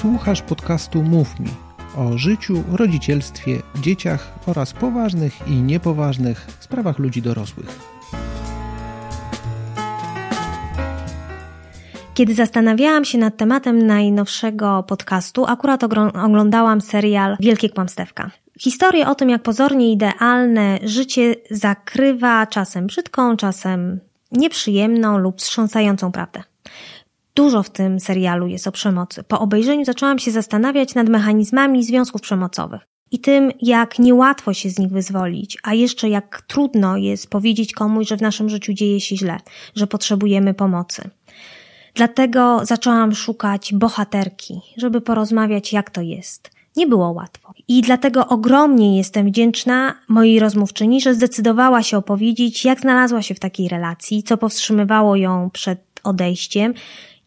Słuchasz podcastu Mów Mi o życiu, rodzicielstwie, dzieciach oraz poważnych i niepoważnych sprawach ludzi dorosłych. Kiedy zastanawiałam się nad tematem najnowszego podcastu, akurat oglądałam serial Wielkie Kłamstewka. Historię o tym, jak pozornie idealne życie zakrywa czasem brzydką, czasem nieprzyjemną lub wstrząsającą prawdę. Dużo w tym serialu jest o przemocy. Po obejrzeniu zaczęłam się zastanawiać nad mechanizmami związków przemocowych i tym, jak niełatwo się z nich wyzwolić, a jeszcze jak trudno jest powiedzieć komuś, że w naszym życiu dzieje się źle, że potrzebujemy pomocy. Dlatego zaczęłam szukać bohaterki, żeby porozmawiać, jak to jest. Nie było łatwo. I dlatego ogromnie jestem wdzięczna mojej rozmówczyni, że zdecydowała się opowiedzieć, jak znalazła się w takiej relacji, co powstrzymywało ją przed odejściem,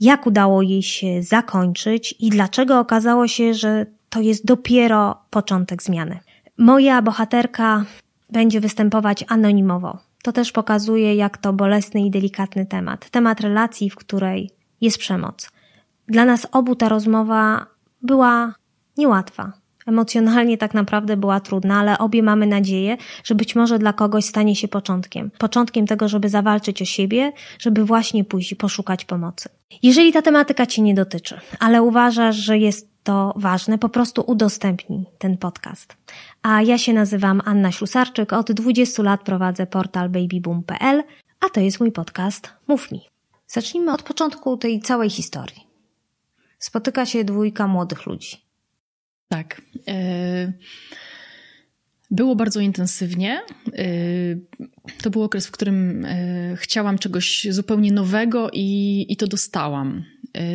jak udało jej się zakończyć i dlaczego okazało się, że to jest dopiero początek zmiany. Moja bohaterka będzie występować anonimowo. To też pokazuje, jak to bolesny i delikatny temat. Temat relacji, w której jest przemoc. Dla nas obu ta rozmowa była niełatwa. Emocjonalnie tak naprawdę była trudna, ale obie mamy nadzieję, że być może dla kogoś stanie się początkiem. Początkiem tego, żeby zawalczyć o siebie, żeby właśnie pójść i poszukać pomocy. Jeżeli ta tematyka Cię nie dotyczy, ale uważasz, że jest to ważne, po prostu udostępnij ten podcast. A ja się nazywam Anna Ślusarczyk, od 20 lat prowadzę portal babyboom.pl, a to jest mój podcast Mów mi. Zacznijmy od początku tej całej historii. Spotyka się dwójka młodych ludzi. Tak. E, było bardzo intensywnie. E, to był okres, w którym e, chciałam czegoś zupełnie nowego i, i to dostałam.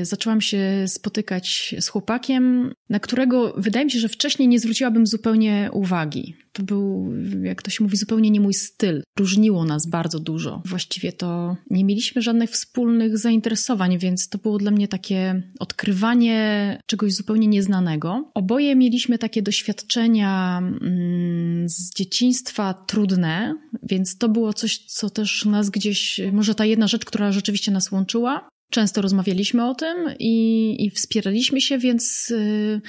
Zaczęłam się spotykać z chłopakiem, na którego wydaje mi się, że wcześniej nie zwróciłabym zupełnie uwagi. To był, jak to się mówi, zupełnie nie mój styl. Różniło nas bardzo dużo. Właściwie to nie mieliśmy żadnych wspólnych zainteresowań, więc to było dla mnie takie odkrywanie czegoś zupełnie nieznanego. Oboje mieliśmy takie doświadczenia mm, z dzieciństwa trudne, więc to było coś, co też nas gdzieś, może ta jedna rzecz, która rzeczywiście nas łączyła. Często rozmawialiśmy o tym i, i wspieraliśmy się, więc y,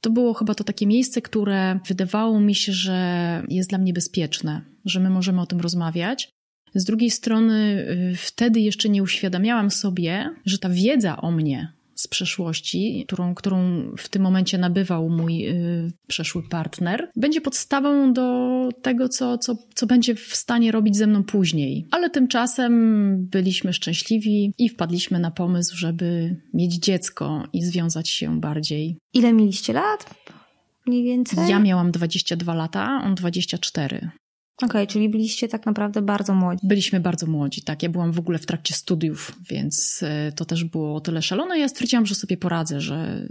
to było chyba to takie miejsce, które wydawało mi się, że jest dla mnie bezpieczne, że my możemy o tym rozmawiać. Z drugiej strony, y, wtedy jeszcze nie uświadamiałam sobie, że ta wiedza o mnie, z przeszłości, którą, którą w tym momencie nabywał mój y, przeszły partner, będzie podstawą do tego, co, co, co będzie w stanie robić ze mną później. Ale tymczasem byliśmy szczęśliwi i wpadliśmy na pomysł, żeby mieć dziecko i związać się bardziej. Ile mieliście lat? Mniej więcej? Ja miałam 22 lata, on 24. Okej, okay, czyli byliście tak naprawdę bardzo młodzi. Byliśmy bardzo młodzi, tak. Ja byłam w ogóle w trakcie studiów, więc e, to też było o tyle szalone. Ja stwierdziłam, że sobie poradzę, że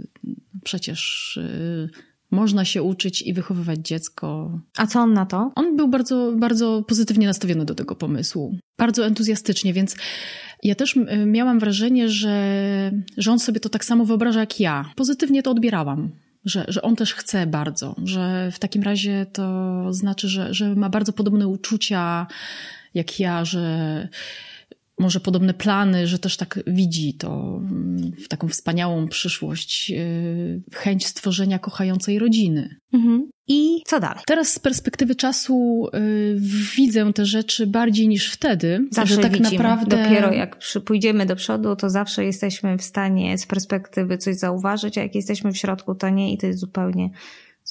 przecież e, można się uczyć i wychowywać dziecko. A co on na to? On był bardzo, bardzo pozytywnie nastawiony do tego pomysłu. Bardzo entuzjastycznie, więc ja też miałam wrażenie, że, że on sobie to tak samo wyobraża jak ja. Pozytywnie to odbierałam że, że on też chce bardzo, że w takim razie to znaczy, że, że ma bardzo podobne uczucia jak ja, że może podobne plany, że też tak widzi to mm, w taką wspaniałą przyszłość, yy, chęć stworzenia kochającej rodziny. Mhm. I co dalej? Teraz z perspektywy czasu yy, widzę te rzeczy bardziej niż wtedy. Zawsze że tak widzimy. naprawdę. Dopiero jak pójdziemy do przodu, to zawsze jesteśmy w stanie z perspektywy coś zauważyć, a jak jesteśmy w środku, to nie i to jest zupełnie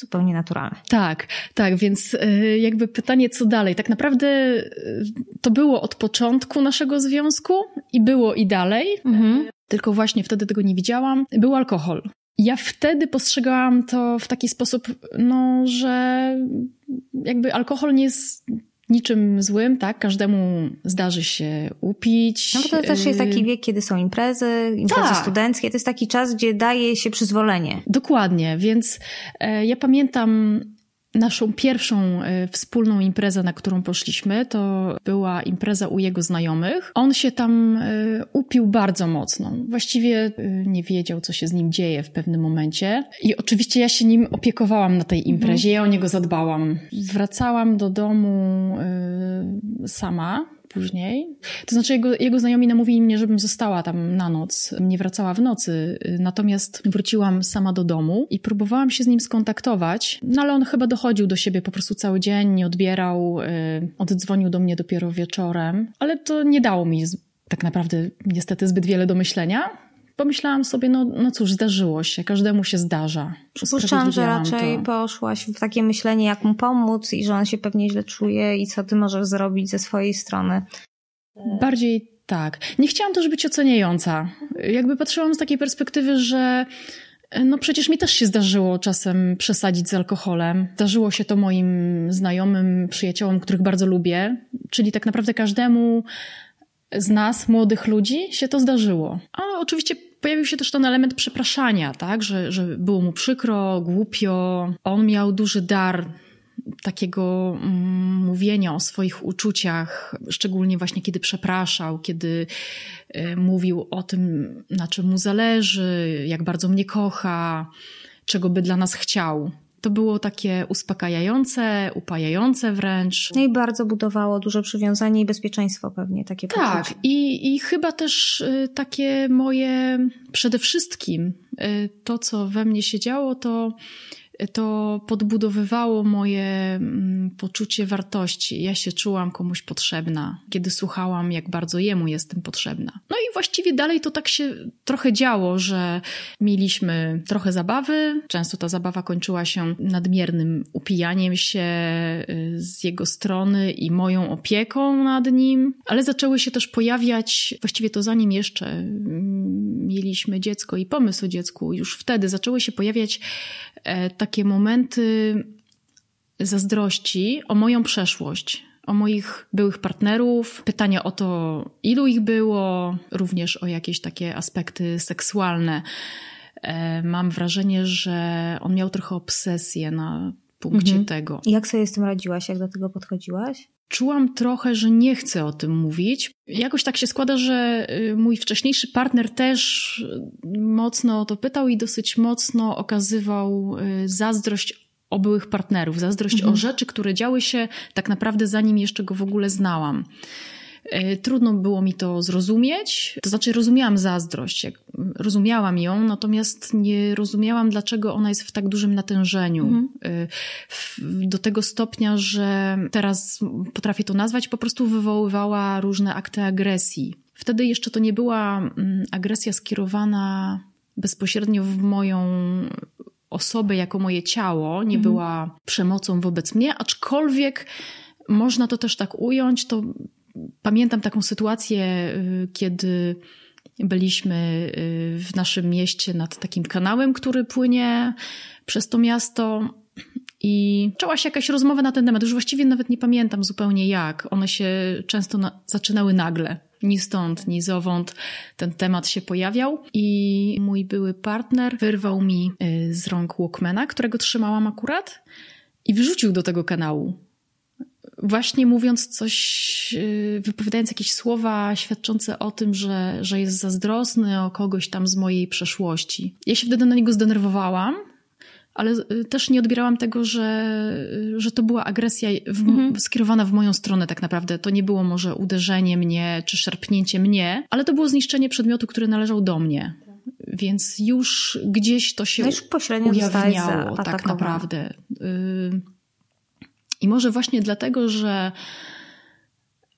zupełnie naturalne. Tak, tak, więc y, jakby pytanie, co dalej? Tak naprawdę y, to było od początku naszego związku i było i dalej, mhm. tylko właśnie wtedy tego nie widziałam. Był alkohol. Ja wtedy postrzegałam to w taki sposób, no, że jakby alkohol nie jest niczym złym, tak? Każdemu zdarzy się upić. No bo to też jest taki y, wiek, kiedy są imprezy, imprezy tak. studenckie. To jest taki czas, gdzie daje się przyzwolenie. Dokładnie, więc e, ja pamiętam Naszą pierwszą y, wspólną imprezę, na którą poszliśmy, to była impreza u jego znajomych. On się tam y, upił bardzo mocno. Właściwie y, nie wiedział, co się z nim dzieje w pewnym momencie. I oczywiście ja się nim opiekowałam na tej mhm. imprezie, ja o niego zadbałam. Wracałam do domu sama później. To znaczy, jego, jego znajomi namówili mnie, żebym została tam na noc, nie wracała w nocy. Natomiast wróciłam sama do domu i próbowałam się z nim skontaktować, no ale on chyba dochodził do siebie po prostu cały dzień, nie odbierał, yy, oddzwonił do mnie dopiero wieczorem, ale to nie dało mi tak naprawdę niestety zbyt wiele do myślenia. Pomyślałam sobie, no, no cóż, zdarzyło się, każdemu się zdarza. Przypuszczam, że raczej to. poszłaś w takie myślenie, jak mu pomóc i że on się pewnie źle czuje i co ty możesz zrobić ze swojej strony. Bardziej tak. Nie chciałam też być oceniająca. Jakby patrzyłam z takiej perspektywy, że no przecież mi też się zdarzyło czasem przesadzić z alkoholem. Zdarzyło się to moim znajomym, przyjaciołom, których bardzo lubię, czyli tak naprawdę każdemu z nas, młodych ludzi, się to zdarzyło. Ale oczywiście pojawił się też ten element przepraszania, tak? Że, że było mu przykro, głupio. On miał duży dar takiego mm, mówienia o swoich uczuciach, szczególnie właśnie kiedy przepraszał, kiedy y, mówił o tym, na czym mu zależy, jak bardzo mnie kocha, czego by dla nas chciał. To było takie uspokajające, upajające wręcz. No i bardzo budowało duże przywiązanie i bezpieczeństwo pewnie, takie Tak, poczucie. i, i chyba też y, takie moje, przede wszystkim y, to, co we mnie się działo, to to podbudowywało moje mm, poczucie wartości. Ja się czułam komuś potrzebna, kiedy słuchałam, jak bardzo jemu jestem potrzebna. No i właściwie dalej to tak się trochę działo, że mieliśmy trochę zabawy. Często ta zabawa kończyła się nadmiernym upijaniem się y, z jego strony i moją opieką nad nim, ale zaczęły się też pojawiać, właściwie to zanim jeszcze mm, mieliśmy dziecko i pomysł o dziecku, już wtedy zaczęły się pojawiać takie momenty zazdrości o moją przeszłość, o moich byłych partnerów, pytania o to, ilu ich było, również o jakieś takie aspekty seksualne. E, mam wrażenie, że on miał trochę obsesję na punkcie mhm. tego. I jak sobie z tym radziłaś? Jak do tego podchodziłaś? Czułam trochę, że nie chcę o tym mówić. Jakoś tak się składa, że y, mój wcześniejszy partner też mocno o to pytał i dosyć mocno okazywał y, zazdrość o byłych partnerów, zazdrość mhm. o rzeczy, które działy się tak naprawdę zanim jeszcze go w ogóle znałam. E, trudno było mi to zrozumieć, to znaczy rozumiałam zazdrość, rozumiałam ją, natomiast nie rozumiałam, dlaczego ona jest w tak dużym natężeniu. Mhm. E, do tego stopnia, że teraz potrafię to nazwać, po prostu wywoływała różne akty agresji. Wtedy jeszcze to nie była mm, agresja skierowana bezpośrednio w moją osobę jako moje ciało, nie mhm. była przemocą wobec mnie, aczkolwiek można to też tak ująć, to Pamiętam taką sytuację, y, kiedy byliśmy y, w naszym mieście nad takim kanałem, który płynie przez to miasto. I czuła się jakaś rozmowa na ten temat. Już właściwie nawet nie pamiętam zupełnie jak. One się często na, zaczynały nagle. Ni stąd, ni zowąd ten temat się pojawiał. I mój były partner wyrwał mi y, z rąk Walkmana, którego trzymałam akurat, i wrzucił do tego kanału właśnie mówiąc coś, y, wypowiadając jakieś słowa świadczące o tym, że, że jest zazdrosny o kogoś tam z mojej przeszłości. Ja się wtedy na niego zdenerwowałam, ale y, też nie odbierałam tego, że, że to była agresja w, mhm. skierowana w moją stronę tak naprawdę. To nie było może uderzenie mnie czy szarpnięcie mnie, ale to było zniszczenie przedmiotu, który należał do mnie. Więc już gdzieś to się no już pośrednio ujawniało tak naprawdę. Y i może właśnie dlatego, że,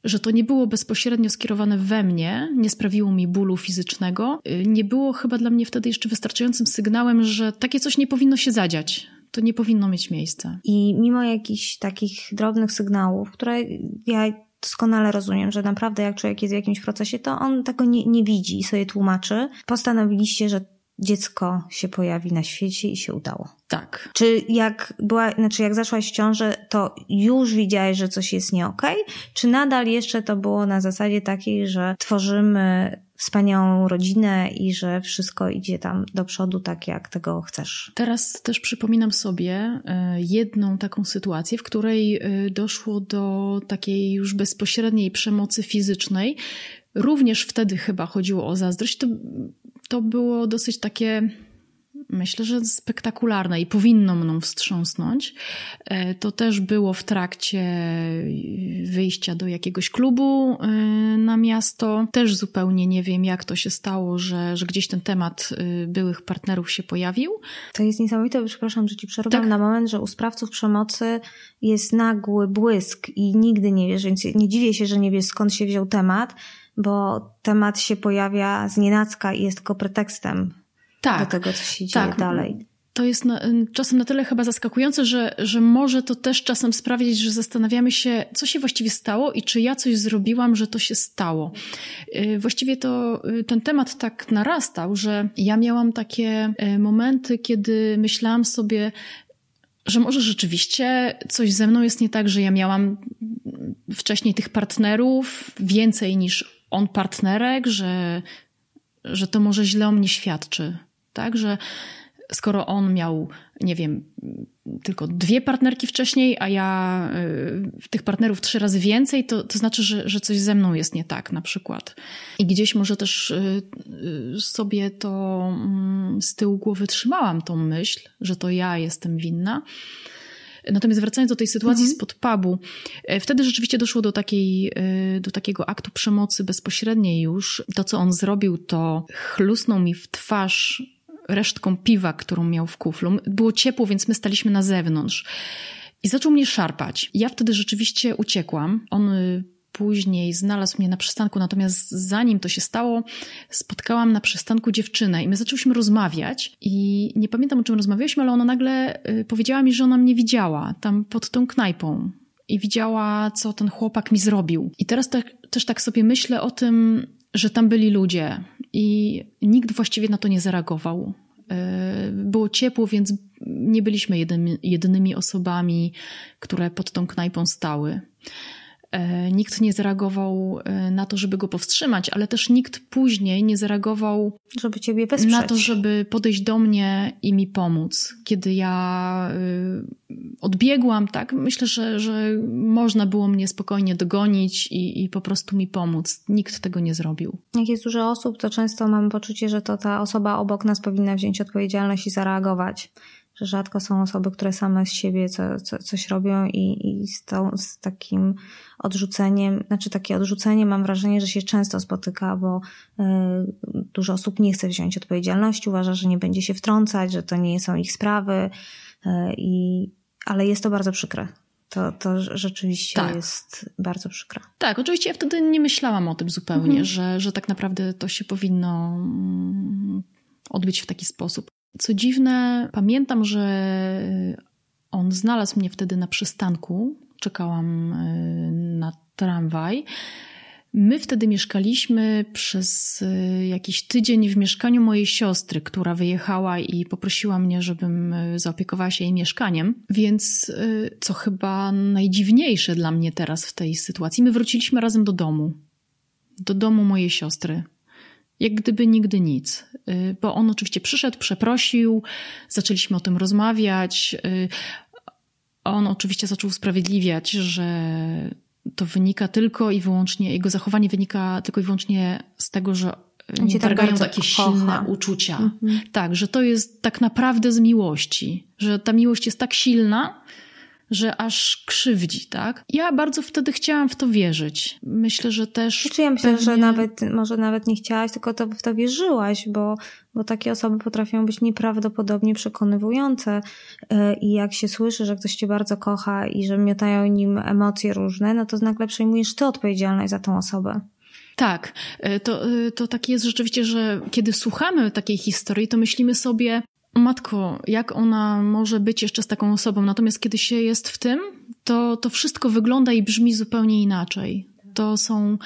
że to nie było bezpośrednio skierowane we mnie, nie sprawiło mi bólu fizycznego, y, nie było chyba dla mnie wtedy jeszcze wystarczającym sygnałem, że takie coś nie powinno się zadziać. To nie powinno mieć miejsca. I mimo jakichś takich drobnych sygnałów, które ja doskonale rozumiem, że naprawdę jak człowiek jest w jakimś procesie, to on tego nie, nie widzi i sobie tłumaczy. Postanowiliście, że dziecko się pojawi na świecie i się udało. Tak. Czy jak była, znaczy jak zaszłaś w ciążę, to już widziałeś, że coś jest nie? Okay? Czy nadal jeszcze to było na zasadzie takiej, że tworzymy wspaniałą rodzinę i że wszystko idzie tam do przodu tak, jak tego chcesz? Teraz też przypominam sobie e, jedną taką sytuację, w której e, doszło do takiej już bezpośredniej przemocy fizycznej. Również wtedy chyba chodziło o zazdrość. To to było dosyć takie myślę, że spektakularne i powinno mną wstrząsnąć. E, to też było w trakcie wyjścia do jakiegoś klubu e, na miasto. Też zupełnie nie wiem, jak to się stało, że, że gdzieś ten temat e, byłych partnerów się pojawił. To jest niesamowite, przepraszam, że ci przerwam tak? na moment, że u sprawców przemocy jest nagły błysk i nigdy nie wiesz, więc nie dziwię się, że nie wiesz skąd się wziął temat, bo temat się pojawia z nienacka i jest tylko pretekstem tak, do tego, co się dzieje tak. dalej. To jest na, czasem na tyle chyba zaskakujące, że, że może to też czasem sprawić, że zastanawiamy się, co się właściwie stało i czy ja coś zrobiłam, że to się stało. Y, właściwie to y, ten temat tak narastał, że ja miałam takie y, momenty, kiedy myślałam sobie, że może rzeczywiście coś ze mną jest nie tak, że ja miałam wcześniej tych partnerów więcej niż on partnerek, że, że to może źle o mnie świadczy. Tak, że skoro on miał, nie wiem, tylko dwie partnerki wcześniej, a ja y, tych partnerów trzy razy więcej, to, to znaczy, że, że coś ze mną jest nie tak na przykład. I gdzieś może też y, y, sobie to mm, z tyłu głowy trzymałam tą myśl, że to ja jestem winna. Natomiast wracając do tej sytuacji mhm. spod pubu, e, wtedy rzeczywiście doszło do, takiej, e, do takiego aktu przemocy bezpośredniej już. To, co on zrobił, to chlusnął mi w twarz resztką piwa, którą miał w kuflu. Było ciepło, więc my staliśmy na zewnątrz. I zaczął mnie szarpać. Ja wtedy rzeczywiście uciekłam. On y, później znalazł mnie na przystanku, natomiast zanim to się stało, spotkałam na przystanku dziewczynę i my zaczęliśmy rozmawiać i nie pamiętam o czym rozmawialiśmy, ale ona nagle y, powiedziała mi, że ona mnie widziała tam pod tą knajpą i widziała, co ten chłopak mi zrobił. I teraz tak, też tak sobie myślę o tym, że tam byli ludzie i nikt właściwie na to nie zareagował. Y, było ciepło, więc nie byliśmy jedynymi osobami, które pod tą knajpą stały. E, nikt nie zareagował e, na to, żeby go powstrzymać, ale też nikt później nie zareagował żeby ciebie wesprzeć. na to, żeby podejść do mnie i mi pomóc. Kiedy ja e, odbiegłam, tak, myślę, że, że można było mnie spokojnie dogonić i, i po prostu mi pomóc. Nikt tego nie zrobił. Jak jest dużo osób, to często mam poczucie, że to ta osoba obok nas powinna wziąć odpowiedzialność i zareagować że rzadko są osoby, które same z siebie co, co, coś robią i, i z, tą, z takim odrzuceniem, znaczy takie odrzucenie mam wrażenie, że się często spotyka, bo y, dużo osób nie chce wziąć odpowiedzialności, uważa, że nie będzie się wtrącać, że to nie są ich sprawy, y, i, ale jest to bardzo przykre. To, to rzeczywiście tak. jest bardzo przykre. Tak, oczywiście ja wtedy nie myślałam o tym zupełnie, mhm. że, że tak naprawdę to się powinno mm, odbyć w taki sposób. Co dziwne, pamiętam, że on znalazł mnie wtedy na przystanku. Czekałam e, na tramwaj. My wtedy mieszkaliśmy przez e, jakiś tydzień w mieszkaniu mojej siostry, która wyjechała i poprosiła mnie, żebym e, zaopiekowała się jej mieszkaniem. Więc, co chyba najdziwniejsze dla mnie teraz w tej sytuacji, my wróciliśmy razem do domu. Do domu mojej siostry jak gdyby nigdy nic. Y, bo on oczywiście przyszedł, przeprosił, zaczęliśmy o tym rozmawiać. On oczywiście zaczął usprawiedliwiać, że to wynika tylko i wyłącznie, jego zachowanie wynika tylko i wyłącznie z tego, że nie tak targają takie kocha. silne uczucia. Mhm. Tak, że to jest tak naprawdę z miłości, że ta miłość jest tak silna, że aż krzywdzi, tak? Ja bardzo wtedy chciałam w to wierzyć. Myślę, że też. Znaczy ja myślę, pewnie... że nawet, może nawet nie chciałaś, tylko to w to wierzyłaś, bo, bo takie osoby potrafią być nieprawdopodobnie przekonywujące. Y, I jak się słyszy, że ktoś cię bardzo kocha i że miotają nim emocje różne, no to nagle przejmujesz ty odpowiedzialność za tą osobę. Tak, y, to, y, to tak jest rzeczywiście, że kiedy słuchamy takiej historii, to myślimy sobie, matko, jak ona może być jeszcze z taką osobą? Natomiast kiedy się jest w tym, to, to wszystko wygląda i brzmi zupełnie inaczej. To są.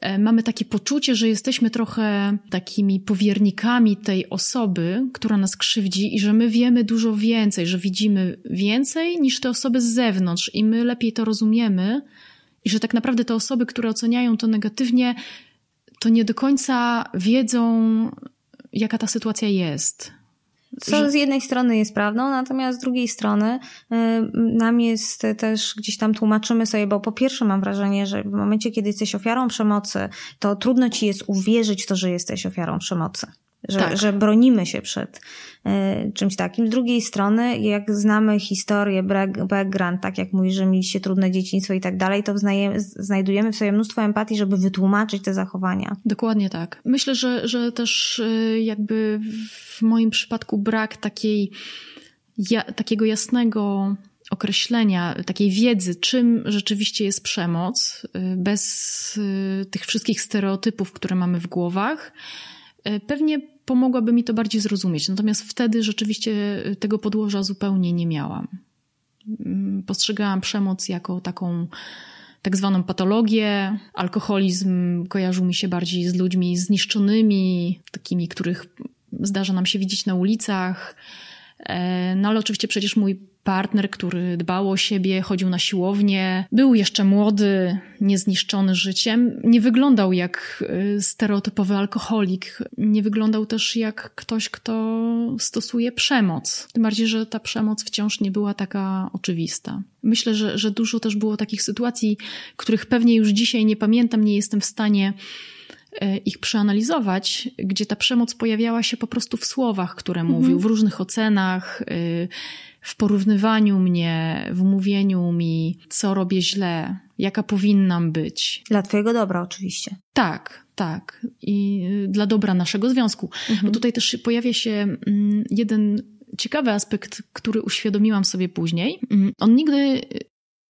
E, mamy takie poczucie, że jesteśmy trochę takimi powiernikami tej osoby, która nas krzywdzi, i że my wiemy dużo więcej, że widzimy więcej niż te osoby z zewnątrz, i my lepiej to rozumiemy, i że tak naprawdę te osoby, które oceniają to negatywnie, to nie do końca wiedzą, jaka ta sytuacja jest. Co z jednej strony jest prawdą, natomiast z drugiej strony y, nam jest też gdzieś tam tłumaczymy sobie, bo po pierwsze mam wrażenie, że w momencie, kiedy jesteś ofiarą przemocy, to trudno ci jest uwierzyć w to, że jesteś ofiarą przemocy. Że, Tak. że bronimy się przed y, czymś takim. Z drugiej strony, jak znamy historię, background, tak jak mówisz, że mieliście trudne dzieciństwo i tak dalej, to znajdujemy w sobie mnóstwo empatii, żeby wytłumaczyć te zachowania. Dokładnie tak. Myślę, że, że też y, jakby w moim przypadku brak takiej, ja, takiego jasnego określenia, takiej wiedzy, czym rzeczywiście jest przemoc, y, bez tych wszystkich stereotypów, które mamy w głowach, pewnie pomogłaby mi to bardziej zrozumieć. Natomiast wtedy rzeczywiście y, tego podłoża zupełnie nie miałam. Mm, Postrzegałam przemoc jako taką tak zwaną patologię. Alkoholizm kojarzył mi się bardziej z ludźmi zniszczonymi, takimi, których zdarza nam się widzieć na ulicach. E, No ale oczywiście przecież mój partner, który dbał o siebie, chodził na siłownię, był jeszcze młody, niezniszczony życiem, nie wyglądał jak y, stereotypowy alkoholik, nie wyglądał też jak ktoś, kto stosuje przemoc. Tym bardziej, że ta przemoc wciąż nie była taka oczywista. Myślę, że, że dużo też było takich sytuacji, których pewnie już dzisiaj nie pamiętam, nie jestem w stanie e, ich przeanalizować, gdzie ta przemoc pojawiała się po prostu w słowach, które mówił, w różnych ocenach, y, w porównywaniu mnie, w mówieniu mi, co robię źle, jaka powinnam być. Dla twojego dobra oczywiście. Tak, tak. I y, dla dobra naszego związku. Bo tutaj też pojawia się mm, jeden ciekawy aspekt, który uświadomiłam sobie później. Mm, On nigdy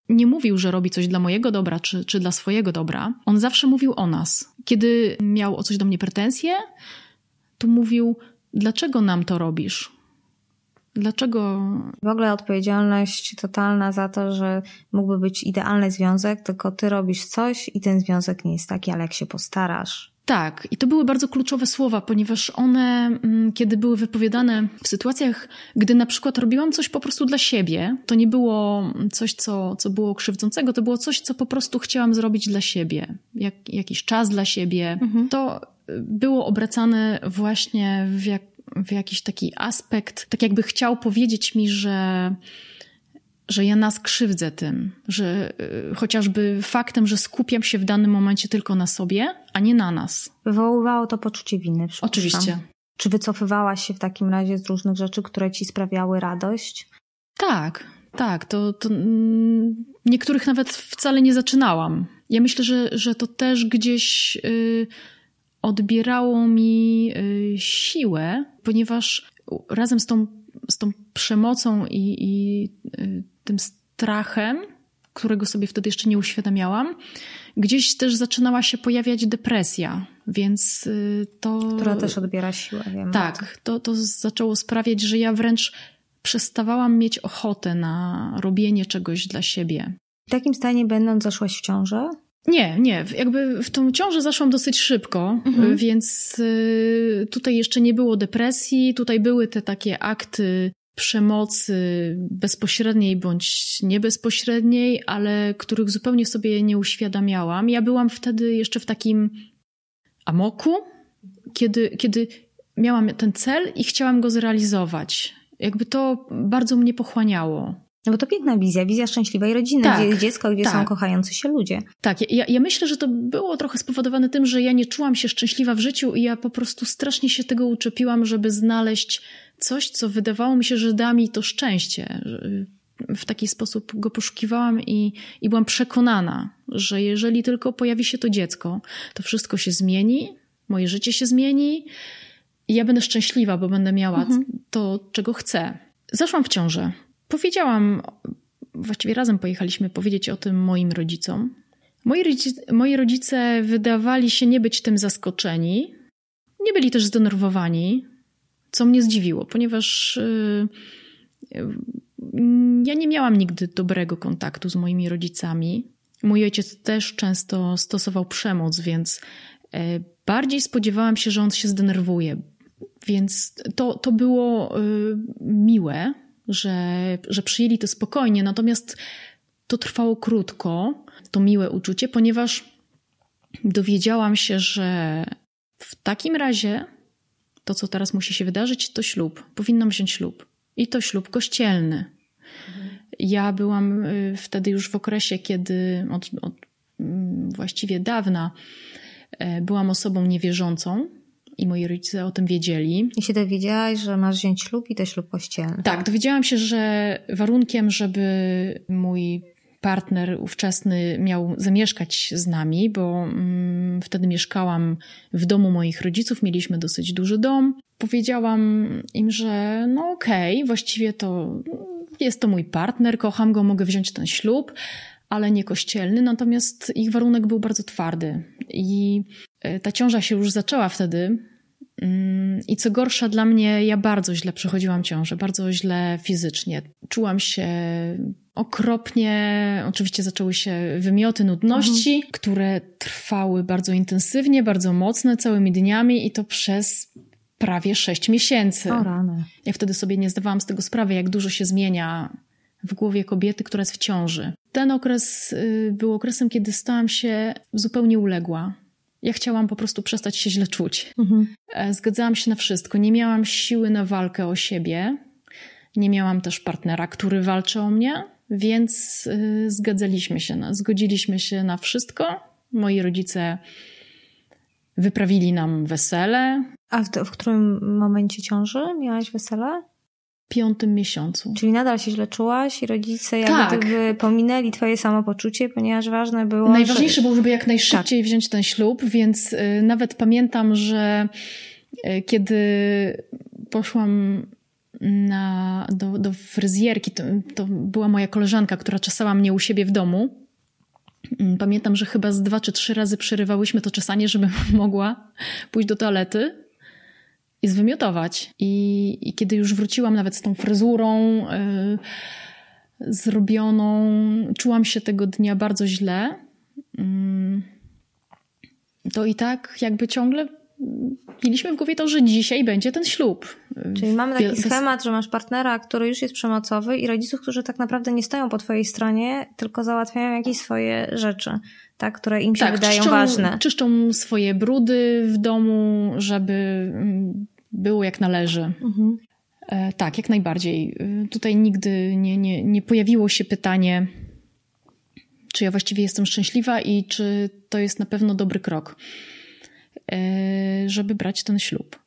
nie mówił, że robi coś dla mojego dobra czy, czy dla swojego dobra. On zawsze mówił o nas. Kiedy miał o coś do mnie pretensje, to mówił: Dlaczego nam to robisz? Dlaczego W ogóle odpowiedzialność totalna za to, że mógłby być idealny związek, tylko ty robisz coś i ten związek nie jest taki, ale jak się postarasz. Tak, i to były bardzo kluczowe słowa, ponieważ one, mm, kiedy były wypowiadane w sytuacjach, gdy na przykład robiłam coś po prostu dla siebie, to nie było coś, co, co było krzywdzącego, to było coś, co po prostu chciałam zrobić dla siebie, jak, jakiś czas dla siebie. To y, było obracane właśnie w, jak, w jakiś taki aspekt, tak jakby chciał powiedzieć mi, że że ja nas krzywdzę tym, że y, chociażby faktem, że skupiam się w danym momencie tylko na sobie, a nie na nas. Wywoływało to poczucie winy. Oczywiście. Czy wycofywałaś się w takim razie z różnych rzeczy, które ci sprawiały radość? Tak, tak. To, to mm, niektórych nawet wcale nie zaczynałam. Ja myślę, że, że to też gdzieś y, odbierało mi y, siłę, ponieważ razem z tą, z tą przemocą i, i y, tym strachem, którego sobie wtedy jeszcze nie uświadamiałam, gdzieś też zaczynała się pojawiać depresja, więc y, to. Która też odbiera siłę, wiem. Tak, to, to zaczęło sprawiać, że ja wręcz przestawałam mieć ochotę na robienie czegoś dla siebie. W takim stanie będąc zaszłaś w ciążę? Nie, nie, jakby w tą ciążę zaszłam dosyć szybko, Mhm. więc y, tutaj jeszcze nie było depresji, tutaj były te takie akty przemocy bezpośredniej bądź niebezpośredniej, ale których zupełnie sobie nie uświadamiałam. Ja byłam wtedy jeszcze w takim amoku, kiedy, kiedy miałam ten cel i chciałam go zrealizować. Jakby to bardzo mnie pochłaniało. No bo to piękna wizja, wizja szczęśliwej rodziny, Tak, gdzie jest dziecko, gdzie są tak. kochający się ludzie. Tak, ja, ja myślę, że to było trochę spowodowane tym, że ja nie czułam się szczęśliwa w życiu i ja po prostu strasznie się tego uczepiłam, żeby znaleźć coś, co wydawało mi się, że da mi to szczęście. Że W taki sposób go poszukiwałam i, i byłam przekonana, że jeżeli tylko pojawi się to dziecko, to wszystko się zmieni, moje życie się zmieni i ja będę szczęśliwa, bo będę miała to, czego chcę. Zaszłam w ciążę. Powiedziałam, właściwie razem pojechaliśmy powiedzieć o tym moim rodzicom. Moi rodzice, moi rodzice wydawali się nie być tym zaskoczeni. Nie byli też zdenerwowani, co mnie zdziwiło, ponieważ yy, ja nie miałam nigdy dobrego kontaktu z moimi rodzicami. Mój ojciec też często stosował przemoc, więc yy, bardziej spodziewałam się, że on się zdenerwuje. Więc to, to było yy, miłe, że, że przyjęli to spokojnie, natomiast to trwało krótko, to miłe uczucie, ponieważ dowiedziałam się, że w takim razie to, co teraz musi się wydarzyć, to ślub. Powinnam wziąć ślub. I to ślub kościelny. Ja byłam y, wtedy już w okresie, kiedy od, od mm, właściwie dawna e, byłam osobą niewierzącą i moi rodzice o tym wiedzieli. I się dowiedziałaś, że masz wziąć ślub i to ślub kościelny. Tak, dowiedziałam się, że warunkiem, żeby mój partner ówczesny miał zamieszkać z nami, bo mm, wtedy mieszkałam w domu moich rodziców, mieliśmy dosyć duży dom. Powiedziałam im, że no okej, okay, właściwie to jest to mój partner, kocham go, mogę wziąć ten ślub, ale nie kościelny. Natomiast ich warunek był bardzo twardy i e, ta ciąża się już zaczęła wtedy. Mm, I co gorsza dla mnie, ja bardzo źle przechodziłam ciążę, bardzo źle fizycznie. Czułam się okropnie. Oczywiście zaczęły się wymioty nudności, mhm. które trwały bardzo intensywnie, bardzo mocne, całymi dniami i to przez prawie sześć miesięcy. O rany. Ja wtedy sobie nie zdawałam z tego sprawy, jak dużo się zmienia w głowie kobiety, która jest w ciąży. Ten okres y, był okresem, kiedy stałam się zupełnie uległa. Ja chciałam po prostu przestać się źle czuć. Mhm. E, zgadzałam się na wszystko. Nie miałam siły na walkę o siebie. Nie miałam też partnera, który walczy o mnie, więc y, zgadzaliśmy się, na, zgodziliśmy się na wszystko. Moi rodzice wyprawili nam wesele. A w, w którym momencie ciąży miałaś wesele? Piątym miesiącu. Czyli nadal się źle czułaś i rodzice jakby tak. pominęli twoje samopoczucie, ponieważ ważne było... Najważniejsze że... było, żeby jak najszybciej tak. wziąć ten ślub, więc y, nawet pamiętam, że y, kiedy poszłam na, do, do fryzjerki, to, to była moja koleżanka, która czesała mnie u siebie w domu. Mm, pamiętam, że chyba z dwa czy trzy razy przerywałyśmy to czesanie, żebym mogła pójść do toalety i zwymiotować. I, I, kiedy już wróciłam nawet z tą fryzurą yy, zrobioną, czułam się tego dnia bardzo źle. Yy, to i tak jakby ciągle mieliśmy w głowie to, że dzisiaj będzie ten ślub. Czyli mamy taki schemat, że masz partnera, który już jest przemocowy i rodziców, którzy tak naprawdę nie stoją po twojej stronie, tylko załatwiają jakieś swoje rzeczy, tak, które im się tak, wydają czyszczą, ważne. czyszczą swoje brudy w domu, żeby mm, było jak należy. Mhm. E, tak, jak najbardziej. E, tutaj nigdy nie, nie, nie pojawiło się pytanie, czy ja właściwie jestem szczęśliwa i czy to jest na pewno dobry krok, e, żeby brać ten ślub.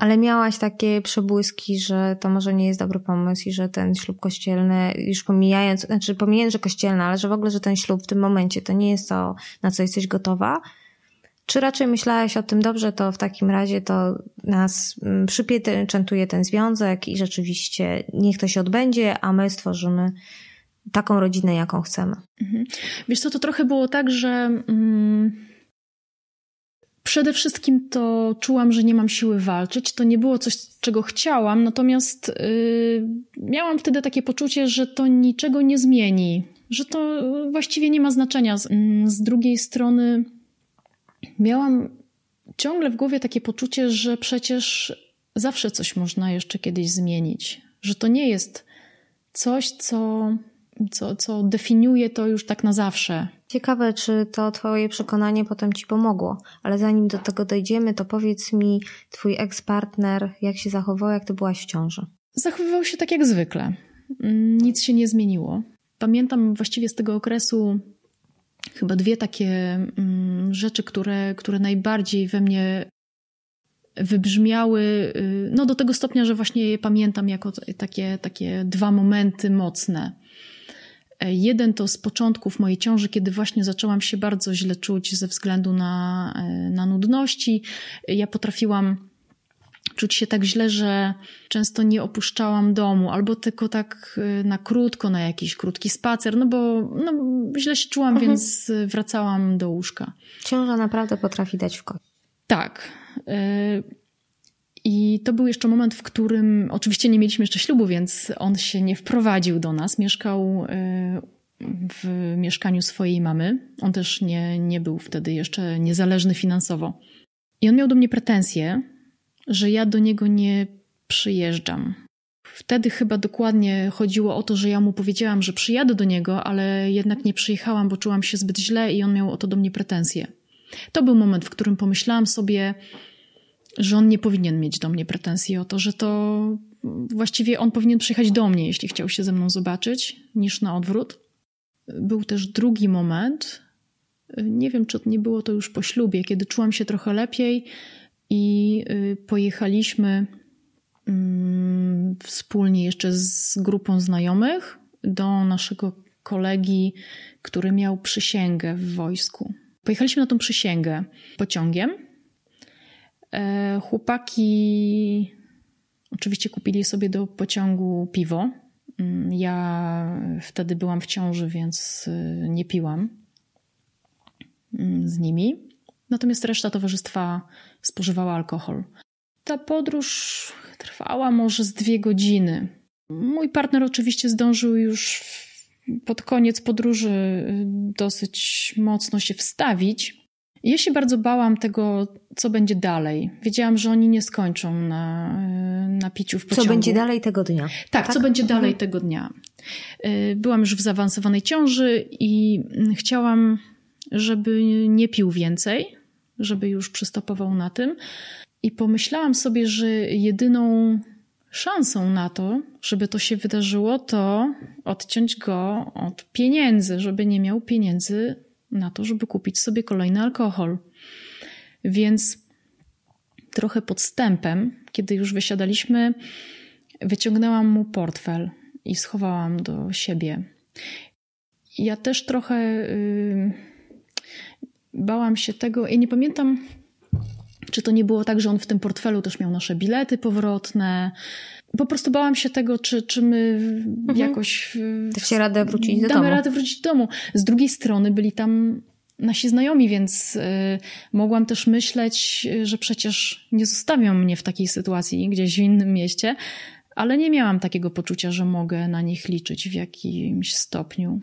Ale miałaś takie przebłyski, że to może nie jest dobry pomysł i że ten ślub kościelny, już pomijając, znaczy pomijając, że kościelny, ale że w ogóle, że ten ślub w tym momencie to nie jest to, na co jesteś gotowa, czy raczej myślałaś o tym dobrze, to w takim razie to nas mm, przypieczętuje ten związek i rzeczywiście niech to się odbędzie, a my stworzymy taką rodzinę, jaką chcemy. Mhm. Wiesz co, to trochę było tak, że mm, przede wszystkim to czułam, że nie mam siły walczyć. To nie było coś, czego chciałam, natomiast yy, miałam wtedy takie poczucie, że to niczego nie zmieni, że to właściwie nie ma znaczenia. Z, mm, z drugiej strony miałam ciągle w głowie takie poczucie, że przecież zawsze coś można jeszcze kiedyś zmienić, że to nie jest coś, co, co, co definiuje to już tak na zawsze. Ciekawe, czy to Twoje przekonanie potem Ci pomogło, ale zanim do tego dojdziemy, to powiedz mi, Twój ex-partner, jak się zachował, jak Ty byłaś w ciąży? Zachowywał się tak jak zwykle. Nic się nie zmieniło. Pamiętam właściwie z tego okresu chyba dwie takie mm, rzeczy, które, które najbardziej we mnie wybrzmiały, y, no do tego stopnia, że właśnie je pamiętam jako takie, takie dwa momenty mocne. E, jeden to z początków mojej ciąży, kiedy właśnie zaczęłam się bardzo źle czuć ze względu na, e, na nudności. Ja potrafiłam czuć się tak źle, że często nie opuszczałam domu, albo tylko tak y, na krótko, na jakiś krótki spacer, no bo no, źle się czułam, mhm. więc wracałam do łóżka. Ciąża naprawdę potrafi dać w kość. Tak. I to był jeszcze moment, w którym oczywiście nie mieliśmy jeszcze ślubu, więc on się nie wprowadził do nas. Mieszkał y, w mieszkaniu swojej mamy. On też nie, nie był wtedy jeszcze niezależny finansowo. I on miał do mnie pretensje, że ja do niego nie przyjeżdżam. Wtedy chyba dokładnie chodziło o to, że ja mu powiedziałam, że przyjadę do niego, ale jednak nie przyjechałam, bo czułam się zbyt źle i on miał o to do mnie pretensje. To był moment, w którym pomyślałam sobie, że on nie powinien mieć do mnie pretensji o to, że to właściwie on powinien przyjechać do mnie, jeśli chciał się ze mną zobaczyć, niż na odwrót. Był też drugi moment, nie wiem, czy nie było to już po ślubie, kiedy czułam się trochę lepiej i y, pojechaliśmy mm, wspólnie jeszcze z grupą znajomych do naszego kolegi, który miał przysięgę w wojsku. Pojechaliśmy na tą przysięgę pociągiem. E, chłopaki oczywiście kupili sobie do pociągu piwo. Mm, ja wtedy byłam w ciąży, więc y, nie piłam mm, z nimi. Natomiast reszta towarzystwa spożywała alkohol. Ta podróż trwała może z dwie godziny. Mój partner oczywiście zdążył już pod koniec podróży y, dosyć mocno się wstawić. Ja się bardzo bałam tego, co będzie dalej. Wiedziałam, że oni nie skończą na, y, na piciu w pociągu. Co będzie dalej tego dnia? Tak, tak? co będzie mhm. dalej tego dnia. Y, byłam już w zaawansowanej ciąży i mm, chciałam, żeby nie pił więcej, żeby już przystopował na tym. I pomyślałam sobie, że jedyną szansą na to, żeby to się wydarzyło, to odciąć go od pieniędzy, żeby nie miał pieniędzy na to, żeby kupić sobie kolejny alkohol. Więc trochę podstępem, kiedy już wysiadaliśmy, wyciągnęłam mu portfel i schowałam do siebie. Ja też trochę yy, bałam się tego i nie pamiętam, czy to nie było tak, że on w tym portfelu też miał nasze bilety powrotne? Po prostu bałam się tego, czy, czy my mhm. jakoś. Dacie radę wrócić do damy domu. radę wrócić do domu. Z drugiej strony byli tam nasi znajomi, więc y, mogłam też myśleć, że przecież nie zostawią mnie w takiej sytuacji gdzieś w innym mieście, ale nie miałam takiego poczucia, że mogę na nich liczyć w jakimś stopniu.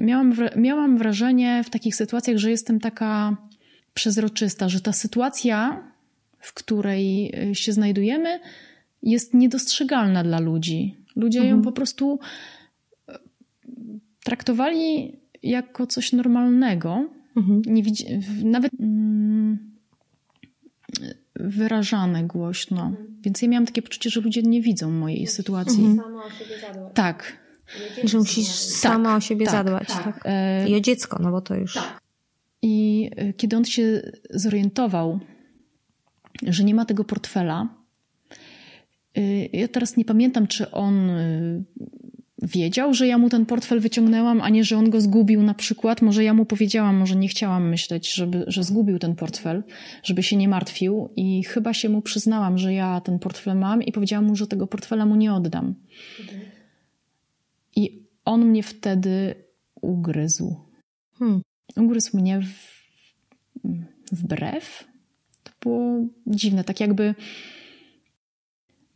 Miałam, miałam wrażenie w takich sytuacjach, że jestem taka przezroczysta, że ta sytuacja, w której y, się znajdujemy, jest niedostrzegalna dla ludzi. Ludzie mhm. ją po prostu y, traktowali jako coś normalnego. Mhm. Nie widzi, nawet mm, wyrażane głośno. Mhm. Więc ja miałam takie poczucie, że ludzie nie widzą mojej sytuacji. Mhm. Sama o siebie zadbać. Tak. Że musisz sama tak, o siebie tak, zadbać. Tak. tak. E, I o dziecko, no bo to już. Tak. I e, kiedy on się zorientował, że nie ma tego portfela, e, ja teraz nie pamiętam, czy on wiedział, że ja mu ten portfel wyciągnęłam, a nie, że on go zgubił na przykład. Może ja mu powiedziałam, może nie chciałam myśleć, żeby, że zgubił ten portfel, żeby się nie martwił i chyba się mu przyznałam, że ja ten portfel mam i powiedziałam mu, że tego portfela mu nie oddam. I on mnie wtedy ugryzł. Hmm ugryzł mnie w, wbrew. To było dziwne, tak jakby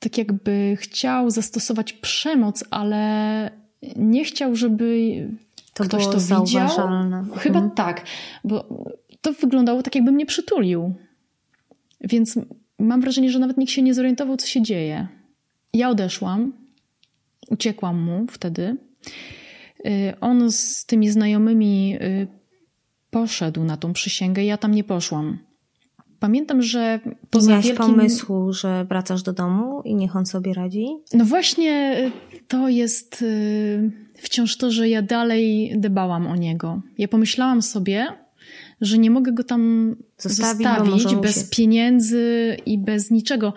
tak jakby chciał zastosować przemoc, ale nie chciał, żeby to ktoś to widział. Chyba mhm. tak, bo to wyglądało tak, jakby mnie przytulił. Więc mam wrażenie, że nawet nikt się nie zorientował, co się dzieje. Ja odeszłam, uciekłam mu wtedy. Y, on z tymi znajomymi y, poszedł na tą przysięgę, ja tam nie poszłam. Pamiętam, że poza Miałaś wielkim... pomysłu, że wracasz do domu i niech on sobie radzi? No właśnie y, to jest y, wciąż to, że ja dalej dbałam o niego. Ja pomyślałam sobie, że nie mogę go tam zostawić, zostawić bez się... pieniędzy i bez niczego.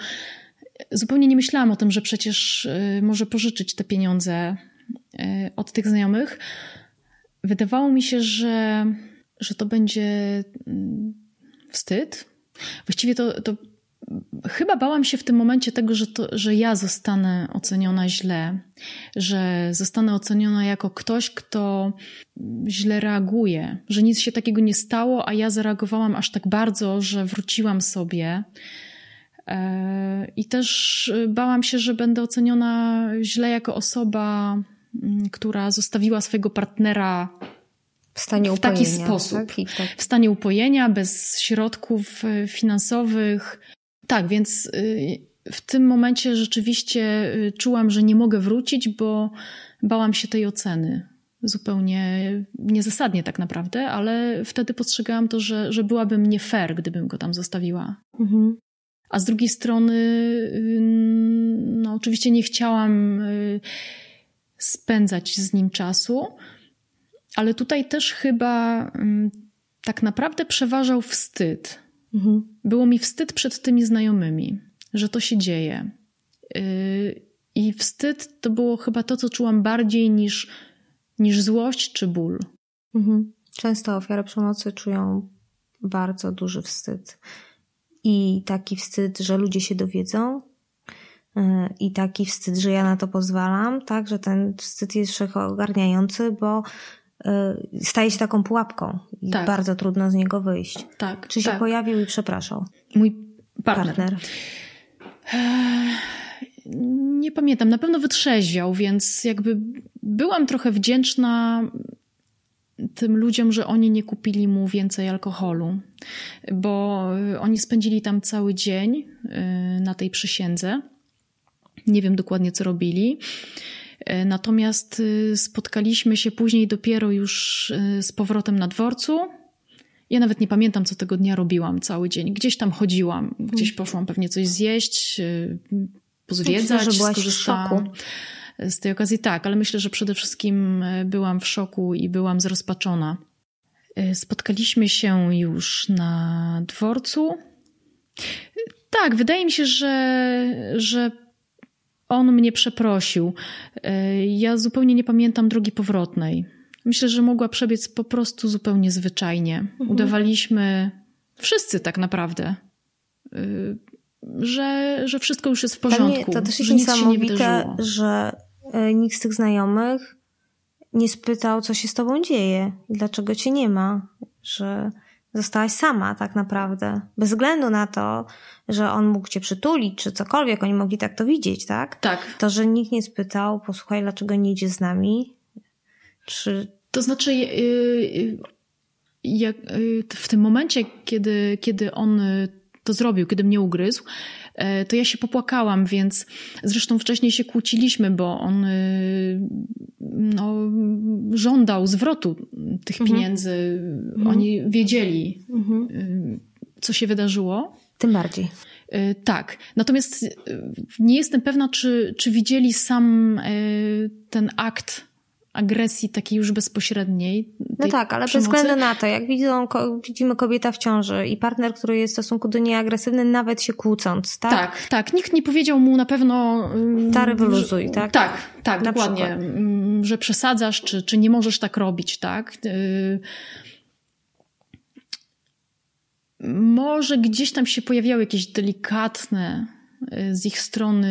Zupełnie nie myślałam o tym, że przecież y, może pożyczyć te pieniądze od tych znajomych. Wydawało mi się, że że to będzie mm, wstyd. Właściwie to, to chyba bałam się w tym momencie tego, że, to, że ja zostanę oceniona źle, że zostanę oceniona jako ktoś, kto źle reaguje, że nic się takiego nie stało, a ja zareagowałam aż tak bardzo, że wróciłam sobie. E, I też bałam się, że będę oceniona źle jako osoba, która zostawiła swojego partnera w stanie w taki sposób. Tak? Tak. W stanie upojenia, bez środków e, finansowych. Tak, więc y, w tym momencie rzeczywiście y, czułam, że nie mogę wrócić, bo bałam się tej oceny. Zupełnie niezasadnie tak naprawdę, ale wtedy postrzegałam to, że, że byłabym nie fair, gdybym go tam zostawiła. Mhm. A z drugiej strony, y, no oczywiście nie chciałam spędzać z nim czasu, ale tutaj też chyba mm, tak naprawdę przeważał wstyd. Mhm. Było mi wstyd przed tymi znajomymi, że to się dzieje. Yy, I wstyd to było chyba to, co czułam bardziej niż, niż złość czy ból. Mhm. Często ofiary przemocy czują bardzo duży wstyd. I taki wstyd, że ludzie się dowiedzą, yy, i taki wstyd, że ja na to pozwalam, tak, że ten wstyd jest wszechogarniający, bo staje się taką pułapką i tak. bardzo trudno z niego wyjść. Tak. Czy się tak. pojawił i przepraszał? Mój partner. partner. Nie pamiętam, na pewno wytrzeźwiał, więc jakby byłam trochę wdzięczna tym ludziom, że oni nie kupili mu więcej alkoholu, bo oni spędzili tam cały dzień y, na tej przysiędze. Nie wiem dokładnie, co robili. Y, natomiast y, spotkaliśmy się później dopiero już z powrotem na dworcu. Ja nawet nie pamiętam, co tego dnia robiłam cały dzień. Gdzieś tam chodziłam, gdzieś poszłam pewnie coś zjeść, pozwiedzać, myślę, że szoku. Z tej okazji tak, ale myślę, że przede wszystkim e, byłam w szoku i byłam zrozpaczona. E, spotkaliśmy się już na dworcu. Tak, wydaje mi się, że, że on mnie przeprosił. E, ja zupełnie nie pamiętam drogi powrotnej. Myślę, że mogła przebiec po prostu zupełnie zwyczajnie. Mhm. Udawaliśmy wszyscy tak naprawdę że, że wszystko już jest w porządku. to też jest niesamowite, że e, nikt z tych znajomych nie spytał, co się z tobą dzieje, dlaczego cię nie ma, że zostałaś sama tak naprawdę. Bez względu na to, że on mógł cię przytulić, czy cokolwiek, oni mogli tak to widzieć, tak? Tak. To, że nikt nie spytał, posłuchaj, dlaczego nie idzie z nami, czy... To znaczy, yy, jak, yy, w tym momencie, kiedy, kiedy on to zrobił, kiedy mnie ugryzł, e, to ja się popłakałam, więc zresztą wcześniej się kłóciliśmy, bo on e, no, żądał zwrotu tych mhm. pieniędzy. Mhm. Oni wiedzieli, mhm. E, co się wydarzyło. Tym bardziej. Tak. Natomiast nie jestem pewna, czy, czy widzieli sam ten akt agresji takiej już bezpośredniej. No tak, ale przemocy. bez względu na to, jak widzą, widzimy kobieta w ciąży i partner, który jest w stosunku do niej agresywny, nawet się kłócąc, tak? Tak, tak. Nikt nie powiedział mu na pewno... Stary wyluzuj, tak? Tak, tak, na dokładnie. Przykład. Że przesadzasz, czy, czy nie możesz tak robić, tak? Y, może gdzieś tam się pojawiały jakieś delikatne y, z ich strony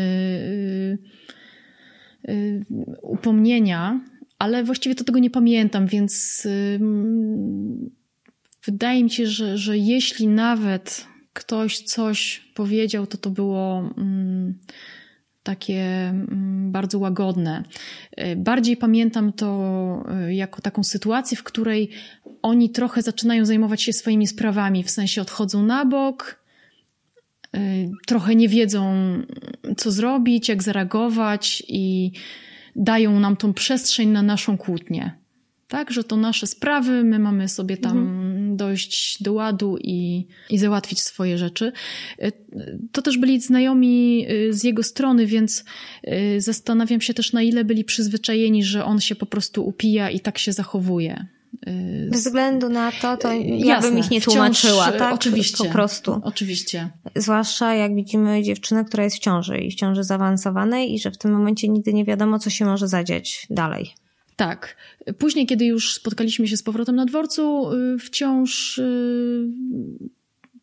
y, upomnienia, ale właściwie to tego nie pamiętam, więc wydaje mi się, że, że jeśli nawet ktoś coś powiedział, to to było takie bardzo łagodne. Y, bardziej pamiętam to y, jako taką sytuację, w której oni trochę zaczynają zajmować się swoimi sprawami, w sensie odchodzą na bok, y, trochę nie wiedzą, co zrobić, jak zareagować i dają nam tą przestrzeń na naszą kłótnię. Tak, że to nasze sprawy, my mamy sobie tam mhm. dojść do ładu i, i załatwić swoje rzeczy. Y, to też byli znajomi y, z jego strony, więc y, zastanawiam się też, na ile byli przyzwyczajeni, że on się po prostu upija i tak się zachowuje. Bez względu na to, to ja Jasne, bym ich nie tłumaczyła, wciąż, tak? Oczywiście. Po prostu. Oczywiście. Zwłaszcza jak widzimy dziewczynę, która jest w ciąży i w ciąży zaawansowanej i że w tym momencie nigdy nie wiadomo, co się może zadziać dalej. Tak. Później, kiedy już spotkaliśmy się z powrotem na dworcu, y, wciąż y,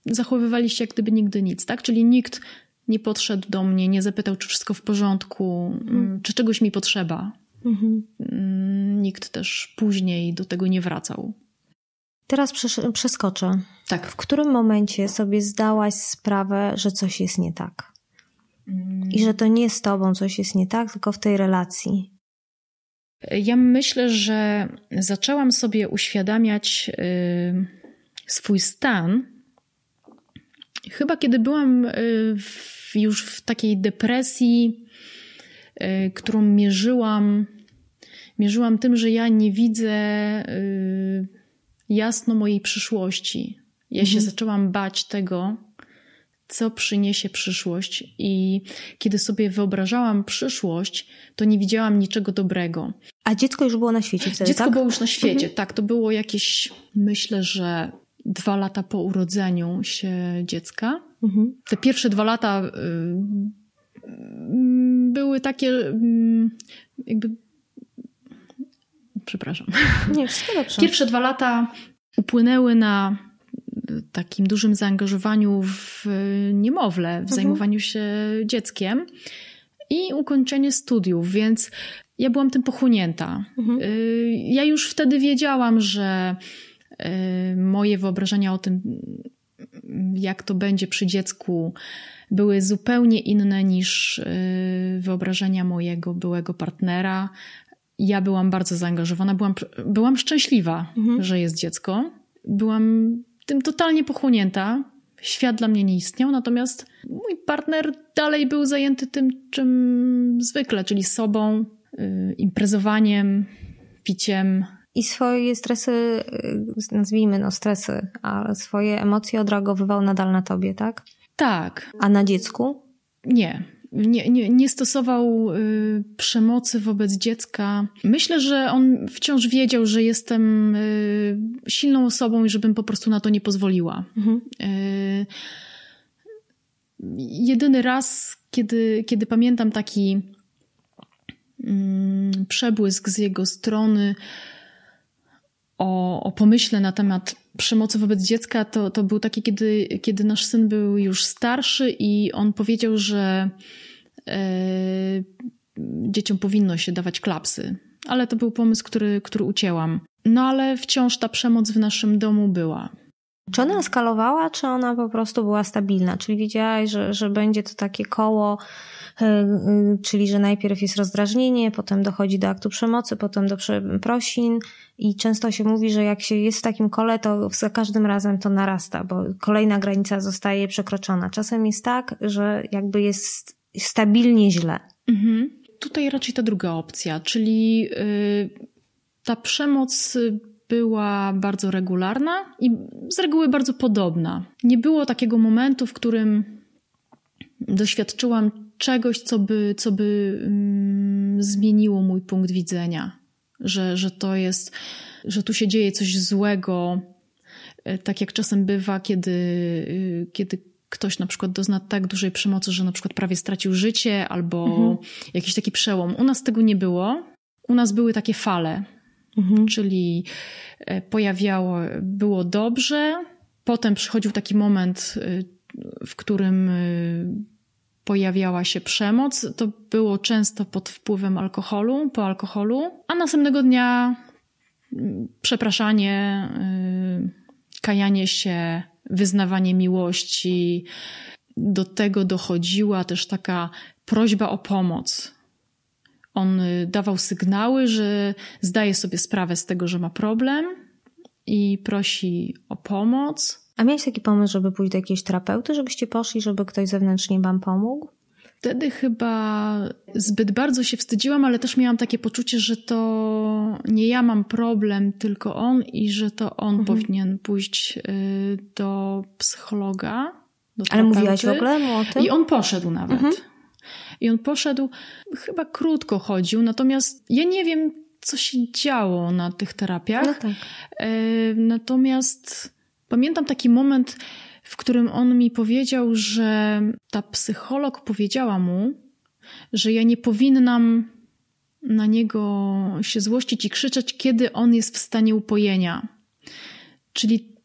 zachowywaliście jak gdyby nigdy nic, tak? Czyli nikt nie podszedł do mnie, nie zapytał, czy wszystko w porządku, mhm. czy czegoś mi potrzeba. Mhm. Mm, nikt też później do tego nie wracał. Teraz przeskoczę. Tak. W którym momencie sobie zdałaś sprawę, że coś jest nie tak? Mm. I że to nie z tobą coś jest nie tak, tylko w tej relacji. Ja myślę, że zaczęłam sobie uświadamiać y, swój stan, chyba kiedy byłam y, już w takiej depresji, którą mierzyłam, mierzyłam tym, że ja nie widzę jasno mojej przyszłości. Ja mhm. się zaczęłam bać tego, co przyniesie przyszłość, i kiedy sobie wyobrażałam przyszłość, to nie widziałam niczego dobrego. A dziecko już było na świecie wtedy, Dziecko tak? było już na świecie, mhm. tak. To było jakieś, myślę, że dwa lata po urodzeniu się dziecka. Mhm. Te pierwsze dwa lata y, były takie mm, jakby przepraszam. Nie, wszystko dobrze. Pierwsze dwa lata upłynęły na takim dużym zaangażowaniu w niemowlę, w mhm. zajmowaniu się dzieckiem i ukończenie studiów, więc ja byłam tym pochłonięta. Mhm. Y, ja już wtedy wiedziałam, że y, moje wyobrażenia o tym, jak to będzie przy dziecku, były zupełnie inne niż y, wyobrażenia mojego byłego partnera. Ja byłam bardzo zaangażowana, byłam, byłam szczęśliwa, mhm. że jest dziecko. Byłam tym totalnie pochłonięta. Świat dla mnie nie istniał, natomiast mój partner dalej był zajęty tym, czym zwykle, czyli sobą, yy, imprezowaniem, piciem. I swoje stresy, y, nazwijmy no stresy, ale swoje emocje odreagowywał nadal na tobie, tak? Tak. A na dziecku? Nie nie, nie, nie stosował y, przemocy wobec dziecka. Myślę, że on wciąż wiedział, że jestem y, silną osobą i żebym po prostu na to nie pozwoliła. Mhm. Y, jedyny raz, kiedy, kiedy pamiętam taki mm, przebłysk z jego strony o, o pomyśle na temat przemocy wobec dziecka, to, to był taki, kiedy, kiedy nasz syn był już starszy i on powiedział, że E, dzieciom powinno się dawać klapsy. Ale to był pomysł, który, który ucięłam. No ale wciąż ta przemoc w naszym domu była. Czy ona eskalowała, czy ona po prostu była stabilna? Czyli widziałaś, że, że będzie to takie koło, yy, czyli że najpierw jest rozdrażnienie, potem dochodzi do aktu przemocy, potem do przeprosin i często się mówi, że jak się jest w takim kole, to za każdym razem to narasta, bo kolejna granica zostaje przekroczona. Czasem jest tak, że jakby jest stabilnie źle. Mhm. Tutaj raczej ta druga opcja, czyli yy, ta przemoc była bardzo regularna i z reguły bardzo podobna. Nie było takiego momentu, w którym doświadczyłam czegoś, co by, co by mm, zmieniło mój punkt widzenia, że, że to jest, że tu się dzieje coś złego. Y, tak jak czasem bywa, kiedy, y, kiedy ktoś na przykład dozna tak dużej przemocy, że na przykład prawie stracił życie albo mhm. jakiś taki przełom. U nas tego nie było. U nas były takie fale, mhm. czyli e, pojawiało, było dobrze, potem przychodził taki moment, e, w którym e, pojawiała się przemoc. To było często pod wpływem alkoholu, po alkoholu, a następnego dnia przepraszanie, kajanie się, wyznawanie miłości. Do tego dochodziła też taka prośba o pomoc. On y, dawał sygnały, że zdaje sobie sprawę z tego, że ma problem i prosi o pomoc. A miałeś taki pomysł, żeby pójść do jakiejś terapeuty, żebyście poszli, żeby ktoś zewnętrznie wam pomógł? Wtedy chyba zbyt bardzo się wstydziłam, ale też miałam takie poczucie, że to nie ja mam problem, tylko on i że to on mhm. powinien pójść y, do psychologa. Do ale mówiłaś w ogóle mu o tym? I on poszedł nawet. Mhm. I on poszedł, chyba krótko chodził, natomiast ja nie wiem, co się działo na tych terapiach. No tak. Y, natomiast pamiętam taki moment, w którym on mi powiedział, że ta psycholog powiedziała mu, że ja nie powinnam na niego się złościć i krzyczeć, kiedy on jest w stanie upojenia. Czyli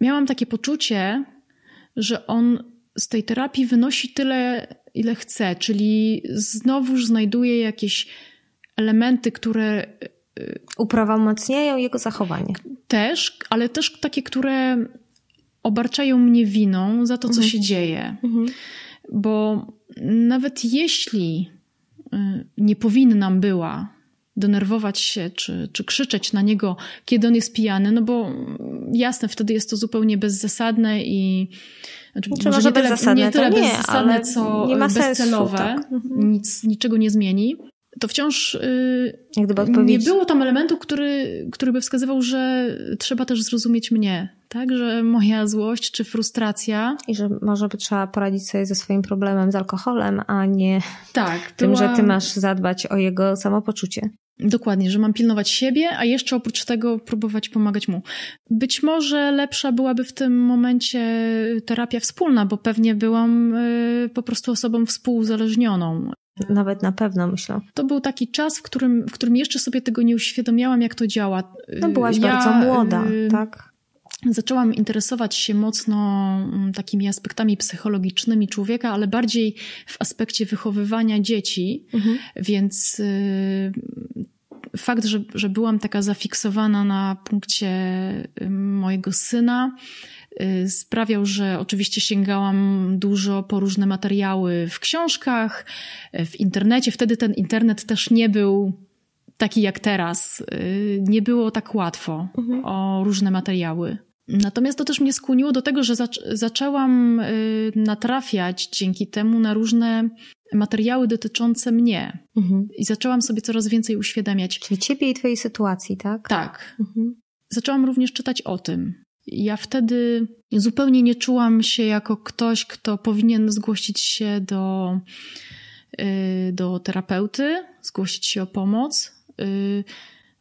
miałam takie poczucie, że on z tej terapii wynosi tyle, ile chce, czyli znowuż znajduje jakieś elementy, które. Y, Uprawomocniają jego zachowanie. Też, ale też takie, które obarczają mnie winą za to, co mhm. się dzieje. Mhm. Bo nawet jeśli y, nie powinnam była denerwować się czy, czy krzyczeć na niego, kiedy on jest pijany, no bo jasne, wtedy jest to zupełnie bezzasadne i znaczy, może, może nie tyle, nie bezzasadne, co nie ma bezcelowe, sensu, tak. Mhm. nic, niczego nie zmieni to wciąż yy, nie było tam elementu, który, który by wskazywał, że trzeba też zrozumieć mnie, tak? Że moja złość czy frustracja. I że może by trzeba poradzić sobie ze swoim problemem z alkoholem, a nie tak, tym, była... że ty masz zadbać o jego samopoczucie. Dokładnie, że mam pilnować siebie, a jeszcze oprócz tego próbować pomagać mu. Być może lepsza byłaby w tym momencie terapia wspólna, bo pewnie byłam y, po prostu osobą współuzależnioną. Nawet na pewno myślę. To był taki czas, w którym, w którym jeszcze sobie tego nie uświadomiałam, jak to działa. No byłaś ja, bardzo młoda, y, tak? Zaczęłam interesować się mocno mm, takimi aspektami psychologicznymi człowieka, ale bardziej w aspekcie wychowywania dzieci, mhm. więc y, fakt, że, że byłam taka zafiksowana na punkcie y, mojego syna, y, sprawiał, że oczywiście sięgałam dużo po różne materiały w książkach, w internecie. Wtedy ten internet też nie był taki jak teraz. Nie było tak łatwo mhm. o różne materiały. Natomiast to też mnie skłoniło do tego, że zac zaczęłam y, natrafiać dzięki temu na różne materiały dotyczące mnie. Mhm. I zaczęłam sobie coraz więcej uświadamiać. Czyli ciebie i twojej sytuacji, tak? Tak. Mhm. Zaczęłam również czytać o tym. Ja wtedy zupełnie nie czułam się jako ktoś, kto powinien zgłosić się do, y, do terapeuty, zgłosić się o pomoc. Y,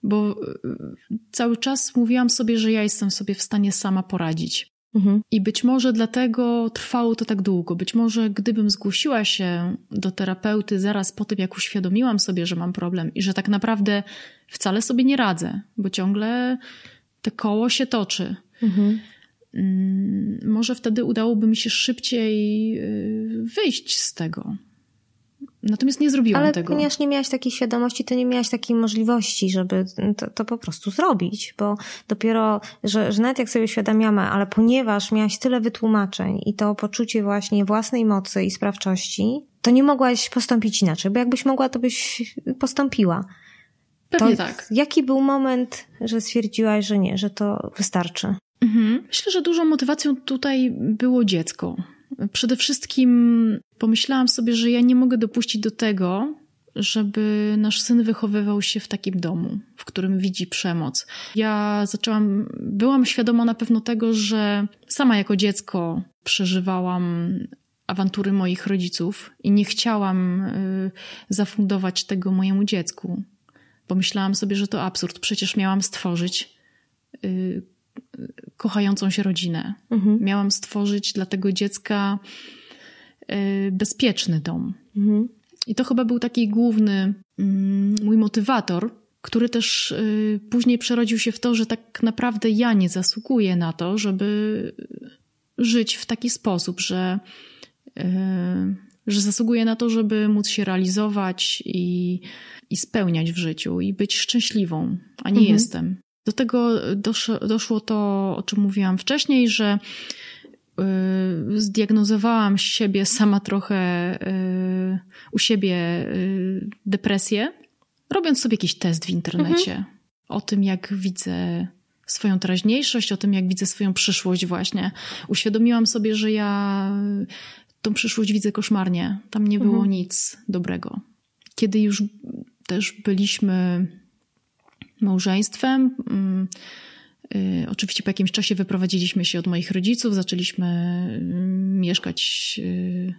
bo y, cały czas mówiłam sobie, że ja jestem sobie w stanie sama poradzić. Mhm. I być może dlatego trwało to tak długo. Być może gdybym zgłosiła się do terapeuty zaraz po tym, jak uświadomiłam sobie, że mam problem i że tak naprawdę wcale sobie nie radzę, bo ciągle te koło się toczy. Mhm. Mm, może wtedy udałoby mi się szybciej y, wyjść z tego. Natomiast nie zrobiłam Ale tego. Ale ponieważ nie miałaś takiej świadomości, to nie miałaś takiej możliwości, żeby to, to po prostu zrobić, bo dopiero, że, że nawet jak sobie uświadamiamy, ale ponieważ miałaś tyle wytłumaczeń i to poczucie właśnie własnej mocy i sprawczości, to nie mogłaś postąpić inaczej, bo jakbyś mogła, to byś postąpiła. Pewnie to tak. Jaki był moment, że stwierdziłaś, że nie, że to wystarczy? Mhm. Myślę, że dużą motywacją tutaj było dziecko. Przede wszystkim pomyślałam sobie, że ja nie mogę dopuścić do tego, żeby nasz syn wychowywał się w takim domu, w którym widzi przemoc. Ja zaczęłam, byłam świadoma na pewno tego, że sama jako dziecko przeżywałam awantury moich rodziców i nie chciałam y, zafundować tego mojemu dziecku. Pomyślałam sobie, że to absurd. Przecież miałam stworzyć y, kochającą się rodzinę. Mhm. Miałam stworzyć dla tego dziecka y, bezpieczny dom. Mhm. I to chyba był taki główny mm, mój motywator, który też y, później przerodził się w to, że tak naprawdę ja nie zasługuję na to, żeby żyć w taki sposób, że, y, że zasługuję na to, żeby móc się realizować i, i spełniać w życiu i być szczęśliwą, a nie mhm. jestem. Do tego doszło, doszło to, o czym mówiłam wcześniej, że y, zdiagnozowałam siebie sama trochę y, u siebie y, depresję, robiąc sobie jakiś test w internecie mhm. o tym, jak widzę swoją teraźniejszość, o tym, jak widzę swoją przyszłość właśnie. Uświadomiłam sobie, że ja tą przyszłość widzę koszmarnie. Tam nie było mhm. nic dobrego. Kiedy już też byliśmy małżeństwem. Mm, y, oczywiście po jakimś czasie wyprowadziliśmy się od moich rodziców, zaczęliśmy mm, mieszkać y,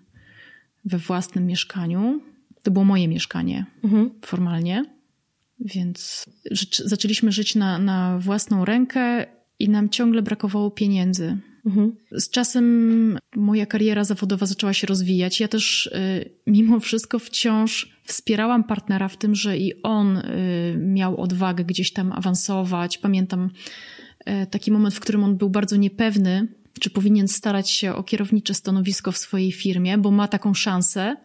we własnym mieszkaniu. To było moje mieszkanie mhm. formalnie, więc zaczęliśmy żyć na, na własną rękę i nam ciągle brakowało pieniędzy. Mhm. Z czasem moja kariera zawodowa zaczęła się rozwijać. Ja też y, mimo wszystko wciąż wspierałam partnera w tym, że i on y, miał odwagę gdzieś tam awansować. Pamiętam y, taki moment, w którym on był bardzo niepewny, czy powinien starać się o kierownicze stanowisko w swojej firmie, bo ma taką szansę.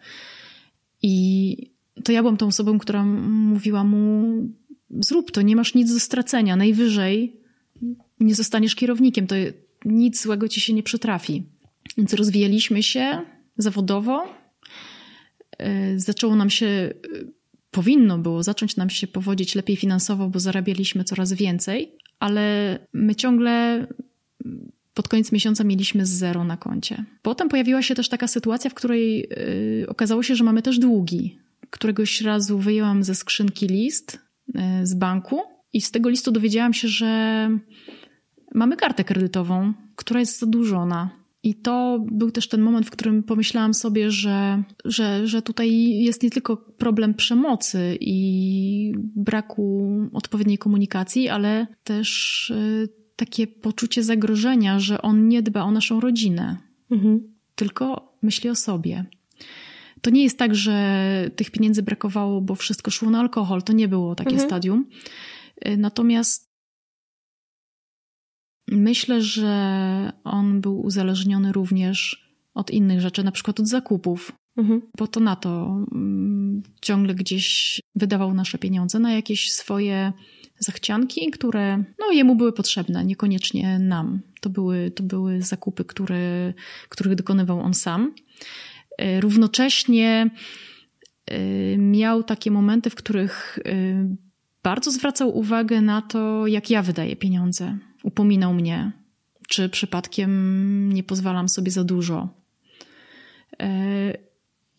I to ja byłam tą osobą, która mówiła mu: zrób to, nie masz nic do stracenia. Najwyżej nie zostaniesz kierownikiem. To nic złego ci się nie przytrafi. Więc rozwijaliśmy się zawodowo. E, zaczęło nam się, e, powinno było zacząć nam się powodzić lepiej finansowo, bo zarabialiśmy coraz więcej, ale my ciągle pod koniec miesiąca mieliśmy zero na koncie. Potem pojawiła się też taka sytuacja, w której yy, okazało się, że mamy też długi. Któregoś razu wyjęłam ze skrzynki list z banku i z tego listu dowiedziałam się, że mamy kartę kredytową, która jest zadłużona. I to był też ten moment, w którym pomyślałam sobie, że, że, że tutaj jest nie tylko problem przemocy i braku odpowiedniej komunikacji, ale też y, takie poczucie zagrożenia, że on nie dba o naszą rodzinę, mhm. tylko myśli o sobie. To nie jest tak, że tych pieniędzy brakowało, bo wszystko szło na alkohol. To nie było takie mhm. stadium. Y, natomiast myślę, że on był uzależniony również od innych rzeczy, na przykład od zakupów. Mhm. Bo to na to mm, ciągle gdzieś wydawał nasze pieniądze na jakieś swoje zachcianki, które no, jemu były potrzebne, niekoniecznie nam. To były, to były zakupy, które, których dokonywał on sam. E, równocześnie e, miał takie momenty, w których e, bardzo zwracał uwagę na to, jak ja wydaję pieniądze. Upominał mnie, czy przypadkiem nie pozwalam sobie za dużo.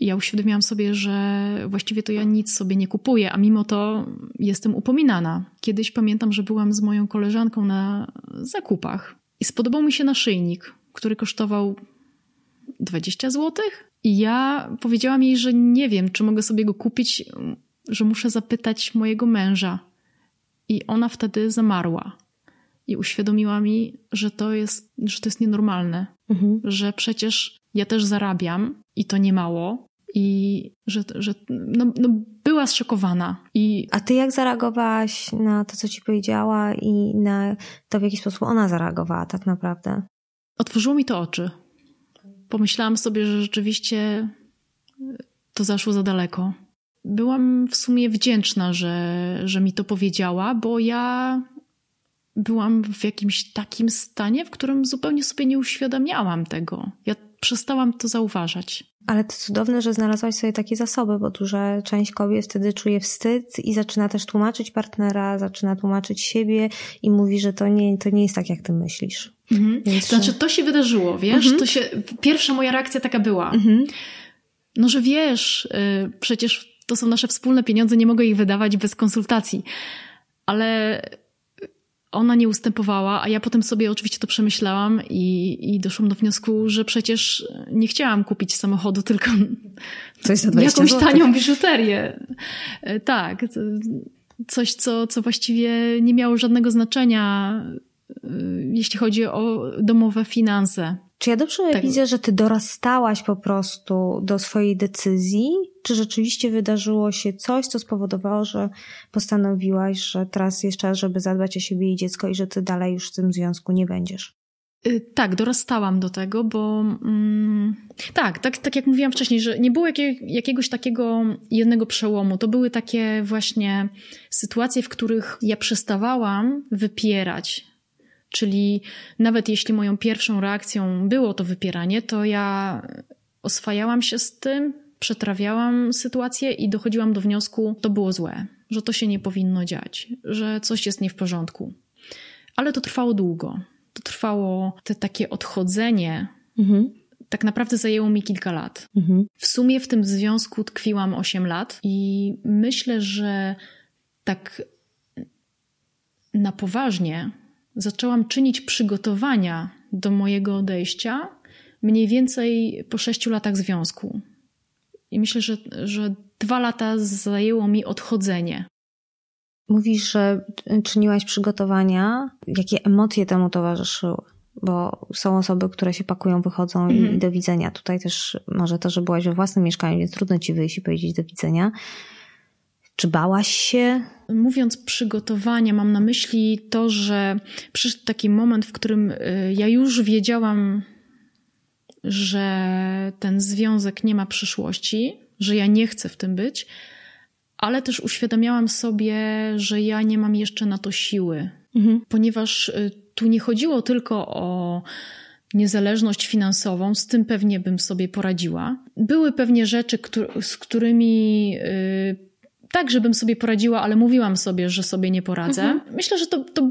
Ja uświadomiłam sobie, że właściwie to ja nic sobie nie kupuję, a mimo to jestem upominana. Kiedyś pamiętam, że byłam z moją koleżanką na zakupach i spodobał mi się naszyjnik, który kosztował 20 złotych i ja powiedziałam jej, że nie wiem, czy mogę sobie go kupić, że muszę zapytać mojego męża. I ona wtedy zamarła. I uświadomiła mi, że to jest, że to jest nienormalne. Mhm. Że przecież ja też zarabiam i to nie mało. I że, że no, no była zszokowana. I... A ty jak zareagowałaś na to, co ci powiedziała i na to, w jaki sposób ona zareagowała tak naprawdę? Otworzyło mi to oczy pomyślałam sobie, że rzeczywiście to zaszło za daleko. Byłam w sumie wdzięczna, że, że mi to powiedziała, bo ja byłam w jakimś takim stanie, w którym zupełnie sobie nie uświadamiałam tego. Ja przestałam to zauważać. Ale to cudowne, że znalazłaś sobie takie zasoby, bo duża część kobiet wtedy czuje wstyd i zaczyna też tłumaczyć partnera, zaczyna tłumaczyć siebie i mówi, że to nie, to nie jest tak, jak ty myślisz. Mhm. Więc, znaczy, to się wydarzyło, wiesz? Mhm. To się, pierwsza moja reakcja taka była. Mhm. No, że wiesz, y, przecież to są nasze wspólne pieniądze, nie mogę ich wydawać bez konsultacji. Ale ona nie ustępowała, a ja potem sobie oczywiście to przemyślałam i, i doszłam do wniosku, że przecież nie chciałam kupić samochodu, tylko Coś za jakąś zł. tanią biżuterię. E, tak, coś, co, co właściwie nie miało żadnego znaczenia, e, jeśli chodzi o domowe finanse. Czy ja dobrze tak. widzę, że ty dorastałaś po prostu do swojej decyzji? Czy rzeczywiście wydarzyło się coś, co spowodowało, że postanowiłaś, że teraz jest czas, żeby zadbać o siebie i dziecko i że ty dalej już w tym związku nie będziesz? Y, tak, dorastałam do tego, bo mm, tak, tak, tak jak mówiłam wcześniej, że nie było jakie, jakiegoś takiego jednego przełomu. To były takie właśnie sytuacje, w których ja przestawałam wypierać Czyli nawet jeśli moją pierwszą reakcją było to wypieranie, to ja oswajałam się z tym, przetrawiałam sytuację i dochodziłam do wniosku, to było złe, że to się nie powinno dziać, że coś jest nie w porządku. Ale to trwało długo. To trwało te takie odchodzenie. Mhm. Tak naprawdę zajęło mi kilka lat. Mhm. W sumie w tym związku tkwiłam 8 lat i myślę, że tak na poważnie zaczęłam czynić przygotowania do mojego odejścia mniej więcej po sześciu latach związku. I myślę, że, że dwa lata zajęło mi odchodzenie. Mówisz, że czyniłaś przygotowania. Jakie emocje temu towarzyszyły? Bo są osoby, które się pakują, wychodzą mm -hmm. i mhm. do widzenia. Tutaj też może to, że byłaś we własnym mieszkaniu, więc trudno ci wyjść i powiedzieć do widzenia. Czy bałaś się? Mówiąc przygotowania, mam na myśli to, że przyszedł taki moment, w którym y, ja już wiedziałam, że ten związek nie ma przyszłości, że ja nie chcę w tym być, ale też uświadamiałam sobie, że ja nie mam jeszcze na to siły, mhm. ponieważ y, tu nie chodziło tylko o niezależność finansową, z tym pewnie bym sobie poradziła. Były pewnie rzeczy, z którymi y, tak, żebym sobie poradziła, ale mówiłam sobie, że sobie nie poradzę. Mhm. Myślę, że to, to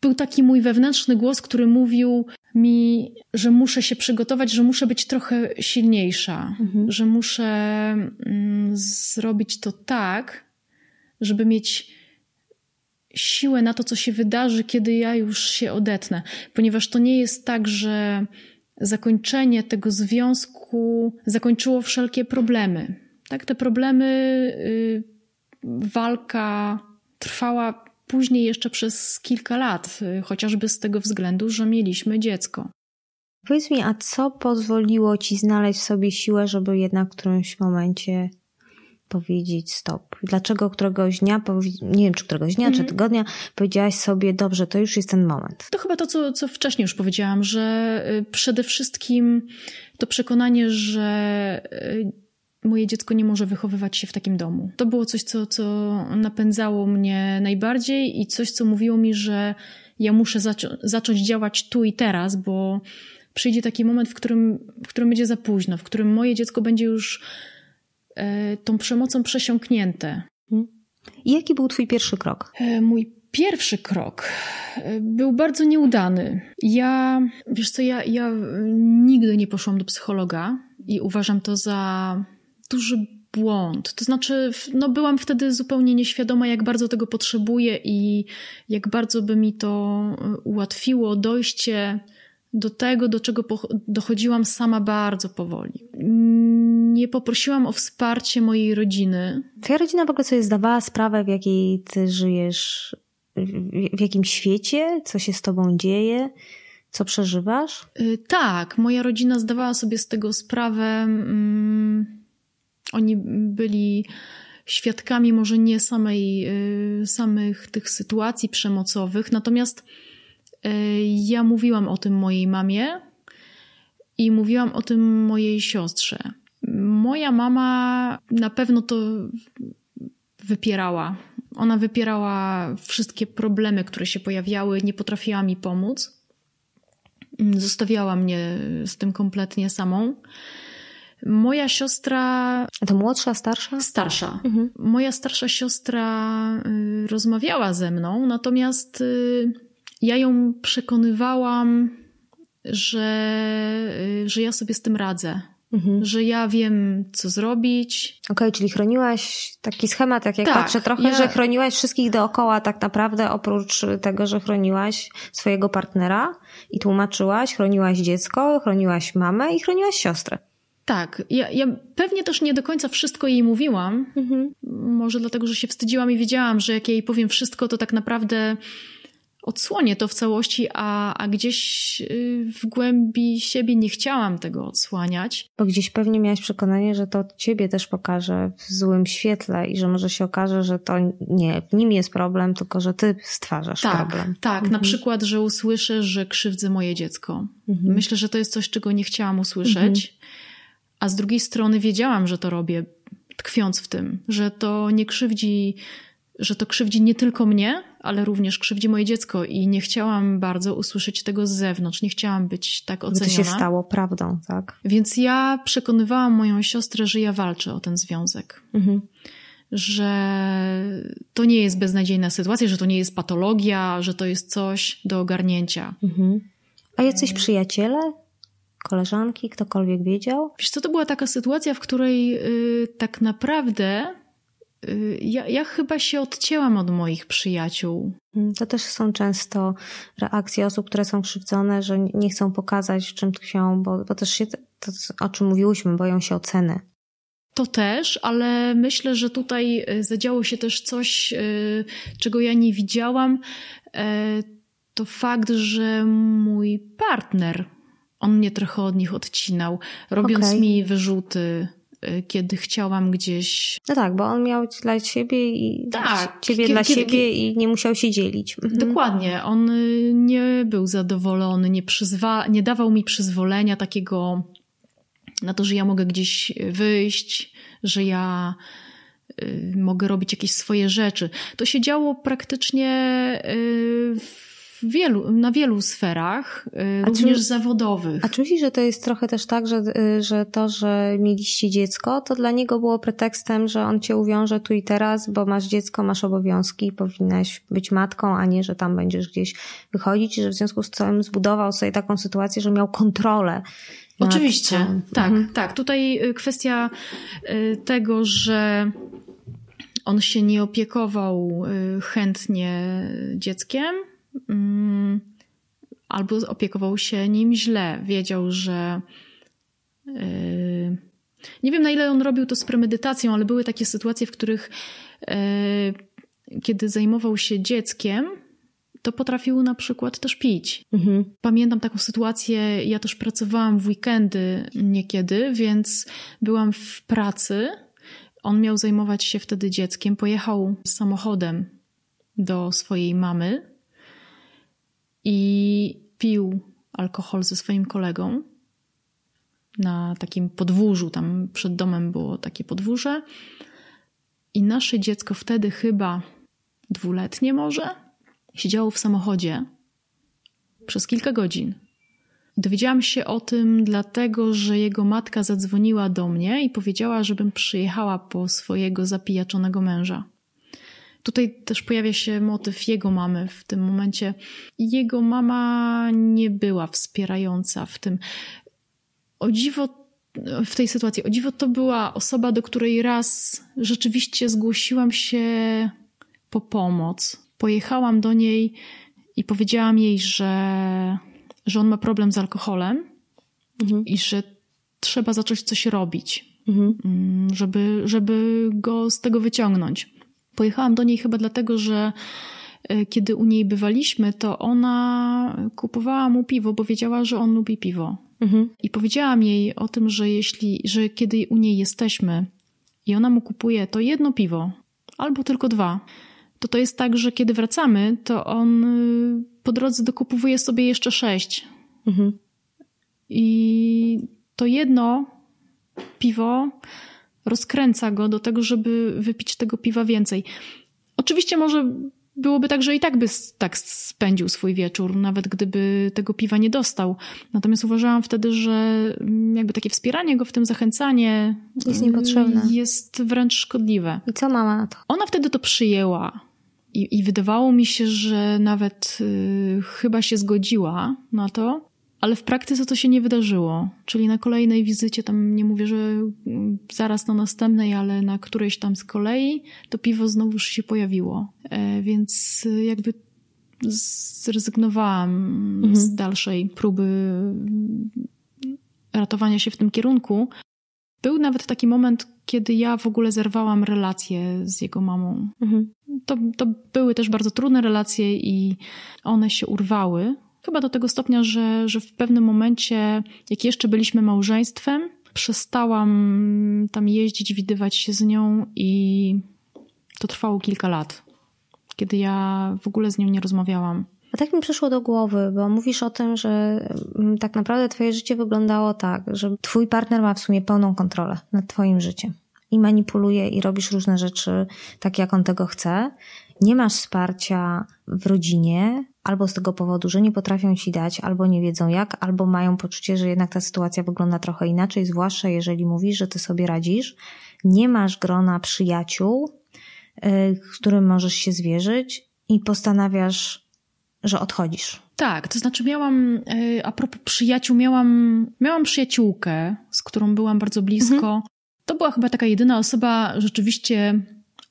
był taki mój wewnętrzny głos, który mówił mi, że muszę się przygotować, że muszę być trochę silniejsza, mhm. że muszę mm, zrobić to tak, żeby mieć siłę na to, co się wydarzy, kiedy ja już się odetnę. Ponieważ to nie jest tak, że zakończenie tego związku zakończyło wszelkie problemy. Tak, te problemy, y, walka trwała później jeszcze przez kilka lat, y, chociażby z tego względu, że mieliśmy dziecko. Powiedz mi, a co pozwoliło ci znaleźć w sobie siłę, żeby jednak w którymś momencie powiedzieć stop? Dlaczego któregoś dnia, nie wiem czy któregoś dnia, czy mhm. tygodnia, powiedziałaś sobie, dobrze, to już jest ten moment? To chyba to, co, co wcześniej już powiedziałam, że y, przede wszystkim to przekonanie, że y, moje dziecko nie może wychowywać się w takim domu. To było coś, co, co napędzało mnie najbardziej i coś, co mówiło mi, że ja muszę zaczą- zacząć działać tu i teraz, bo przyjdzie taki moment, w którym, w którym będzie za późno, w którym moje dziecko będzie już e, tą przemocą przesiąknięte. Mhm. I jaki był Twój pierwszy krok? E, mój pierwszy krok e, był bardzo nieudany. Ja, wiesz co, ja, ja nigdy nie poszłam do psychologa i uważam to za duży błąd. To znaczy, no byłam wtedy zupełnie nieświadoma, jak bardzo tego potrzebuję i jak bardzo by mi to e, ułatwiło dojście do tego, do czego dochodziłam sama bardzo powoli. Nie poprosiłam o wsparcie mojej rodziny. Twoja rodzina w ogóle sobie zdawała sprawę, w jakiej ty żyjesz, w jakim świecie, co się z tobą dzieje, co przeżywasz? E, tak, moja rodzina zdawała sobie z tego sprawę. Mm, oni byli świadkami może nie samej, y, samych tych sytuacji przemocowych, natomiast y, ja mówiłam o tym mojej mamie i mówiłam o tym mojej siostrze. Moja mama na pewno to wypierała. Ona wypierała wszystkie problemy, które się pojawiały, nie potrafiła mi pomóc. Zostawiała mnie z tym kompletnie samą. Moja siostra. To młodsza, starsza? Starsza. Mhm. Moja starsza siostra y, rozmawiała ze mną, natomiast y, ja ją przekonywałam, że, y, że ja sobie z tym radzę. Mhm. Że ja wiem, co zrobić. Okej, okay, czyli chroniłaś taki schemat, jak, jak tak, patrzę trochę, ja... że chroniłaś wszystkich dookoła tak naprawdę, oprócz tego, że chroniłaś swojego partnera i tłumaczyłaś, chroniłaś dziecko, chroniłaś mamę i chroniłaś siostrę. Tak, ja, ja pewnie też nie do końca wszystko jej mówiłam. Mhm. Może dlatego, że się wstydziłam i wiedziałam, że jak jej powiem wszystko, to tak naprawdę odsłonię to w całości, a, a gdzieś y, w głębi siebie nie chciałam tego odsłaniać. Bo gdzieś pewnie miałaś przekonanie, że to ciebie też pokaże w złym świetle i że może się okaże, że to nie w nim jest problem, tylko że ty stwarzasz tak, problem. Tak, mhm. na przykład, że usłyszę, że krzywdzę moje dziecko. Mhm. Myślę, że to jest coś, czego nie chciałam usłyszeć. A z drugiej strony wiedziałam, że to robię, tkwiąc w tym, że to nie krzywdzi, że to krzywdzi nie tylko mnie, ale również krzywdzi moje dziecko i nie chciałam bardzo usłyszeć tego z zewnątrz, nie chciałam być tak oceniona. To się stało prawdą, tak? Więc ja przekonywałam moją siostrę, że ja walczę o ten związek. Mhm. Że to nie jest beznadziejna sytuacja, że to nie jest patologia, że to jest coś do ogarnięcia. Mhm. A jacyś przyjaciele koleżanki, ktokolwiek wiedział? Wiesz co, to była taka sytuacja, w której yy, tak naprawdę yy, ja, ja chyba się odcięłam od moich przyjaciół. Mm, to też są często reakcje osób, które są krzywdzone, że nie chcą pokazać, w czym tkwią, bo, bo też się, to, o czym mówiłyśmy, boją się oceny. To też, ale myślę, że tutaj y, zadziało się też coś, yy, czego ja nie widziałam. Y, to fakt, że mój partner on mnie trochę od nich odcinał, robiąc okay. mi wyrzuty, y, kiedy chciałam gdzieś. No tak, bo on miał dla ciebie i tak, ciebie kiedy, dla kiedy, siebie kiedy... i nie musiał się dzielić. Mhm. Dokładnie. On y, nie był zadowolony, nie, przyzwa... nie dawał mi przyzwolenia takiego na to, że ja mogę gdzieś wyjść, że ja y, mogę robić jakieś swoje rzeczy. To się działo praktycznie w wielu, na wielu sferach, y, a również czy, zawodowych. A czy myślisz, że to jest trochę też tak, że, y, że to, że mieliście dziecko, to dla niego było pretekstem, że on cię uwiąże tu i teraz, bo masz dziecko, masz obowiązki, powinnaś być matką, a nie, że tam będziesz gdzieś wychodzić, że w związku z tym zbudował sobie taką sytuację, że miał kontrolę Oczywiście, tak, mhm. tak. Tutaj y, kwestia tego, że on się nie opiekował chętnie dzieckiem, albo opiekował się nim źle. Wiedział, że. Yy, nie wiem, na ile on robił to z premedytacją, ale były takie sytuacje, w których, yy, kiedy zajmował się dzieckiem, to potrafił na przykład też pić. Mhm. Pamiętam taką sytuację, ja też pracowałam w weekendy niekiedy, więc byłam w pracy. On miał zajmować się wtedy dzieckiem, pojechał samochodem do swojej mamy i pił alkohol ze swoim kolegą na takim podwórzu. Tam przed domem było takie podwórze. I nasze dziecko wtedy chyba dwuletnie może siedziało w samochodzie przez kilka godzin. Dowiedziałam się o tym dlatego, że jego matka zadzwoniła do mnie i powiedziała, żebym przyjechała po swojego zapijaczonego męża. Tutaj też pojawia się motyw jego mamy w tym momencie. Jego mama nie była wspierająca w tym. O dziwo, w tej sytuacji, o dziwo to była osoba, do której raz rzeczywiście zgłosiłam się po pomoc. Pojechałam do niej i powiedziałam jej, że, że on ma problem z alkoholem mhm. i że trzeba zacząć coś robić, mhm. Mm, żeby, żeby go z tego wyciągnąć. Pojechałam do niej chyba dlatego, że e, kiedy u niej bywaliśmy, to ona kupowała mu piwo, bo wiedziała, że on lubi piwo. Mhm. I powiedziałam jej o tym, że jeśli, że kiedy u niej jesteśmy i ona mu kupuje to jedno piwo, albo tylko dwa, to to jest tak, że kiedy wracamy, to on y, po drodze dokupuje sobie jeszcze sześć. Mhm. I to jedno piwo rozkręca go do tego, żeby wypić tego piwa więcej. Oczywiście może byłoby tak, że i tak by tak spędził swój wieczór, nawet gdyby tego piwa nie dostał. Natomiast uważałam wtedy, że mm, jakby takie wspieranie go w tym, zachęcanie jest niepotrzebne. Jest wręcz szkodliwe. I co mama na to? Ona wtedy to przyjęła. I, i wydawało mi się, że nawet y, chyba się zgodziła na to, ale w praktyce to się nie wydarzyło. Czyli na kolejnej wizycie, tam nie mówię, że mm, zaraz na następnej, ale na którejś tam z kolei, to piwo znowuż się pojawiło. E, więc y, jakby zrezygnowałam mhm. z dalszej próby mm, ratowania się w tym kierunku. Był nawet taki moment, kiedy ja w ogóle zerwałam relacje z jego mamą. Mhm. To, to były też bardzo trudne relacje i one się urwały Chyba do tego stopnia, że, że w pewnym momencie, jak jeszcze byliśmy małżeństwem, przestałam tam jeździć, widywać się z nią i to trwało kilka lat, kiedy ja w ogóle z nią nie rozmawiałam. A tak mi przyszło do głowy, bo mówisz o tym, że mm, tak naprawdę twoje życie wyglądało tak, że twój partner ma w sumie pełną kontrolę nad twoim życiem i manipuluje i robisz różne rzeczy tak, jak on tego chce. Nie masz wsparcia w rodzinie, albo z tego powodu, że nie potrafią ci dać, albo nie wiedzą jak, albo mają poczucie, że jednak ta sytuacja wygląda trochę inaczej, zwłaszcza jeżeli mówisz, że ty sobie radzisz. Nie masz grona przyjaciół, y, z którym możesz się zwierzyć i postanawiasz, że odchodzisz. Tak, to znaczy miałam, y, a propos przyjaciół, miałam, miałam przyjaciółkę, z którą byłam bardzo blisko. Mhm. To była chyba taka jedyna osoba rzeczywiście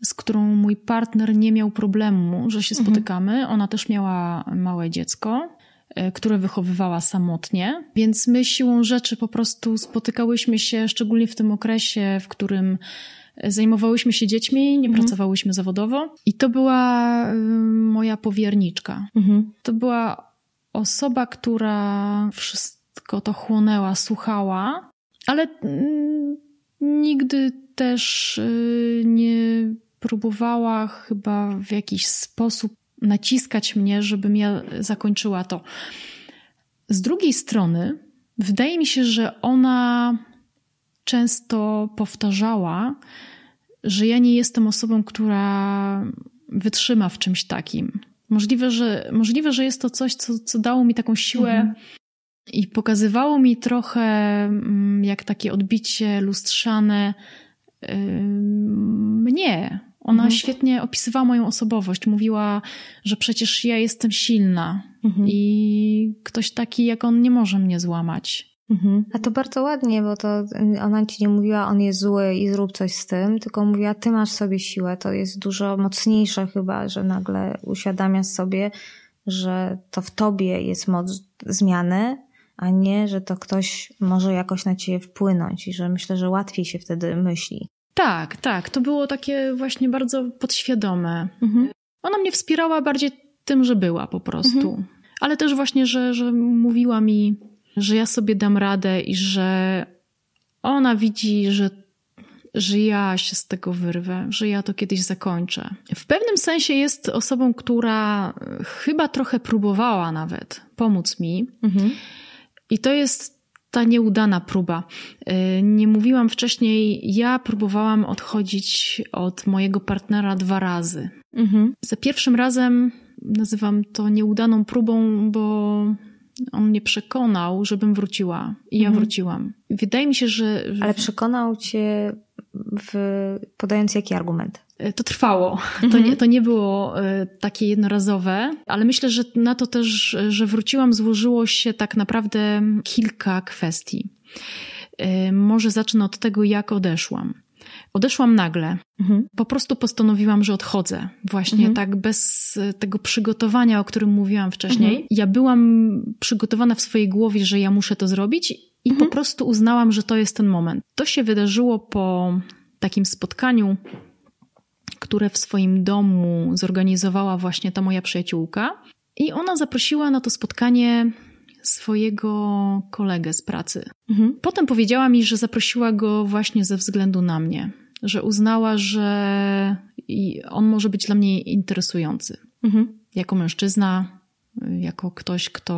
z którą mój partner nie miał problemu, że się mhm. spotykamy. Ona też miała małe dziecko, e, które wychowywała samotnie, więc my siłą rzeczy po prostu spotykałyśmy się, szczególnie w tym okresie, w którym zajmowałyśmy się dziećmi, nie mhm. pracowałyśmy zawodowo. I to była y, moja powierniczka. Mhm. To była osoba, która wszystko to chłonęła, słuchała, ale mm, nigdy też nie próbowała chyba w jakiś sposób naciskać mnie, żebym ja zakończyła to. Z drugiej strony, wydaje mi się, że ona często powtarzała, że ja nie jestem osobą, która wytrzyma w czymś takim. Możliwe, że, możliwe, że jest to coś, co, co dało mi taką siłę mhm. i pokazywało mi trochę mm, jak takie odbicie lustrzane mnie, ona mhm. świetnie opisywała moją osobowość. Mówiła, że przecież ja jestem silna mhm. i ktoś taki jak on nie może mnie złamać. Mhm. A to bardzo ładnie, bo to ona ci nie mówiła, on jest zły i zrób coś z tym, tylko mówiła, ty masz sobie siłę. To jest dużo mocniejsze chyba, że nagle uświadamiasz sobie, że to w tobie jest moc zmiany, a nie, że to ktoś może jakoś na ciebie wpłynąć i że myślę, że łatwiej się wtedy myśli. Tak, tak. To było takie właśnie bardzo podświadome. Mhm. Ona mnie wspierała bardziej tym, że była po prostu. Mhm. Ale też właśnie, że, że mówiła mi, że ja sobie dam radę i że ona widzi, że, że ja się z tego wyrwę, że ja to kiedyś zakończę. W pewnym sensie jest osobą, która chyba trochę próbowała nawet pomóc mi. Mhm. I to jest ta nieudana próba. Y, nie mówiłam wcześniej, ja próbowałam odchodzić od mojego partnera dwa razy. Mhm. Za pierwszym razem nazywam to nieudaną próbą, bo on mnie przekonał, żebym wróciła. I ja mhm. wróciłam. Wydaje mi się, że. Ale przekonał cię, w, podając jaki argument? E, to trwało. Mhm. To, nie, to nie było e, takie jednorazowe, ale myślę, że na to też, że wróciłam, złożyło się tak naprawdę kilka kwestii. E, może zacznę od tego, jak odeszłam. Odeszłam nagle. Mhm. Po prostu postanowiłam, że odchodzę. Właśnie mhm. tak bez tego przygotowania, o którym mówiłam wcześniej. Mhm. Ja byłam przygotowana w swojej głowie, że ja muszę to zrobić i po mhm. prostu uznałam, że to jest ten moment. To się wydarzyło po takim spotkaniu, które w swoim domu zorganizowała właśnie ta moja przyjaciółka. I ona zaprosiła na to spotkanie swojego kolegę z pracy. Mhm. Potem powiedziała mi, że zaprosiła go właśnie ze względu na mnie, że uznała, że on może być dla mnie interesujący. Mhm. Jako mężczyzna, jako ktoś, kto.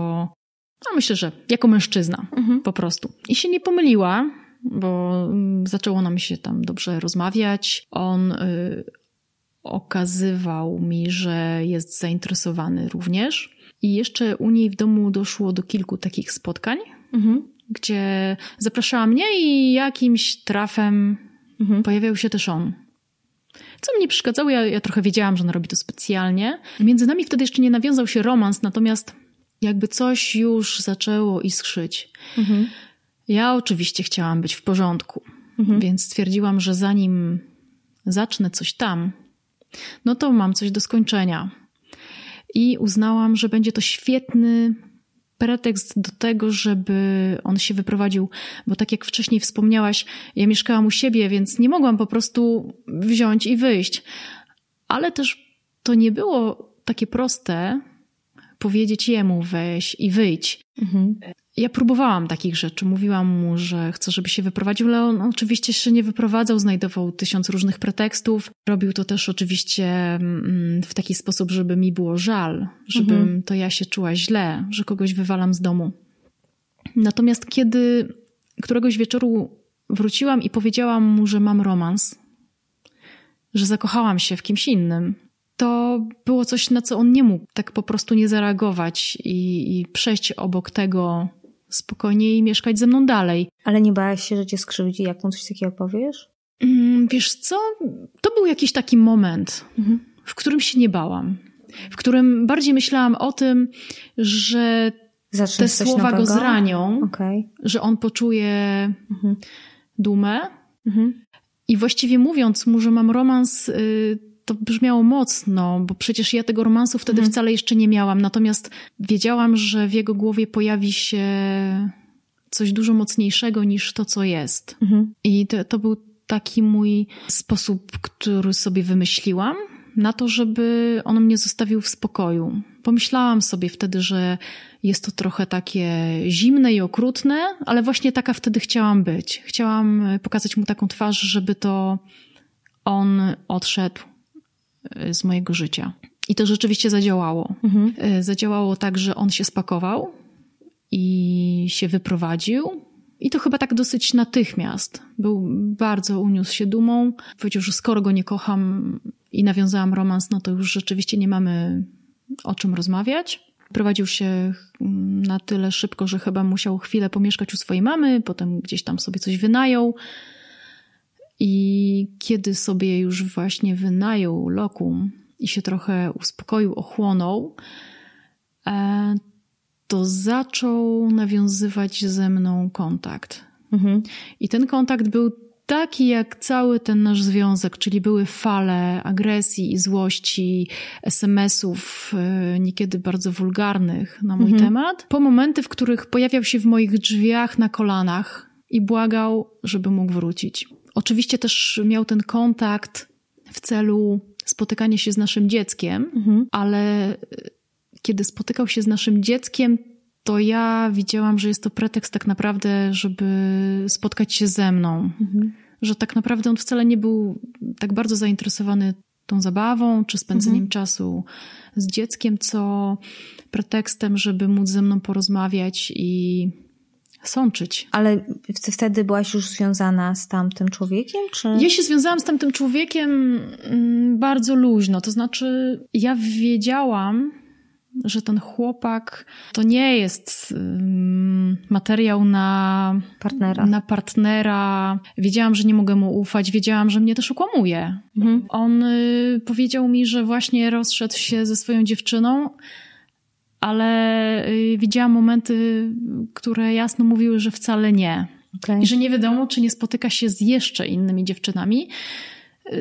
No myślę, że jako mężczyzna mhm. po prostu. I się nie pomyliła, bo zaczęło nam się tam dobrze rozmawiać. On y, okazywał mi, że jest zainteresowany również. I jeszcze u niej w domu doszło do kilku takich spotkań, mhm. gdzie zapraszała mnie i jakimś trafem mhm. pojawiał się też on. Co mnie przeszkadzało, ja, ja trochę wiedziałam, że on robi to specjalnie. Między nami wtedy jeszcze nie nawiązał się romans, natomiast jakby coś już zaczęło iskrzyć. Mhm. Ja oczywiście chciałam być w porządku, mhm. więc stwierdziłam, że zanim zacznę coś tam, no to mam coś do skończenia i uznałam, że będzie to świetny pretekst do tego, żeby on się wyprowadził, bo tak jak wcześniej wspomniałaś, ja mieszkałam u siebie, więc nie mogłam po prostu wziąć i wyjść. Ale też to nie było takie proste powiedzieć jemu weź i wyjdź. Mhm. Ja próbowałam takich rzeczy. Mówiłam mu, że chcę, żeby się wyprowadził, ale on oczywiście się nie wyprowadzał, znajdował tysiąc różnych pretekstów. Robił to też oczywiście mm, w taki sposób, żeby mi było żal, żebym mhm. to ja się czuła źle, że kogoś wywalam z domu. Natomiast kiedy któregoś wieczoru wróciłam i powiedziałam mu, że mam romans, że zakochałam się w kimś innym, to było coś, na co on nie mógł tak po prostu nie zareagować i, i przejść obok tego, spokojnie i mieszkać ze mną dalej. Ale nie bałaś się, że cię skrzywdzi, jak mu coś takiego powiesz? Mm, wiesz co? To był jakiś taki moment, mhm. w którym się nie bałam. W którym bardziej myślałam o tym, że te słowa nowego? go zranią, okay. że on poczuje mhm. dumę. Mhm. I właściwie mówiąc mu, że mam romans, y, to brzmiało mocno, bo przecież ja tego romansu wtedy mhm. wcale jeszcze nie miałam. Natomiast wiedziałam, że w jego głowie pojawi się coś dużo mocniejszego niż to, co jest. Mhm. I to, to był taki mój sposób, który sobie wymyśliłam na to, żeby on mnie zostawił w spokoju. Pomyślałam sobie wtedy, że jest to trochę takie zimne i okrutne, ale właśnie taka wtedy chciałam być. Chciałam pokazać mu taką twarz, żeby to on odszedł z mojego życia. I to rzeczywiście zadziałało. Mhm. Y, zadziałało tak, że on się spakował i się wyprowadził. I to chyba tak dosyć natychmiast. Był bardzo uniósł się dumą. Powiedział, że skoro go nie kocham i nawiązałam romans, no to już rzeczywiście nie mamy o czym rozmawiać. Prowadził się na tyle szybko, że chyba musiał chwilę pomieszkać u swojej mamy, potem gdzieś tam sobie coś wynajął. I kiedy sobie już właśnie wynajął lokum i się trochę uspokoił, ochłonął, e, to zaczął nawiązywać ze mną kontakt. Mhm. I ten kontakt był taki jak cały ten nasz związek, czyli były fale agresji i złości, SMS-ów, y, niekiedy bardzo wulgarnych na mój mhm. temat, po momenty, w których pojawiał się w moich drzwiach na kolanach i błagał, żeby mógł wrócić. Oczywiście też miał ten kontakt w celu spotykania się z naszym dzieckiem, mhm. ale kiedy spotykał się z naszym dzieckiem, to ja widziałam, że jest to pretekst tak naprawdę, żeby spotkać się ze mną. Mhm. Że tak naprawdę on wcale nie był tak bardzo zainteresowany tą zabawą czy spędzeniem mhm. czasu z dzieckiem, co pretekstem, żeby móc ze mną porozmawiać i sączyć. Ale wtedy byłaś już związana z tamtym człowiekiem? Czy... Ja się związałam z tamtym człowiekiem mm, bardzo luźno. To znaczy, ja wiedziałam, że ten chłopak to nie jest materiał na partnera. na partnera. Wiedziałam, że nie mogę mu ufać, wiedziałam, że mnie też ukłamuje. Mhm. On y, powiedział mi, że właśnie rozszedł się ze swoją dziewczyną, ale y, widziałam momenty, które jasno mówiły, że wcale nie. Okay. I że nie wiadomo, czy nie spotyka się z jeszcze innymi dziewczynami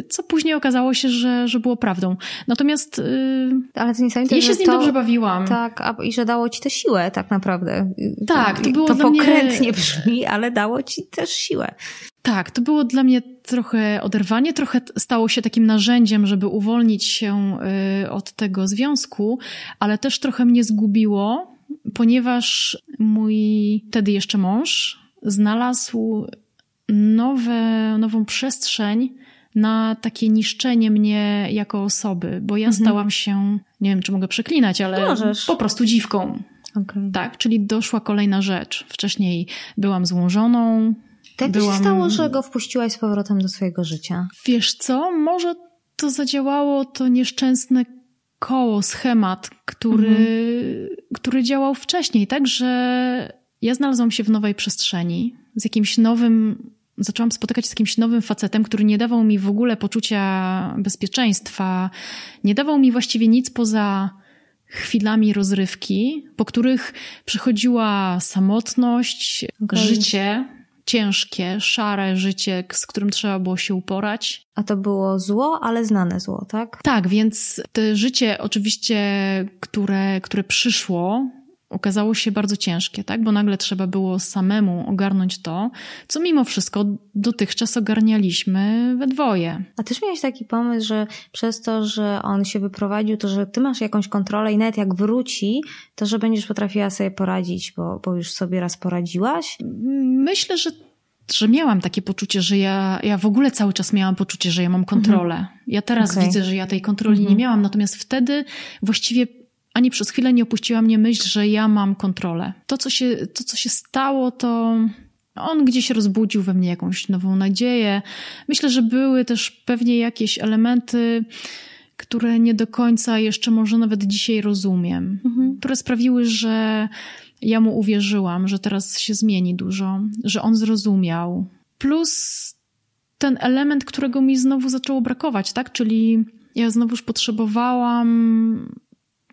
co później okazało się, że, że było prawdą. Natomiast yy, Ale to niesamowite, ja się z nim to, dobrze bawiłam. Tak, a, i że dało ci tę siłę tak naprawdę. Tak, to było to pokrętnie mnie... brzmi, ale dało ci też siłę. Tak, to było dla mnie trochę oderwanie, trochę stało się takim narzędziem, żeby uwolnić się yy, od tego związku, ale też trochę mnie zgubiło, ponieważ mój wtedy jeszcze mąż znalazł nowe, nową przestrzeń na takie niszczenie mnie jako osoby, bo ja mhm. stałam się, nie wiem czy mogę przeklinać, ale Możesz. po prostu dziwką. Okay. Tak, czyli doszła kolejna rzecz. Wcześniej byłam złą żoną. Tak byłam... się stało, że go wpuściłaś z powrotem do swojego życia? Wiesz co, może to zadziałało to nieszczęsne koło, schemat, który, mhm. który działał wcześniej, tak, że ja znalazłam się w nowej przestrzeni, z jakimś nowym zaczęłam spotykać z jakimś nowym facetem, który nie dawał mi w ogóle poczucia bezpieczeństwa, nie dawał mi właściwie nic poza chwilami rozrywki, po których przychodziła samotność, okay. życie ciężkie, szare życie, z którym trzeba było się uporać. A to było zło, ale znane zło, tak? Tak, więc to życie oczywiście, które, które przyszło, okazało się bardzo ciężkie, tak? Bo nagle trzeba było samemu ogarnąć to, co mimo wszystko dotychczas ogarnialiśmy we dwoje. A też miałeś taki pomysł, że przez to, że on się wyprowadził, to że ty masz jakąś kontrolę i nawet jak wróci, to że będziesz potrafiła sobie poradzić, bo, bo już sobie raz poradziłaś? Myślę, że że miałam takie poczucie, że ja, ja w ogóle cały czas miałam poczucie, że ja mam kontrolę. Mhm. Ja teraz okay. widzę, że ja tej kontroli mhm. nie miałam, natomiast wtedy właściwie ani przez chwilę nie opuściła mnie myśl, że ja mam kontrolę. To, co się, to, co się stało, to on gdzieś rozbudził we mnie jakąś nową nadzieję. Myślę, że były też pewnie jakieś elementy, które nie do końca jeszcze może nawet dzisiaj rozumiem, mhm. które sprawiły, że ja mu uwierzyłam, że teraz się zmieni dużo, że on zrozumiał. Plus ten element, którego mi znowu zaczęło brakować, tak? Czyli ja znowuż potrzebowałam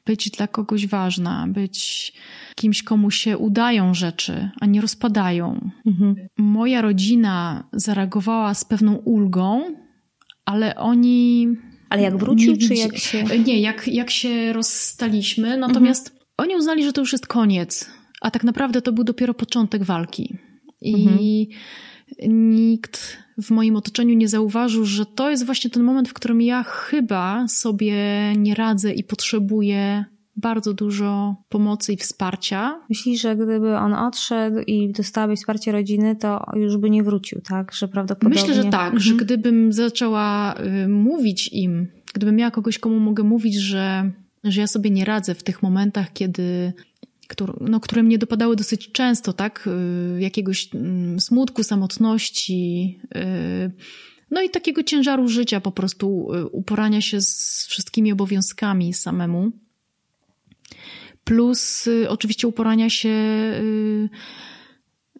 być dla kogoś ważna, być kimś, komu się udają rzeczy, a nie rozpadają. Mhm. Moja rodzina zareagowała z pewną ulgą, ale oni. Ale jak wrócił, nie, czy jak się. Nie, jak, jak się rozstaliśmy, natomiast mhm. oni uznali, że to już jest koniec, a tak naprawdę to był dopiero początek walki. I mhm. nikt w moim otoczeniu nie zauważył, że to jest właśnie ten moment, w którym ja chyba sobie nie radzę i potrzebuję bardzo dużo pomocy i wsparcia. Myślisz, że gdyby on odszedł i dostałabyś wsparcie rodziny, to już by nie wrócił, tak? Że prawdopodobnie... Myślę, że tak, mhm. że gdybym zaczęła y, mówić im, gdybym miała kogoś, komu mogę mówić, że, że ja sobie nie radzę w tych momentach, kiedy które, no, które mnie dopadały dosyć często, tak? Y, jakiegoś mm, smutku, samotności, y, no i takiego ciężaru życia, po prostu y, uporania się z wszystkimi obowiązkami samemu. Plus oczywiście uporania się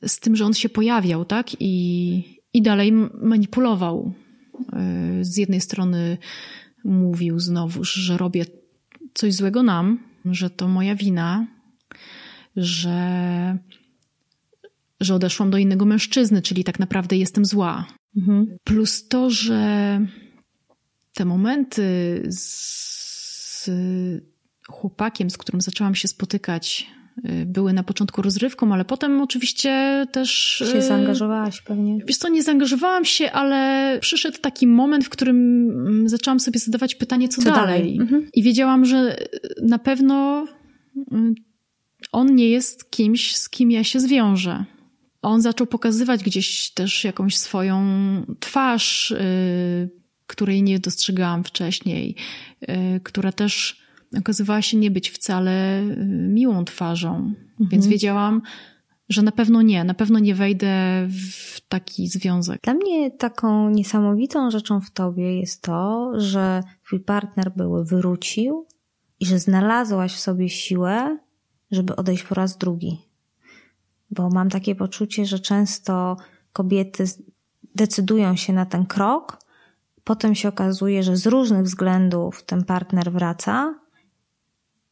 z tym, że on się pojawiał, tak? I, i dalej manipulował. Z jednej strony mówił znowu, że robię coś złego nam, że to moja wina, że, że odeszłam do innego mężczyzny, czyli tak naprawdę jestem zła. Mhm. Plus to, że te momenty z chłopakiem, z którym zaczęłam się spotykać, y, były na początku rozrywką, ale potem oczywiście też. Się y, zaangażowałaś pewnie. Wiesz co, nie zaangażowałam się, ale przyszedł taki moment, w którym mm, zaczęłam sobie zadawać pytanie, co, co dalej. dalej? Mhm. I wiedziałam, że na pewno on nie jest kimś, z kim ja się zwiążę. On zaczął pokazywać gdzieś też jakąś swoją twarz, yy, której nie dostrzegałam wcześniej, yy, która też okazywała się nie być wcale yy, miłą twarzą. Mhm. Więc wiedziałam, że na pewno nie, na pewno nie wejdę w taki związek. Dla mnie taką niesamowitą rzeczą w tobie jest to, że twój partner były wrócił i że znalazłaś w sobie siłę, żeby odejść po raz drugi. Bo mam takie poczucie, że często kobiety decydują się na ten krok, potem się okazuje, że z różnych względów ten partner wraca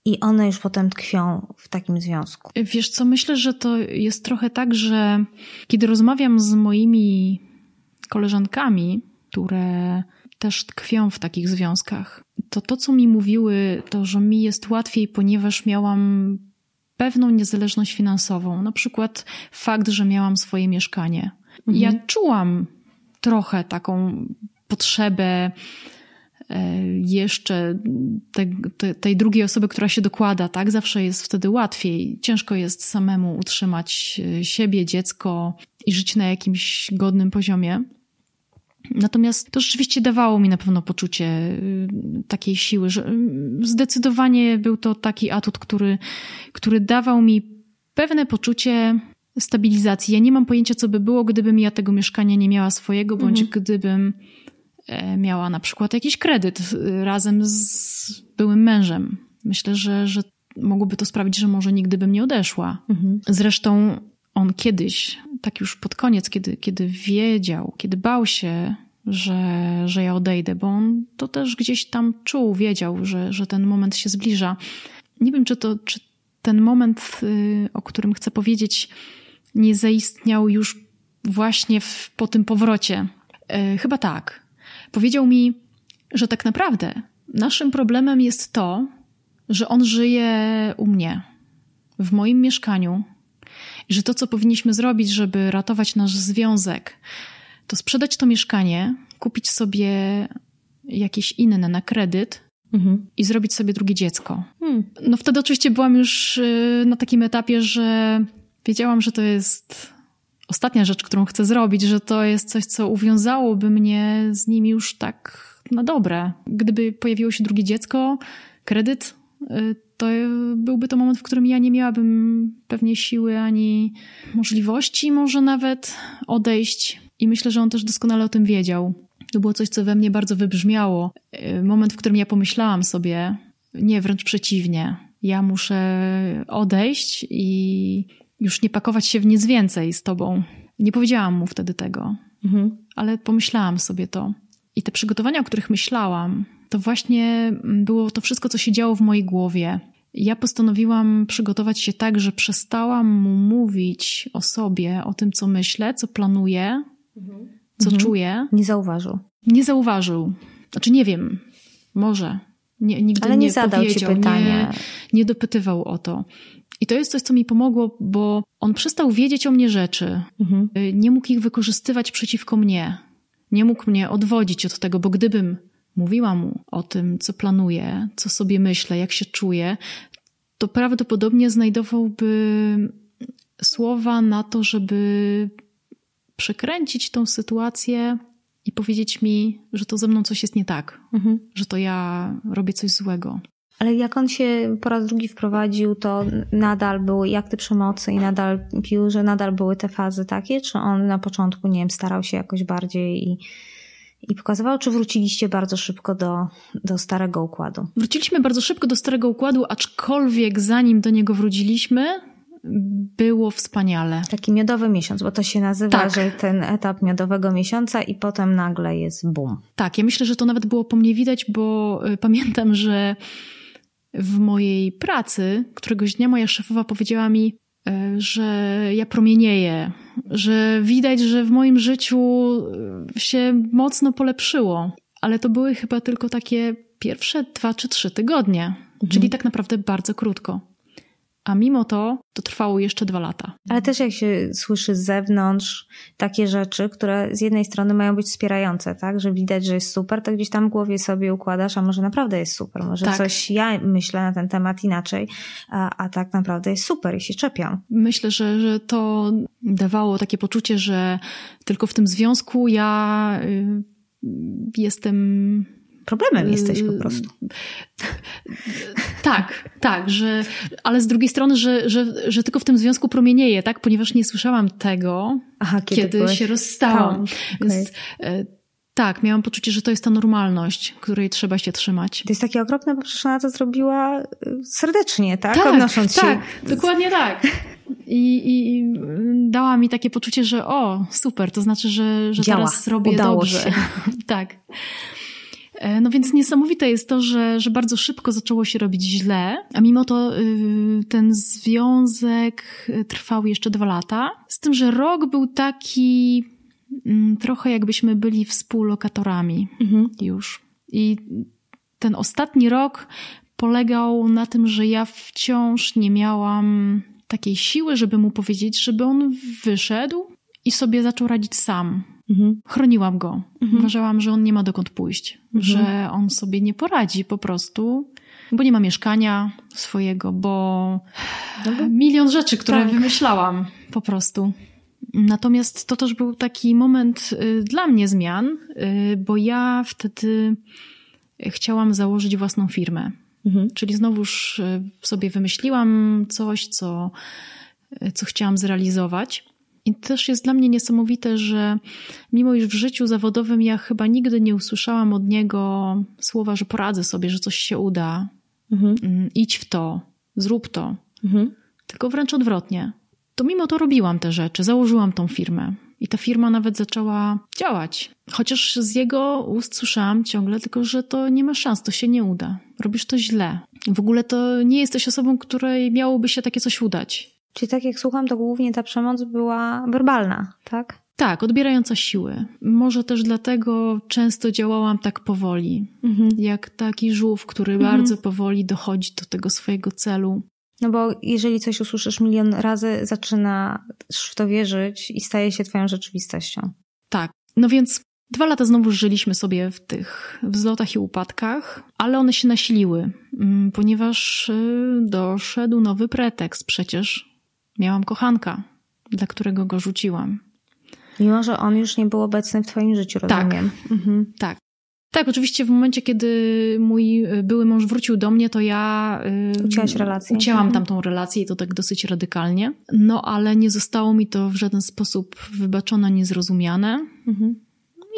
i one już potem tkwią w takim związku. Wiesz co, myślę, że to jest trochę tak, że kiedy rozmawiam z moimi koleżankami, które też tkwią w takich związkach, to to, co mi mówiły, to, że mi jest łatwiej, ponieważ miałam pewną niezależność finansową. Na przykład fakt, że miałam swoje mieszkanie. Mhm. Ja czułam trochę taką potrzebę e, jeszcze te, te, tej drugiej osoby, która się dokłada, tak? Zawsze jest wtedy łatwiej. Ciężko jest samemu utrzymać e, siebie, dziecko i żyć na jakimś godnym poziomie. Natomiast to rzeczywiście dawało mi na pewno poczucie y, takiej siły, że y, zdecydowanie był to taki atut, który, który dawał mi pewne poczucie stabilizacji. Ja nie mam pojęcia, co by było, gdybym ja tego mieszkania nie miała swojego, bądź mhm. gdybym e, miała na przykład jakiś kredyt y, razem z byłym mężem. Myślę, że, że mogłoby to sprawić, że może nigdy bym nie odeszła. Mhm. Zresztą on kiedyś, tak już pod koniec, kiedy, kiedy wiedział, kiedy bał się, że, że ja odejdę, bo on to też gdzieś tam czuł, wiedział, że, że ten moment się zbliża. Nie wiem, czy to, czy ten moment, y, o którym chcę powiedzieć, nie zaistniał już właśnie w, po tym powrocie. E, chyba tak. Powiedział mi, że tak naprawdę naszym problemem jest to, że on żyje u mnie, w moim mieszkaniu, i że to, co powinniśmy zrobić, żeby ratować nasz związek, to sprzedać to mieszkanie, kupić sobie jakieś inne na kredyt mhm. i zrobić sobie drugie dziecko. Hmm. No wtedy oczywiście byłam już y, na takim etapie, że wiedziałam, że to jest ostatnia rzecz, którą chcę zrobić, że to jest coś, co uwiązałoby mnie z nim już tak na dobre. Gdyby pojawiło się drugie dziecko, kredyt, to byłby to moment, w którym ja nie miałabym pewnie siły ani możliwości, może nawet odejść. I myślę, że on też doskonale o tym wiedział. To było coś, co we mnie bardzo wybrzmiało. Moment, w którym ja pomyślałam sobie, nie, wręcz przeciwnie. Ja muszę odejść i już nie pakować się w nic więcej z tobą. Nie powiedziałam mu wtedy tego, mhm. ale pomyślałam sobie to. I te przygotowania, o których myślałam, to właśnie było to wszystko, co się działo w mojej głowie. Ja postanowiłam przygotować się tak, że przestałam mu mówić o sobie, o tym, co myślę, co planuję, mhm. co mhm. czuję. Nie zauważył. Nie zauważył. Znaczy, nie wiem, może. Nie, nigdy Ale nie, nie zadał ci pytania. Nie, nie dopytywał o to. I to jest coś, co mi pomogło, bo on przestał wiedzieć o mnie rzeczy. Mhm. Nie mógł ich wykorzystywać przeciwko mnie. Nie mógł mnie odwodzić od tego, bo gdybym mówiła mu o tym, co planuję, co sobie myślę, jak się czuję, to prawdopodobnie znajdowałby słowa na to, żeby przekręcić tą sytuację i powiedzieć mi, że to ze mną coś jest nie tak, mhm. że to ja robię coś złego. Ale jak on się po raz drugi wprowadził, to nadal były akty przemocy i nadal pił, że nadal były te fazy takie? Czy on na początku, nie wiem, starał się jakoś bardziej i i pokazywał, czy wróciliście bardzo szybko do, do starego układu? Wróciliśmy bardzo szybko do starego układu, aczkolwiek zanim do niego wróciliśmy, było wspaniale. Taki miodowy miesiąc, bo to się nazywa, tak. że ten etap miodowego miesiąca i potem nagle jest boom. Tak, ja myślę, że to nawet było po mnie widać, bo y, pamiętam, że w mojej pracy któregoś dnia moja szefowa powiedziała mi, że ja promienieję, że widać, że w moim życiu e, się mocno polepszyło. Ale to były chyba tylko takie pierwsze dwa czy trzy tygodnie, mhm. czyli tak naprawdę bardzo krótko. A mimo to to trwało jeszcze dwa lata. Ale też jak się słyszy z zewnątrz takie rzeczy, które z jednej strony mają być wspierające, tak? Że widać, że jest super, to gdzieś tam w głowie sobie układasz, a może naprawdę jest super, może tak. coś ja myślę na ten temat inaczej, a, a tak naprawdę jest super i się czepiam. Myślę, że, że to dawało takie poczucie, że tylko w tym związku ja y, jestem problemem jesteś po prostu. Tak, tak, że, ale z drugiej strony, że, że, że tylko w tym związku promienieje, tak? Ponieważ nie słyszałam tego, Aha, kiedy, kiedy się rozstałam. Okay. Więc, e, tak, miałam poczucie, że to jest ta normalność, której trzeba się trzymać. To jest takie okropne, bo przecież ona to zrobiła e, serdecznie, tak? tak Odnosząc tak, się. Dokładnie tak. I, I, dała mi takie poczucie, że o, super, to znaczy, że, że teraz robię Udało dobrze. Się. tak. E, no więc niesamowite jest to, że, że bardzo szybko zaczęło się robić źle, a mimo to y, ten związek trwał jeszcze dwa lata. Z tym, że rok był taki mm, trochę jakbyśmy byli współlokatorami mhm. już. I ten ostatni rok polegał na tym, że ja wciąż nie miałam takiej siły, żeby mu powiedzieć, żeby on wyszedł i sobie zaczął radzić sam. Mhm. Chroniłam go. Mhm. Uważałam, że on nie ma dokąd pójść, mhm. że on sobie nie poradzi po prostu, bo nie ma mieszkania swojego, bo milion rzeczy, które tak. wymyślałam po prostu. Natomiast to też był taki moment y, dla mnie zmian, y, bo ja wtedy chciałam założyć własną firmę. Mhm. Czyli znowuż y, sobie wymyśliłam coś, co, co chciałam zrealizować. I też jest dla mnie niesamowite, że mimo iż w życiu zawodowym ja chyba nigdy nie usłyszałam od niego słowa, że poradzę sobie, że coś się uda, mhm. Mm, idź w to, zrób to. Mhm. Tylko wręcz odwrotnie. To mimo to robiłam te rzeczy, założyłam tą firmę. I ta firma nawet zaczęła działać. Chociaż z jego ust słyszałam ciągle tylko, że to nie ma szans, to się nie uda. Robisz to źle. W ogóle to nie jesteś osobą, której miałoby się takie coś udać. Czyli tak jak słucham, to głównie ta przemoc była werbalna, tak? Tak, odbierająca siły. Może też dlatego często działałam tak powoli, mhm. jak taki żółw, który mhm. bardzo powoli dochodzi do tego swojego celu. No bo jeżeli coś usłyszysz milion razy, zaczynasz w to wierzyć i staje się twoją rzeczywistością. Tak. No więc dwa lata znowu żyliśmy sobie w tych wzlotach i upadkach, ale one się nasiliły, mm, ponieważ y, doszedł nowy pretekst. Przecież Miałam kochanka, dla którego go rzuciłam. Mimo, że on już nie był obecny w Twoim życiu, rozumiem. Tak, mhm. tak. Tak, oczywiście w momencie, kiedy mój były mąż wrócił do mnie, to ja. Y, Ucięłaś relację. Ucięłam mhm. tamtą relację i to tak dosyć radykalnie. No ale nie zostało mi to w żaden sposób wybaczone, niezrozumiane. Mhm.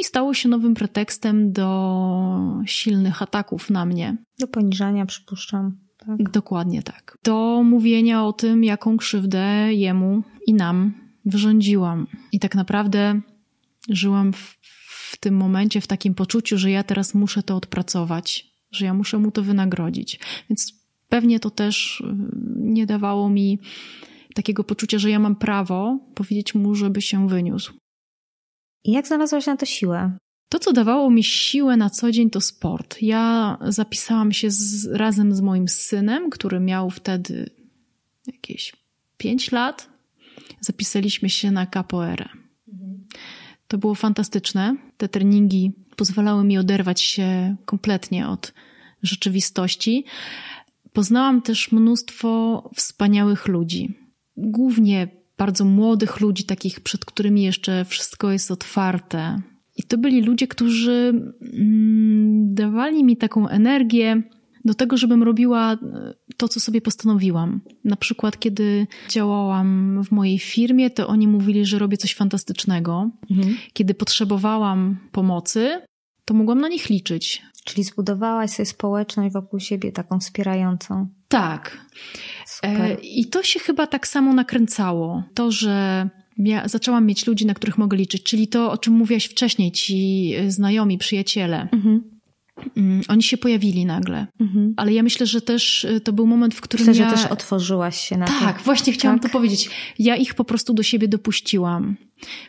I stało się nowym pretekstem do silnych ataków na mnie. Do poniżania, przypuszczam tak? Dokładnie tak. Do mówienia o tym, jaką krzywdę jemu i nam wyrządziłam. I tak naprawdę żyłam w, w tym momencie w takim poczuciu, że ja teraz muszę to odpracować, że ja muszę mu to wynagrodzić. Więc pewnie to też y, nie dawało mi takiego poczucia, że ja mam prawo powiedzieć mu, żeby się wyniósł. I jak znalazłaś na to siłę? To, co dawało mi siłę na co dzień, to sport. Ja zapisałam się z, razem z moim synem, który miał wtedy jakieś 5 lat. Zapisaliśmy się na capoeirę. To było fantastyczne. Te treningi pozwalały mi oderwać się kompletnie od rzeczywistości. Poznałam też mnóstwo wspaniałych ludzi. Głównie bardzo młodych ludzi, takich przed którymi jeszcze wszystko jest otwarte, i to byli ludzie, którzy mm, dawali mi taką energię do tego, żebym robiła e, to, co sobie postanowiłam. Na przykład, kiedy działałam w mojej firmie, to oni mówili, że robię coś fantastycznego. Mhm. Kiedy potrzebowałam pomocy, to mogłam na nich liczyć. Czyli zbudowałaś sobie społeczność wokół siebie, taką wspierającą. Tak. E, I to się chyba tak samo nakręcało. To, że mia- zaczęłam mieć ludzi, na których mogę liczyć, czyli to, o czym mówiłaś wcześniej, ci y, znajomi, przyjaciele. Mhm. Mm, oni się pojawili nagle. Mhm. Ale ja myślę, że też y, to był moment, w którym myślę, ja... że też otworzyłaś się na tak, to. Tak, właśnie chciałam tak? to powiedzieć. Ja ich po prostu do siebie dopuściłam.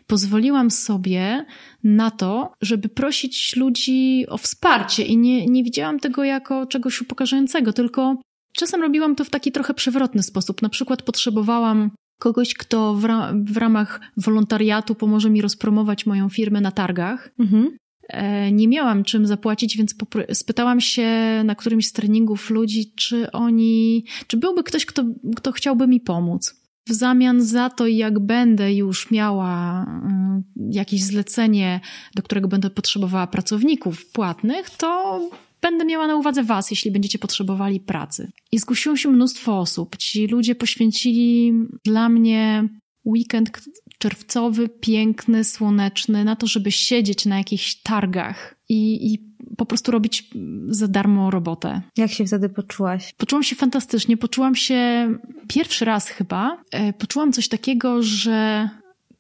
Pozwoliłam sobie na to, żeby prosić ludzi o wsparcie i nie, nie widziałam tego jako czegoś upokarzającego, tylko czasem robiłam to w taki trochę przewrotny sposób. Na przykład potrzebowałam kogoś, kto w, ra w ramach wolontariatu pomoże mi rozpromować moją firmę na targach. Mhm. E, nie miałam czym zapłacić, więc spytałam się na którymś z treningów ludzi, czy oni, czy byłby ktoś, kto, kto chciałby mi pomóc. W zamian za to, jak będę już miała y, jakieś zlecenie, do którego będę potrzebowała pracowników płatnych, to będę miała na uwadze Was, jeśli będziecie potrzebowali pracy. I zgłosiło się mnóstwo osób. Ci ludzie poświęcili dla mnie weekend czerwcowy, piękny, słoneczny, na to, żeby siedzieć na jakichś targach i, i po prostu robić za darmo robotę. Jak się wtedy poczułaś? Poczułam się fantastycznie. Poczułam się pierwszy raz chyba. E, poczułam coś takiego, że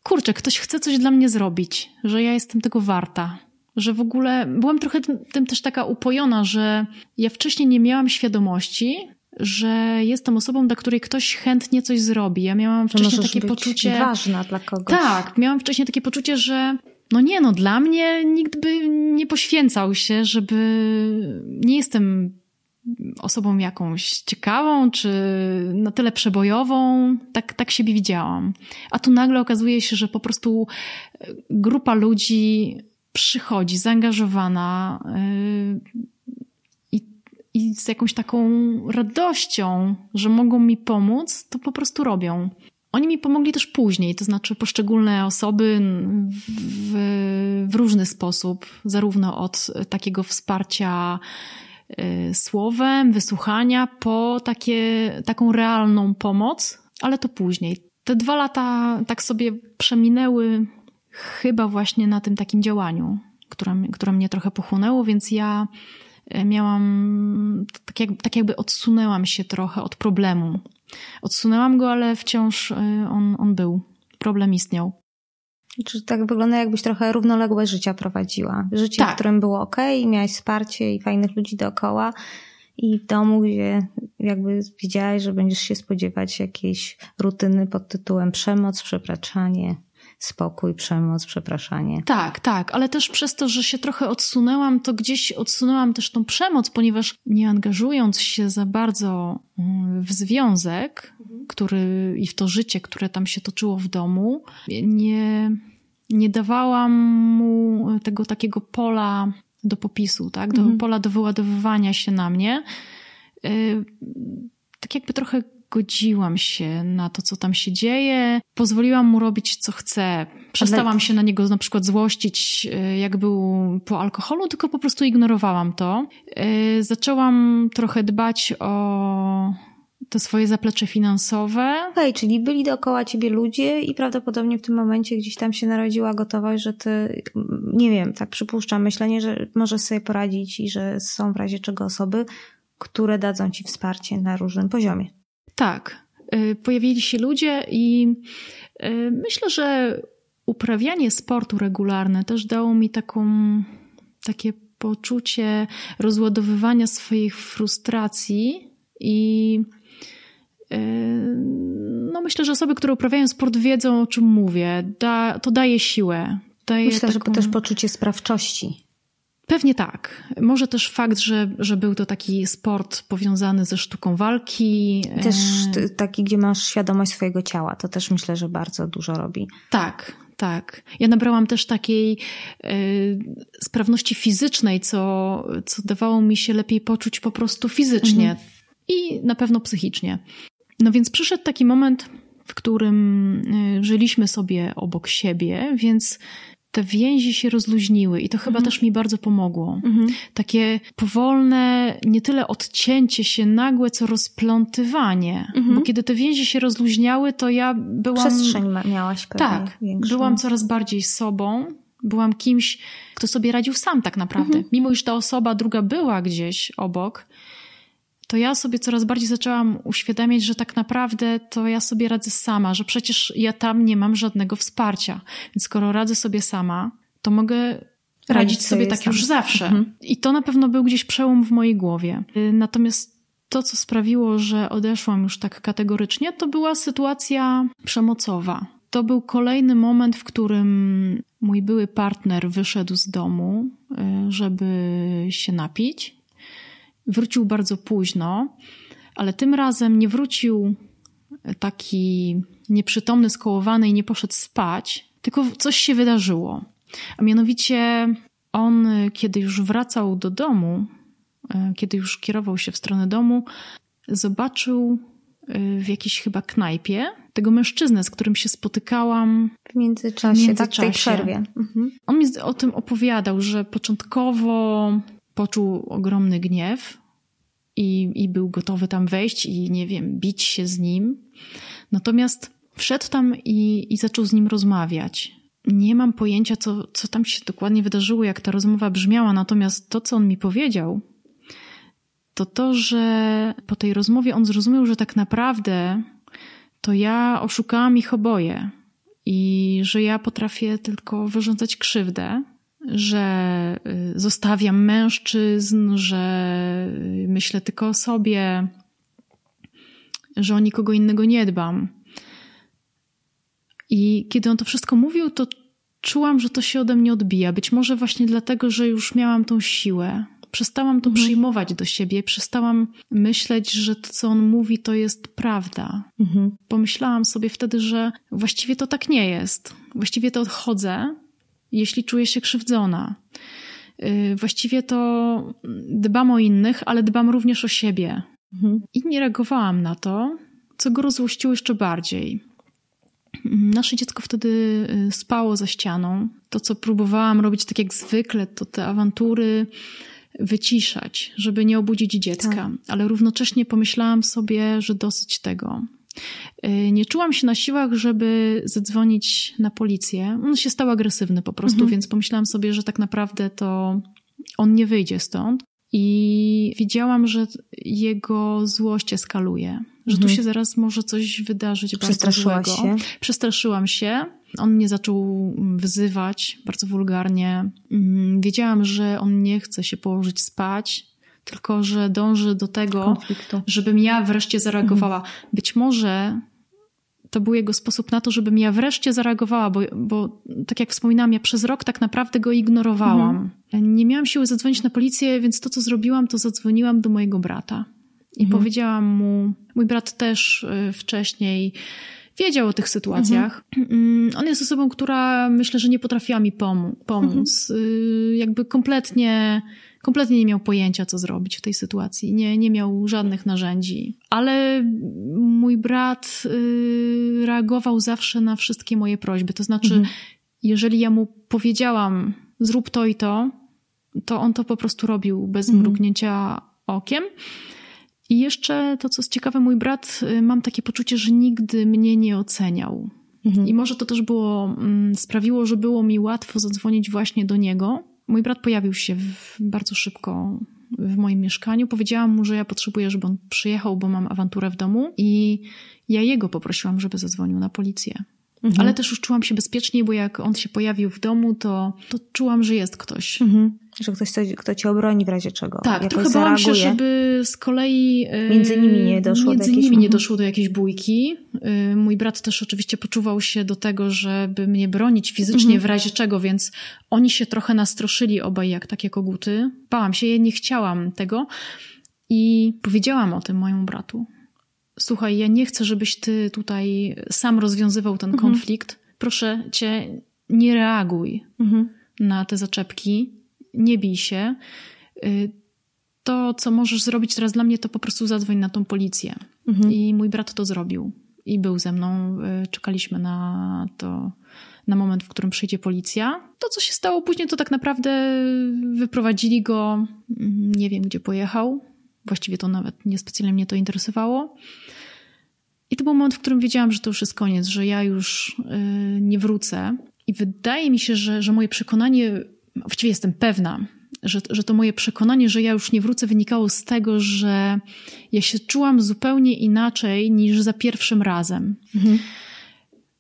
kurczę, ktoś chce coś dla mnie zrobić, że ja jestem tego warta. Że w ogóle byłam trochę tym, tym też taka upojona, że ja wcześniej nie miałam świadomości, że jestem osobą, dla której ktoś chętnie coś zrobi. Ja miałam wcześniej takie poczucie. ważna dla kogoś. Tak, miałam wcześniej takie poczucie, że no nie, no dla mnie nikt by nie poświęcał się, żeby. Nie jestem osobą jakąś ciekawą, czy na tyle przebojową. Tak, tak siebie widziałam. A tu nagle okazuje się, że po prostu grupa ludzi przychodzi zaangażowana. Yy, i z jakąś taką radością, że mogą mi pomóc, to po prostu robią. Oni mi pomogli też później, to znaczy poszczególne osoby w, w różny sposób, zarówno od takiego wsparcia y, słowem, wysłuchania, po takie, taką realną pomoc, ale to później. Te dwa lata tak sobie przeminęły chyba właśnie na tym takim działaniu, które, które mnie trochę pochłonęło, więc ja E, miałam, tak, jak, tak jakby odsunęłam się trochę od problemu. Odsunęłam go, ale wciąż e, on, on był. Problem istniał. Czy tak wygląda, jakbyś trochę równoległe życia prowadziła? Życie, tak. w którym było ok, miałaś wsparcie i fajnych ludzi dookoła, i w domu, gdzie jakby wiedziałaś, że będziesz się spodziewać jakiejś rutyny pod tytułem przemoc, przekraczanie, spokój, przemoc, przepraszanie. Tak, tak, ale też przez to, że się trochę odsunęłam, to gdzieś odsunęłam też tą przemoc, ponieważ nie angażując się za bardzo mm, w związek, mhm. który i w to życie, które tam się toczyło w domu, nie, nie dawałam mu tego takiego pola do popisu, tak? Do mhm. pola do wyładowywania się na mnie. Y, tak jakby trochę godziłam się na to, co tam się dzieje, pozwoliłam mu robić, co chce. Przestałam się na niego na przykład złościć, e, jak był po alkoholu, tylko po prostu ignorowałam to. E, zaczęłam trochę dbać o to swoje zaplecze finansowe. Okej, okay, czyli byli dookoła ciebie ludzie i prawdopodobnie w tym momencie gdzieś tam się narodziła gotowość, że ty, nie wiem, tak przypuszczam, myślenie, że możesz sobie poradzić i że są w razie czego osoby, które dadzą ci wsparcie na różnym poziomie. Tak. Y, pojawili się ludzie i y, myślę, że uprawianie sportu regularne też dało mi taką, takie poczucie rozładowywania swoich frustracji i y, no myślę, że osoby, które uprawiają sport wiedzą o czym mówię. Da, to daje siłę. Daje myślę, taką... że też poczucie sprawczości. Pewnie tak. Może też fakt, że, że był to taki sport powiązany ze sztuką walki. Też e, taki, gdzie masz świadomość swojego ciała. To też myślę, że bardzo dużo robi. Tak, tak. Ja nabrałam też takiej y, sprawności fizycznej, co, co dawało mi się lepiej poczuć po prostu fizycznie mhm. i na pewno psychicznie. No więc przyszedł taki moment, w którym y, żyliśmy sobie obok siebie, więc te więzi się rozluźniły i to chyba mhm. też mi bardzo pomogło. Mhm. Takie powolne, nie tyle odcięcie się nagłe, co rozplątywanie. Mhm. Bo kiedy te więzi się rozluźniały, to ja byłam... Przestrzeń miałaś pewnie Tak, większą. byłam coraz bardziej sobą. Byłam kimś, kto sobie radził sam tak naprawdę. Mhm. Mimo, iż ta osoba druga była gdzieś obok, to ja sobie coraz bardziej zaczęłam uświadamiać, że tak naprawdę to ja sobie radzę sama, że przecież ja tam nie mam żadnego wsparcia. Więc skoro radzę sobie sama, to mogę radzić sobie tak już zawsze. Mhm. I to na pewno był gdzieś przełom w mojej głowie. Y, natomiast to, co sprawiło, że odeszłam już tak kategorycznie, to była sytuacja przemocowa. To był kolejny moment, w którym mój były partner wyszedł z domu, y, żeby się napić. Wrócił bardzo późno, ale tym razem nie wrócił taki nieprzytomny, skołowany i nie poszedł spać, tylko coś się wydarzyło. A mianowicie on, kiedy już wracał do domu, e, kiedy już kierował się w stronę domu, zobaczył e, w jakiejś chyba knajpie tego mężczyznę, z którym się spotykałam. W międzyczasie, w międzyczasie. tak, w tej przerwie. Mhm. On mi o tym opowiadał, że początkowo poczuł ogromny gniew i, i był gotowy tam wejść i, nie wiem, bić się z nim. Natomiast wszedł tam i, i zaczął z nim rozmawiać. Nie mam pojęcia, co, co tam się dokładnie wydarzyło, jak ta rozmowa brzmiała, natomiast to, co on mi powiedział, to to, że po tej rozmowie on zrozumiał, że tak naprawdę to ja oszukałam ich oboje i że ja potrafię tylko wyrządzać krzywdę, że y, zostawiam mężczyzn, że y, myślę tylko o sobie, że o nikogo innego nie dbam. I kiedy on to wszystko mówił, to czułam, że to się ode mnie odbija. Być może właśnie dlatego, że już miałam tą siłę. Przestałam to mhm. przyjmować do siebie, przestałam myśleć, że to, co on mówi, to jest prawda. Mhm. Pomyślałam sobie wtedy, że właściwie to tak nie jest. Właściwie to odchodzę, jeśli czuję się krzywdzona. Y, właściwie to dbam o innych, ale dbam również o siebie. Mhm. I nie reagowałam na to, co go rozłościło jeszcze bardziej. Nasze dziecko wtedy y, spało za ścianą. To, co próbowałam robić tak jak zwykle, to te awantury wyciszać, żeby nie obudzić dziecka, tak. ale równocześnie pomyślałam sobie, że dosyć tego. Y, nie czułam się na siłach, żeby zadzwonić na policję. On się stał agresywny po prostu, mhm. więc pomyślałam sobie, że tak naprawdę to on nie wyjdzie stąd. I widziałam, że jego złość eskaluje, że mhm. tu się zaraz może coś wydarzyć bardzo złego. Się. Przestraszyłam się. On mnie zaczął wzywać bardzo wulgarnie. Mm, wiedziałam, że on nie chce się położyć spać, tylko że dąży do tego, Konfliktu. żebym ja wreszcie zareagowała. Mhm. Być może to był jego sposób na to, żebym ja wreszcie zareagowała, bo, bo tak jak wspominałam, ja przez rok tak naprawdę go ignorowałam. Mhm. Nie miałam siły zadzwonić na policję, więc to, co zrobiłam, to zadzwoniłam do mojego brata. I mhm. powiedziałam mu, mój brat też y, wcześniej wiedział o tych sytuacjach. Mhm. On jest osobą, która myślę, że nie potrafiła mi pomóc. pomóc. Mhm. Jakby kompletnie kompletnie nie miał pojęcia, co zrobić w tej sytuacji. Nie, nie miał żadnych narzędzi. Ale mój brat y, reagował zawsze na wszystkie moje prośby. To znaczy, mhm. jeżeli ja mu powiedziałam, zrób to i to, to on to po prostu robił bez mhm. mrugnięcia okiem. I jeszcze to, co jest ciekawe, mój brat, y, mam takie poczucie, że nigdy mnie nie oceniał. Mhm. I może to też było, mm, sprawiło, że było mi łatwo zadzwonić właśnie do niego, Mój brat pojawił się w, bardzo szybko w moim mieszkaniu. Powiedziałam mu, że ja potrzebuję, żeby on przyjechał, bo mam awanturę w domu i ja jego poprosiłam, żeby zadzwonił na policję. Mhm. Ale też już czułam się bezpieczniej, bo jak on się pojawił w domu, to, to czułam, że jest ktoś. Mhm. Że ktoś, kto cię obroni w razie czego. Tak, Jakoś trochę bałam się, żeby z kolei e, między nimi nie doszło, między do, jakiejś... nimi nie doszło do jakiejś bójki. E, mój brat też oczywiście poczuwał się do tego, żeby mnie bronić fizycznie mhm. w razie czego, więc oni się trochę nastroszyli obaj jak takie koguty. Bałam się, ja nie chciałam tego i powiedziałam o tym mojemu bratu słuchaj, ja nie chcę, żebyś ty tutaj sam rozwiązywał ten mhm. konflikt. Proszę cię, nie reaguj mhm. na te zaczepki, nie bij się. Y, to, co możesz zrobić teraz dla mnie, to po prostu zadzwoń na tą policję. Mhm. I mój brat to zrobił. I był ze mną. Y, czekaliśmy na to, na moment, w którym przyjdzie policja. To, co się stało później, to tak naprawdę wyprowadzili go. Mm, nie wiem, gdzie pojechał. Właściwie to nawet niespecjalnie mnie to interesowało. I to był moment, w którym wiedziałam, że to już jest koniec, że ja już yy, nie wrócę. I wydaje mi się, że, że moje przekonanie, właściwie jestem pewna, że, że to moje przekonanie, że ja już nie wrócę, wynikało z tego, że ja się czułam zupełnie inaczej niż za pierwszym razem. Mhm.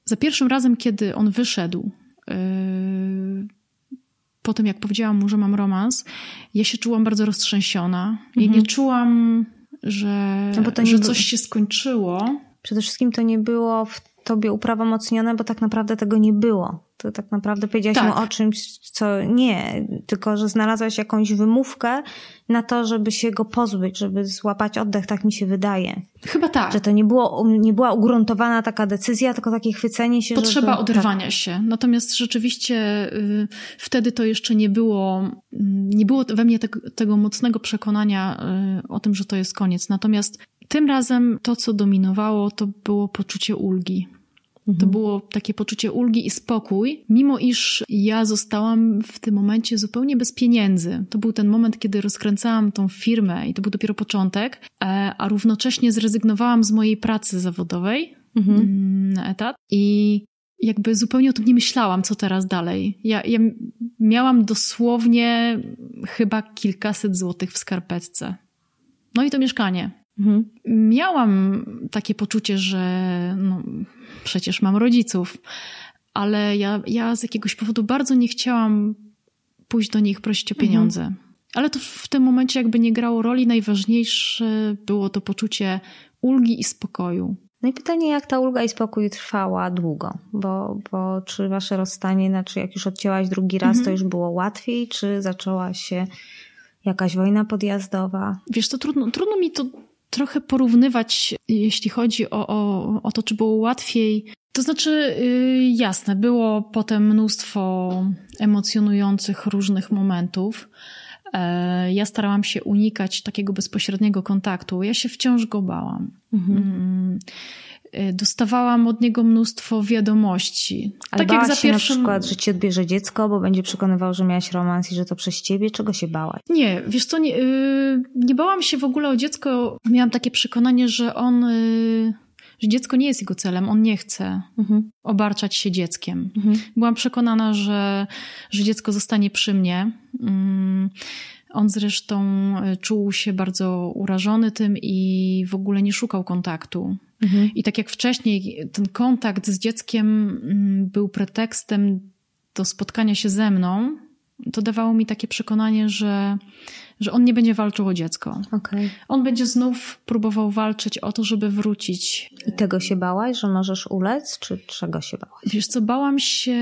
Za pierwszym razem, kiedy on wyszedł, yy, po tym, jak powiedziałam mu, że mam romans, ja się czułam bardzo roztrzęsiona. Ja Mhm. nie czułam, że, No że było- coś się skończyło. Przede wszystkim to nie było w tobie uprawomocnione, bo tak naprawdę tego nie było. To tak naprawdę powiedziałaś Tak. mu o czymś, co nie, tylko że znalazłaś jakąś wymówkę na to, żeby się go pozbyć, żeby złapać oddech, tak mi się wydaje. Chyba tak. Że to nie, było, nie była ugruntowana taka decyzja, tylko takie chwycenie się, Potrzeba żeby... oderwania się. Natomiast rzeczywiście y, wtedy to jeszcze nie było, mm, nie było we mnie tego, tego mocnego przekonania y, o tym, że to jest koniec. Natomiast tym razem to, co dominowało, to było poczucie ulgi. To było takie poczucie ulgi i spokój, mimo iż ja zostałam w tym momencie zupełnie bez pieniędzy. To był ten moment, kiedy rozkręcałam tą firmę i to był dopiero początek, e, a równocześnie zrezygnowałam z mojej pracy zawodowej Mhm. mm, na etat i jakby zupełnie o tym nie myślałam, co teraz dalej. Ja, ja miałam dosłownie chyba kilkaset złotych w skarpetce. No i to mieszkanie. Mhm. Miałam takie poczucie, że no, przecież mam rodziców, ale ja, ja z jakiegoś powodu bardzo nie chciałam pójść do nich prosić o pieniądze. Ale to w tym momencie jakby nie grało roli. Najważniejsze było to poczucie ulgi i spokoju. No i pytanie, jak ta ulga i spokój trwała długo? Bo, bo czy wasze rozstanie, znaczy jak już odcięłaś drugi raz, to już było łatwiej? Czy zaczęła się jakaś wojna podjazdowa? Wiesz, to trudno, trudno mi to trochę porównywać, jeśli chodzi o, o, o to, czy było łatwiej. To znaczy, yy, jasne, było potem mnóstwo emocjonujących różnych momentów. E, Ja starałam się unikać takiego bezpośredniego kontaktu. Ja się wciąż go bałam. Mm, y, Dostawałam od niego mnóstwo wiadomości. Ale tak jak za się pierwszym. na przykład, że ci odbierze dziecko, bo będzie przekonywał, że miałaś romans i że to przez ciebie? Czego się bałaś? Nie, wiesz co, nie, yy, nie bałam się w ogóle o dziecko. Miałam takie przekonanie, że on, yy, że dziecko nie jest jego celem, on nie chce Mhm. obarczać się dzieckiem. Mhm. Byłam przekonana, że, że dziecko zostanie przy mnie. Mm, On zresztą y, czuł się bardzo urażony tym i w ogóle nie szukał kontaktu. Mhm. I tak jak wcześniej, ten kontakt z dzieckiem mm, był pretekstem do spotkania się ze mną, to dawało mi takie przekonanie, że, że on nie będzie walczył o dziecko. Okej. On będzie znów próbował walczyć o to, żeby wrócić. I tego się bałaś, że możesz ulec, czy czego się bałaś? Wiesz co, bałam się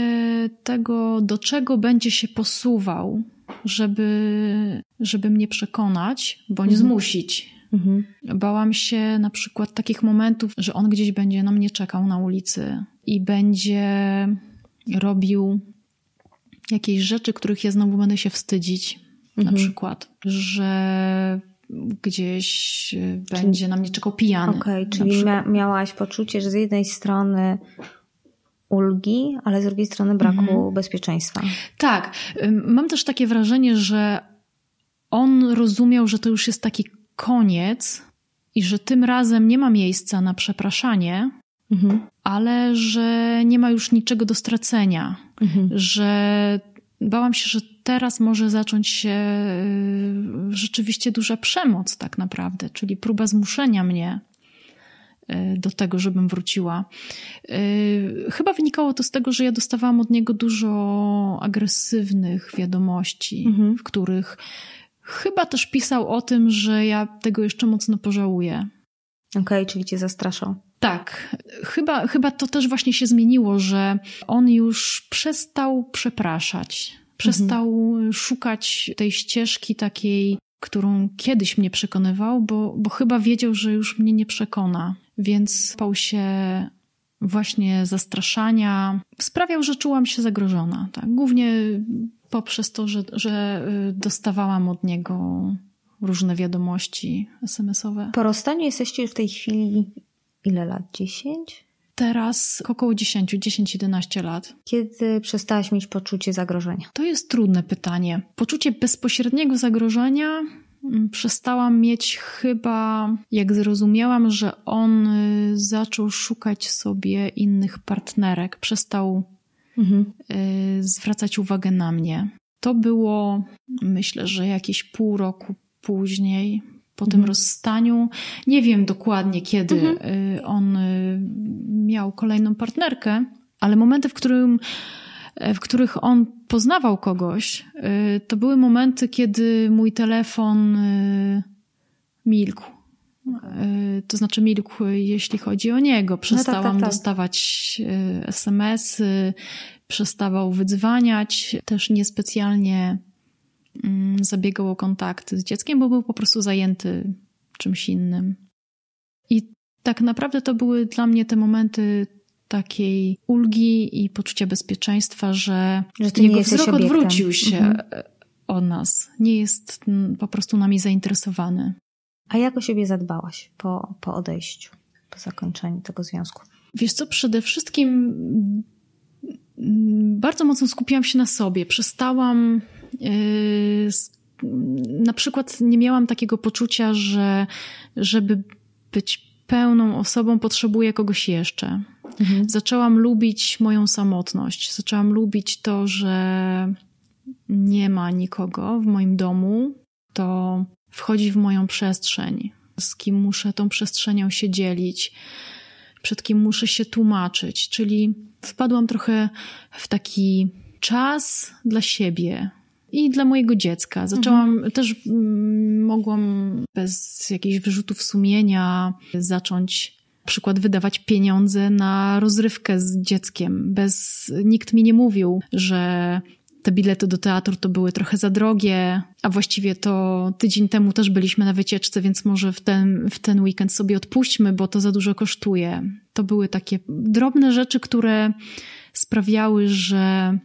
tego, do czego będzie się posuwał, żeby, żeby mnie przekonać, bądź Mhm. zmusić. Mhm. Bałam się na przykład takich momentów, że on gdzieś będzie na mnie czekał na ulicy i będzie robił jakieś rzeczy, których ja znowu będę się wstydzić. Na Mhm. przykład, że gdzieś będzie na mnie czekał pijany. Okej, na czyli mia- miałaś poczucie, że z jednej strony ulgi, ale z drugiej strony braku Mhm. bezpieczeństwa. Tak. Mam też takie wrażenie, że on rozumiał, że to już jest taki koniec i że tym razem nie ma miejsca na przepraszanie, Mhm. ale że nie ma już niczego do stracenia. Mhm. Że bałam się, że teraz może zacząć się y, rzeczywiście duża przemoc, tak naprawdę, czyli próba zmuszenia mnie y, do tego, żebym wróciła. Y, Chyba wynikało to z tego, że ja dostawałam od niego dużo agresywnych wiadomości, Mhm. w których chyba też pisał o tym, że ja tego jeszcze mocno pożałuję. Okej, czyli cię zastraszał. Tak, chyba, chyba to też właśnie się zmieniło, że on już przestał przepraszać, przestał szukać tej ścieżki takiej, którą kiedyś mnie przekonywał, bo, bo chyba wiedział, że już mnie nie przekona, więc bał się właśnie zastraszania. Sprawiał, że czułam się zagrożona. Tak? Głównie poprzez to, że, że y, dostawałam od niego różne wiadomości SMS-owe. Po rozstaniu jesteście w tej chwili ile lat? 10? Teraz około 10, 10-11 lat. Kiedy przestałaś mieć poczucie zagrożenia? To jest trudne pytanie. Poczucie bezpośredniego zagrożenia mm, przestałam mieć chyba, jak zrozumiałam, że on y, zaczął szukać sobie innych partnerek, przestał Mhm. y, zwracać uwagę na mnie. To było, myślę, że jakieś pół roku później, po tym Mhm. rozstaniu. Nie wiem dokładnie, kiedy Mhm. y, on y, miał kolejną partnerkę, ale momenty, w którym e, w których on poznawał kogoś, e, to były momenty, kiedy mój telefon e, milkł. To znaczy milkł, jeśli chodzi o niego. Przestałam no tak, tak, tak. dostawać SMS-y, przestawał wydzwaniać, też niespecjalnie mm, zabiegał o kontakty z dzieckiem, bo był po prostu zajęty czymś innym. I tak naprawdę to były dla mnie te momenty takiej ulgi i poczucia bezpieczeństwa, że, że jego wzrok odwrócił się mhm. od nas. Nie jest po prostu nami zainteresowany. A jak o siebie zadbałaś po, po odejściu, po zakończeniu tego związku? Wiesz co, przede wszystkim mm, bardzo mocno skupiłam się na sobie. Przestałam. Yy, na przykład nie miałam takiego poczucia, że żeby być pełną osobą potrzebuję kogoś jeszcze. Mhm. Zaczęłam lubić moją samotność. Zaczęłam lubić to, że nie ma nikogo w moim domu, to wchodzi w moją przestrzeń, z kim muszę tą przestrzenią się dzielić, przed kim muszę się tłumaczyć. Czyli wpadłam trochę w taki czas dla siebie, i dla mojego dziecka. Zaczęłam mhm. też, mm, mogłam bez jakichś wyrzutów sumienia zacząć na przykład wydawać pieniądze na rozrywkę z dzieckiem. Bez, nikt mi nie mówił, że te bilety do teatru to były trochę za drogie, a właściwie to tydzień temu też byliśmy na wycieczce, więc może w ten, w ten weekend sobie odpuśćmy, bo to za dużo kosztuje. To były takie drobne rzeczy, które sprawiały, że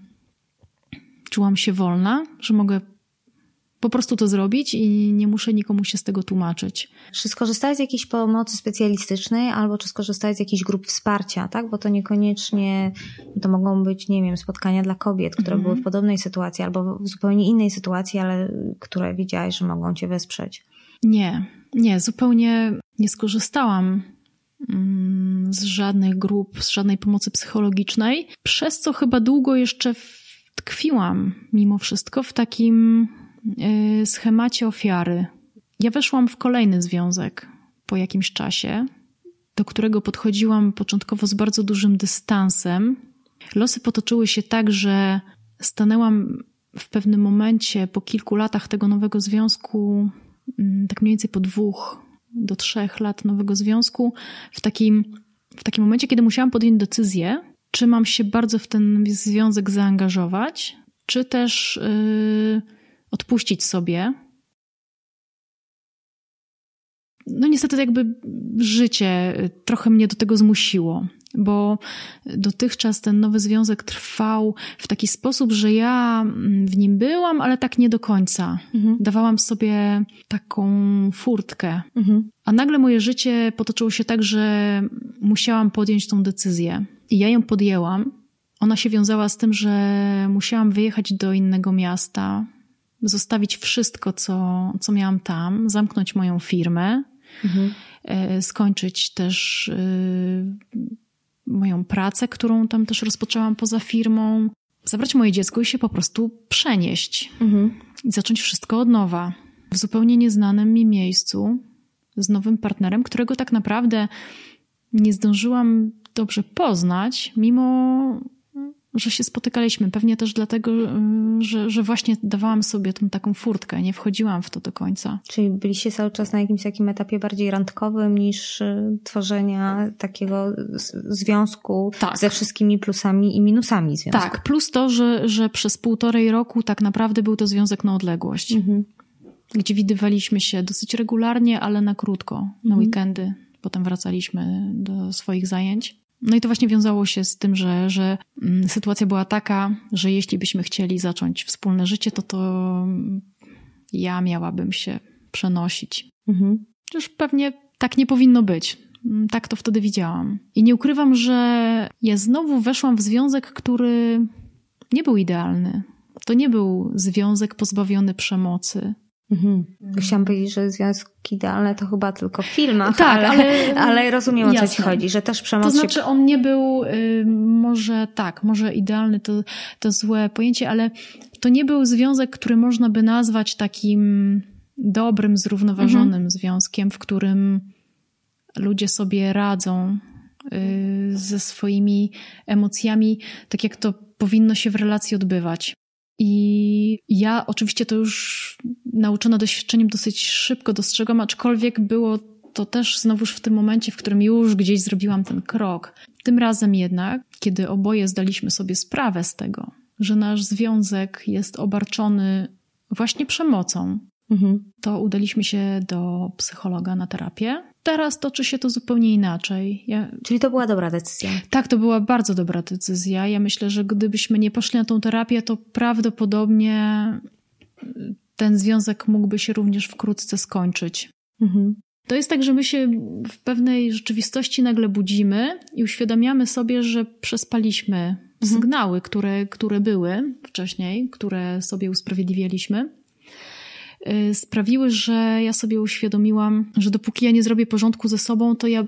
czułam się wolna, że mogę po prostu to zrobić i nie muszę nikomu się z tego tłumaczyć. Czy skorzystałeś z jakiejś pomocy specjalistycznej albo czy skorzystałeś z jakichś grup wsparcia, tak? Bo to niekoniecznie, to mogą być, nie wiem, spotkania dla kobiet, które mm -hmm. były w podobnej sytuacji albo w zupełnie innej sytuacji, ale które widziałaś, że mogą cię wesprzeć. Nie, nie, zupełnie nie skorzystałam mm, z żadnych grup, z żadnej pomocy psychologicznej, przez co chyba długo jeszcze tkwiłam mimo wszystko w takim schemacie ofiary. Ja weszłam w kolejny związek po jakimś czasie, do którego podchodziłam początkowo z bardzo dużym dystansem. Losy potoczyły się tak, że stanęłam w pewnym momencie po kilku latach tego nowego związku, mm, tak mniej więcej po dwóch do trzech lat nowego związku, w takim, w takim momencie, kiedy musiałam podjąć decyzję, czy mam się bardzo w ten związek zaangażować, czy też yy, odpuścić sobie. No niestety jakby życie trochę mnie do tego zmusiło, bo dotychczas ten nowy związek trwał w taki sposób, że ja w nim byłam, ale tak nie do końca. Mhm. Dawałam sobie taką furtkę. Mhm. A nagle moje życie potoczyło się tak, że musiałam podjąć tą decyzję. I ja ją podjęłam. Ona się wiązała z tym, że musiałam wyjechać do innego miasta, zostawić wszystko, co, co miałam tam, zamknąć moją firmę, mhm. E, skończyć też y, moją pracę, którą tam też rozpoczęłam poza firmą, zabrać moje dziecko i się po prostu przenieść mhm. i zacząć wszystko od nowa. W zupełnie nieznanym mi miejscu, z nowym partnerem, którego tak naprawdę nie zdążyłam dobrze poznać, mimo że się spotykaliśmy. Pewnie też dlatego, że, że właśnie dawałam sobie tą taką furtkę, nie wchodziłam w to do końca. Czyli byliście cały czas na jakimś takim etapie bardziej randkowym niż y, tworzenia takiego związku tak. ze wszystkimi plusami i minusami związku. Tak, plus to, że, że przez półtorej roku tak naprawdę był to związek na odległość. Mhm. Gdzie widywaliśmy się dosyć regularnie, ale na krótko, na mhm. weekendy. Potem wracaliśmy do swoich zajęć. No i to właśnie wiązało się z tym, że, że mm, sytuacja była taka, że jeśli byśmy chcieli zacząć wspólne życie, to to ja miałabym się przenosić. Mhm. Już pewnie tak nie powinno być. Mm, tak to wtedy widziałam. I nie ukrywam, że ja znowu weszłam w związek, który nie był idealny. To nie był związek pozbawiony przemocy. Mhm. Chciałam powiedzieć, że związki idealne to chyba tylko w filmach, tak, ale, ale, ale rozumiem o co ci chodzi, że też przemoc To znaczy on nie był y, może tak, może idealny to, to złe pojęcie, ale to nie był związek, który można by nazwać takim dobrym, zrównoważonym mhm. związkiem, w którym ludzie sobie radzą y, ze swoimi emocjami, tak jak to powinno się w relacji odbywać. I ja oczywiście to już nauczona doświadczeniem dosyć szybko dostrzegam, aczkolwiek było to też znowuż w tym momencie, w którym już gdzieś zrobiłam ten krok. Tym razem jednak, kiedy oboje zdaliśmy sobie sprawę z tego, że nasz związek jest obarczony właśnie przemocą, mhm. to udaliśmy się do psychologa na terapię. Teraz toczy się to zupełnie inaczej. Ja... Czyli to była dobra decyzja? Tak, to była bardzo dobra decyzja. Ja myślę, że gdybyśmy nie poszli na tą terapię, to prawdopodobnie ten związek mógłby się również wkrótce skończyć. Mhm. To jest tak, że my się w pewnej rzeczywistości nagle budzimy i uświadamiamy sobie, że przespaliśmy mhm. sygnały, które, które były wcześniej, które sobie usprawiedliwialiśmy. Y, sprawiły, że ja sobie uświadomiłam, że dopóki ja nie zrobię porządku ze sobą, to ja,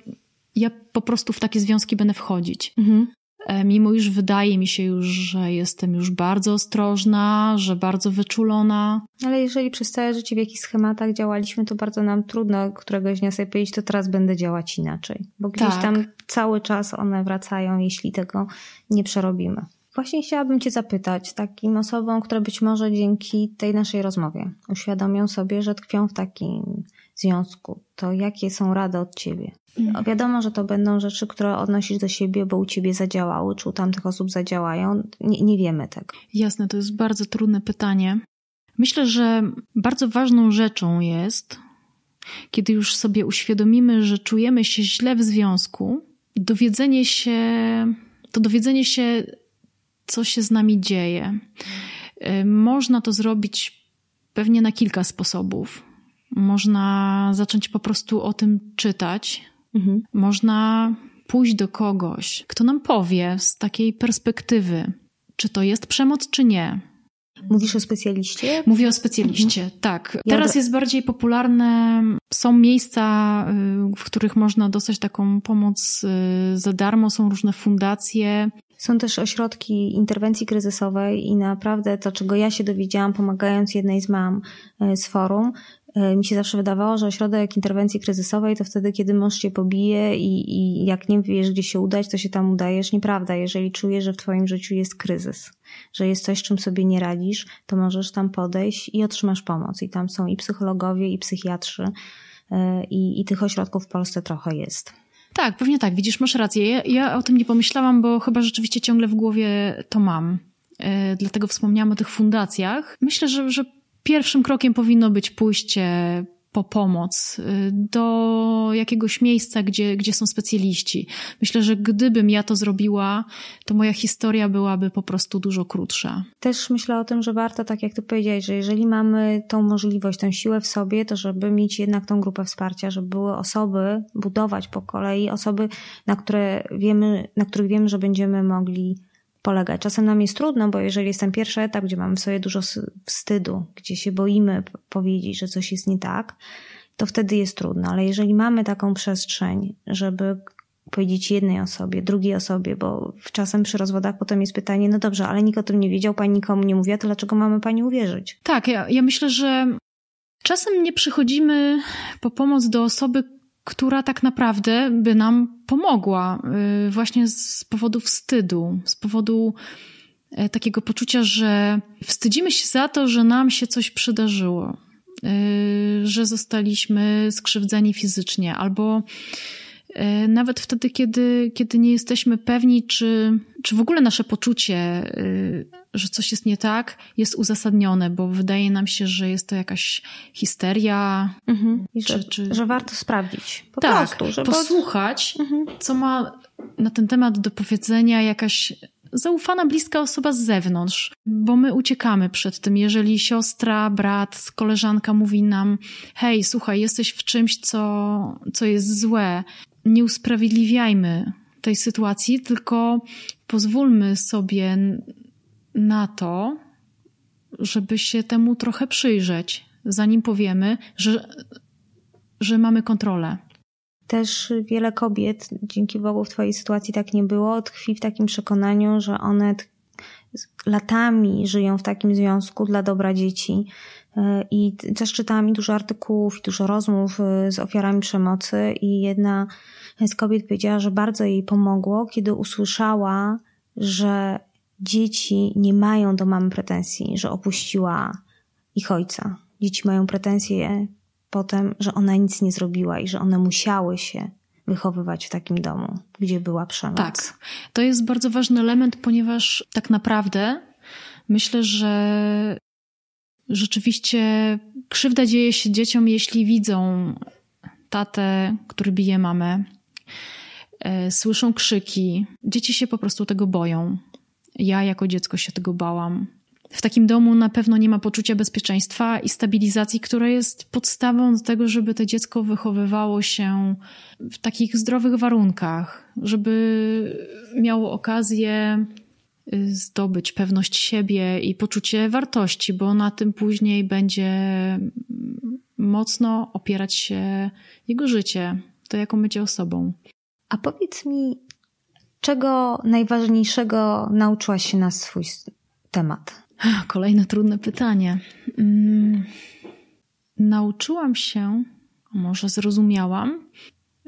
ja po prostu w takie związki będę wchodzić. Mhm. E, mimo iż wydaje mi się już, że jestem już bardzo ostrożna, że bardzo wyczulona. Ale jeżeli przez całe życie w jakichś schematach działaliśmy, to bardzo nam trudno któregoś dnia sobie powiedzieć, to teraz będę działać inaczej. Bo gdzieś tak. tam cały czas one wracają, jeśli tego nie przerobimy. Właśnie chciałabym Cię zapytać, takim osobom, które być może dzięki tej naszej rozmowie uświadomią sobie, że tkwią w takim związku, to jakie są rady od Ciebie? No, wiadomo, że to będą rzeczy, które odnosisz do siebie, bo u ciebie zadziałały, czy u tamtych osób zadziałają. Nie, nie wiemy tego. Jasne, to jest bardzo trudne pytanie. Myślę, że bardzo ważną rzeczą jest, kiedy już sobie uświadomimy, że czujemy się źle w związku, dowiedzenie się, to dowiedzenie się, co się z nami dzieje. Y, można to zrobić pewnie na kilka sposobów. Można zacząć po prostu o tym czytać, Mhm. Można pójść do kogoś, kto nam powie z takiej perspektywy, czy to jest przemoc, czy nie. Mówisz o specjaliście? Mówię o specjaliście, mhm. tak. Teraz jest bardziej popularne. Są miejsca, y, w których można dostać taką pomoc y, za darmo, są różne fundacje. Są też ośrodki interwencji kryzysowej i naprawdę to, czego ja się dowiedziałam, pomagając jednej z mam y, z forum, mi się zawsze wydawało, że ośrodek interwencji kryzysowej to wtedy, kiedy mąż cię pobije i, i jak nie wiesz, gdzie się udać, to się tam udajesz. Nieprawda. Jeżeli czujesz, że w twoim życiu jest kryzys, że jest coś, czym sobie nie radzisz, to możesz tam podejść i otrzymasz pomoc. I tam są i psychologowie, i psychiatrzy, e, i, i tych ośrodków w Polsce trochę jest. Tak, pewnie tak. Widzisz, masz rację. Ja, ja o tym nie pomyślałam, bo chyba rzeczywiście ciągle w głowie to mam. E, dlatego wspomniałam o tych fundacjach. Myślę, że, że Pierwszym krokiem powinno być pójście po pomoc y, do jakiegoś miejsca, gdzie, gdzie są specjaliści. Myślę, że gdybym ja to zrobiła, to moja historia byłaby po prostu dużo krótsza. Też myślę o tym, że warto, tak jak ty powiedziałeś, że jeżeli mamy tą możliwość, tą siłę w sobie, to żeby mieć jednak tą grupę wsparcia, żeby były osoby, budować po kolei osoby, na które wiemy, na których wiemy, że będziemy mogli polegać. Czasem nam jest trudno, bo jeżeli jest ten pierwszy etap, gdzie mamy w sobie dużo wstydu, gdzie się boimy powiedzieć, że coś jest nie tak, to wtedy jest trudno. Ale jeżeli mamy taką przestrzeń, żeby powiedzieć jednej osobie, drugiej osobie, bo czasem przy rozwodach potem jest pytanie, no dobrze, ale nikt o tym nie wiedział, pani nikomu nie mówiła, to dlaczego mamy pani uwierzyć? Tak, ja, ja myślę, że czasem nie przychodzimy po pomoc do osoby, która tak naprawdę by nam pomogła y, właśnie z powodu wstydu, z powodu e, takiego poczucia, że wstydzimy się za to, że nam się coś przydarzyło, y, że zostaliśmy skrzywdzeni fizycznie, albo nawet wtedy, kiedy, kiedy nie jesteśmy pewni, czy, czy w ogóle nasze poczucie, e, że coś jest nie tak, jest uzasadnione, bo wydaje nam się, że jest to jakaś histeria. Mhm. Czy, że, czy... że warto sprawdzić. Po tak, prostu, żeby... posłuchać, mhm. co ma na ten temat do powiedzenia jakaś zaufana, bliska osoba z zewnątrz, bo my uciekamy przed tym. Jeżeli siostra, brat, koleżanka mówi nam: Hej, słuchaj, jesteś w czymś, co, co jest złe, nie usprawiedliwiajmy tej sytuacji, tylko pozwólmy sobie na to, żeby się temu trochę przyjrzeć, zanim powiemy, że, że mamy kontrolę. Też wiele kobiet, dzięki Bogu w Twojej sytuacji tak nie było, tkwi w takim przekonaniu, że one latami żyją w takim związku dla dobra dzieci. I też czytałam dużo artykułów i dużo rozmów y, z ofiarami przemocy i jedna z kobiet powiedziała, że bardzo jej pomogło, kiedy usłyszała, że dzieci nie mają do mamy pretensji, że opuściła ich ojca. Dzieci mają pretensje potem, że ona nic nie zrobiła i że one musiały się wychowywać w takim domu, gdzie była przemoc. Tak. To jest bardzo ważny element, ponieważ tak naprawdę myślę, że rzeczywiście krzywda dzieje się dzieciom, jeśli widzą tatę, który bije mamę, e, słyszą krzyki. Dzieci się po prostu tego boją. Ja jako dziecko się tego bałam. W takim domu na pewno nie ma poczucia bezpieczeństwa i stabilizacji, która jest podstawą do tego, żeby to dziecko wychowywało się w takich zdrowych warunkach, żeby miało okazję zdobyć pewność siebie i poczucie wartości, bo na tym później będzie mocno opierać się jego życie, to jaką będzie osobą. A powiedz mi, czego najważniejszego nauczyłaś się na swój temat? Kolejne trudne pytanie. Hmm. Nauczyłam się, może zrozumiałam,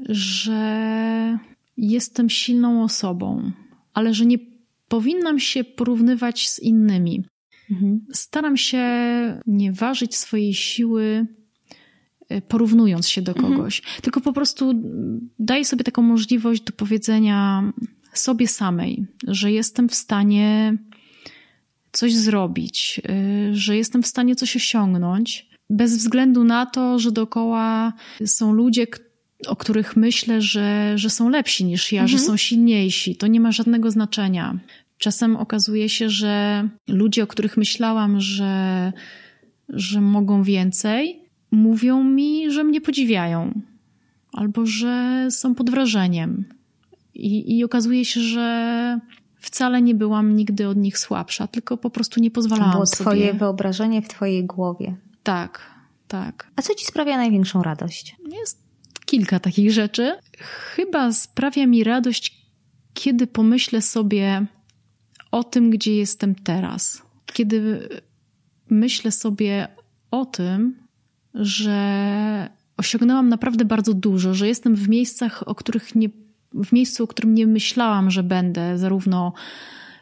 że jestem silną osobą, ale że nie powinnam się porównywać z innymi. Mhm. Staram się nie ważyć swojej siły Y, porównując się do mhm. kogoś, mhm. tylko po prostu daję sobie taką możliwość do powiedzenia sobie samej, że jestem w stanie coś zrobić, y, że jestem w stanie coś osiągnąć, bez względu na to, że dookoła są ludzie, o których myślę, że, że są lepsi niż ja, mhm. że są silniejsi. To nie ma żadnego znaczenia. Czasem okazuje się, że ludzie, o których myślałam, że, że mogą więcej, mówią mi, że mnie podziwiają albo że są pod wrażeniem. I, I okazuje się, że wcale nie byłam nigdy od nich słabsza, tylko po prostu nie pozwalałam było sobie. Twoje wyobrażenie w Twojej głowie. Tak, tak. A co Ci sprawia największą radość? Jest kilka takich rzeczy. Chyba sprawia mi radość, kiedy pomyślę sobie o tym, gdzie jestem teraz. Kiedy myślę sobie o tym, że osiągnęłam naprawdę bardzo dużo, że jestem w miejscach, o których nie, w miejscu, o którym nie myślałam, że będę, zarówno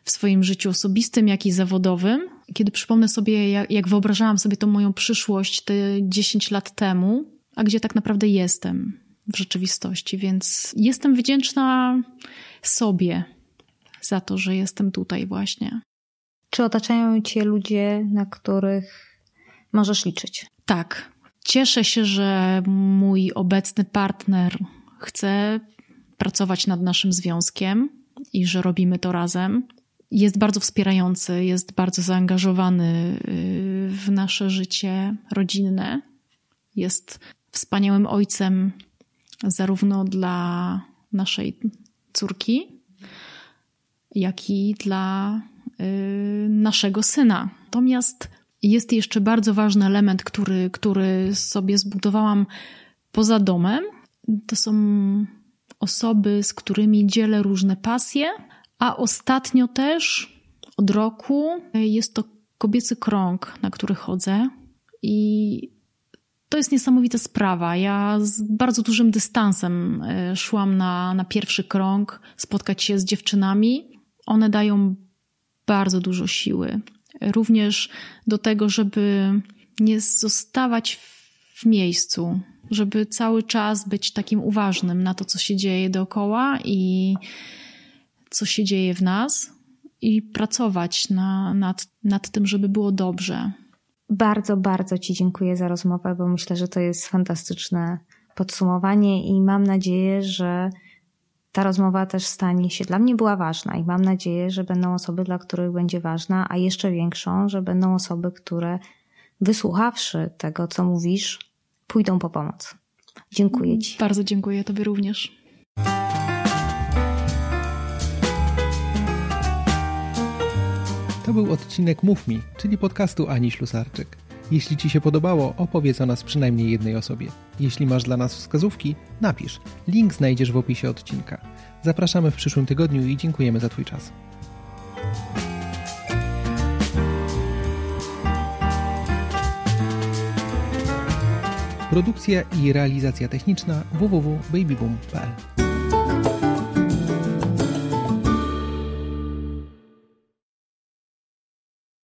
w swoim życiu osobistym, jak i zawodowym. Kiedy przypomnę sobie, jak, jak wyobrażałam sobie tą moją przyszłość te 10 lat temu, a gdzie tak naprawdę jestem w rzeczywistości, więc jestem wdzięczna sobie za to, że jestem tutaj właśnie. Czy otaczają cię ludzie, na których możesz liczyć? Tak, Cieszę się, że mój obecny partner chce pracować nad naszym związkiem i że robimy to razem. Jest bardzo wspierający, jest bardzo zaangażowany y, w nasze życie rodzinne. Jest wspaniałym ojcem zarówno dla naszej córki, jak i dla y, naszego syna. Natomiast jest jeszcze bardzo ważny element, który, który sobie zbudowałam poza domem. To są osoby, z którymi dzielę różne pasje, a ostatnio też od roku jest to kobiecy krąg, na który chodzę i to jest niesamowita sprawa. Ja z bardzo dużym dystansem e, szłam na, na pierwszy krąg, spotkać się z dziewczynami. One dają bardzo dużo siły również do tego, żeby nie zostawać w miejscu, żeby cały czas być takim uważnym na to, co się dzieje dookoła i co się dzieje w nas, i pracować na, nad, nad tym, żeby było dobrze. Bardzo, bardzo Ci dziękuję za rozmowę, bo myślę, że to jest fantastyczne podsumowanie i mam nadzieję, że ta rozmowa też stanie się, dla mnie była ważna i mam nadzieję, że będą osoby, dla których będzie ważna, a jeszcze większą, że będą osoby, które wysłuchawszy tego, co mówisz, pójdą po pomoc. Dziękuję Ci. Bardzo dziękuję Tobie również. To był odcinek Mów Mi, czyli podcastu Ani Ślusarczyk. Jeśli Ci się podobało, opowiedz o nas przynajmniej jednej osobie. Jeśli masz dla nas wskazówki, napisz. Link znajdziesz w opisie odcinka. Zapraszamy w przyszłym tygodniu i dziękujemy za Twój czas. Produkcja i realizacja techniczna www.babyboom.pl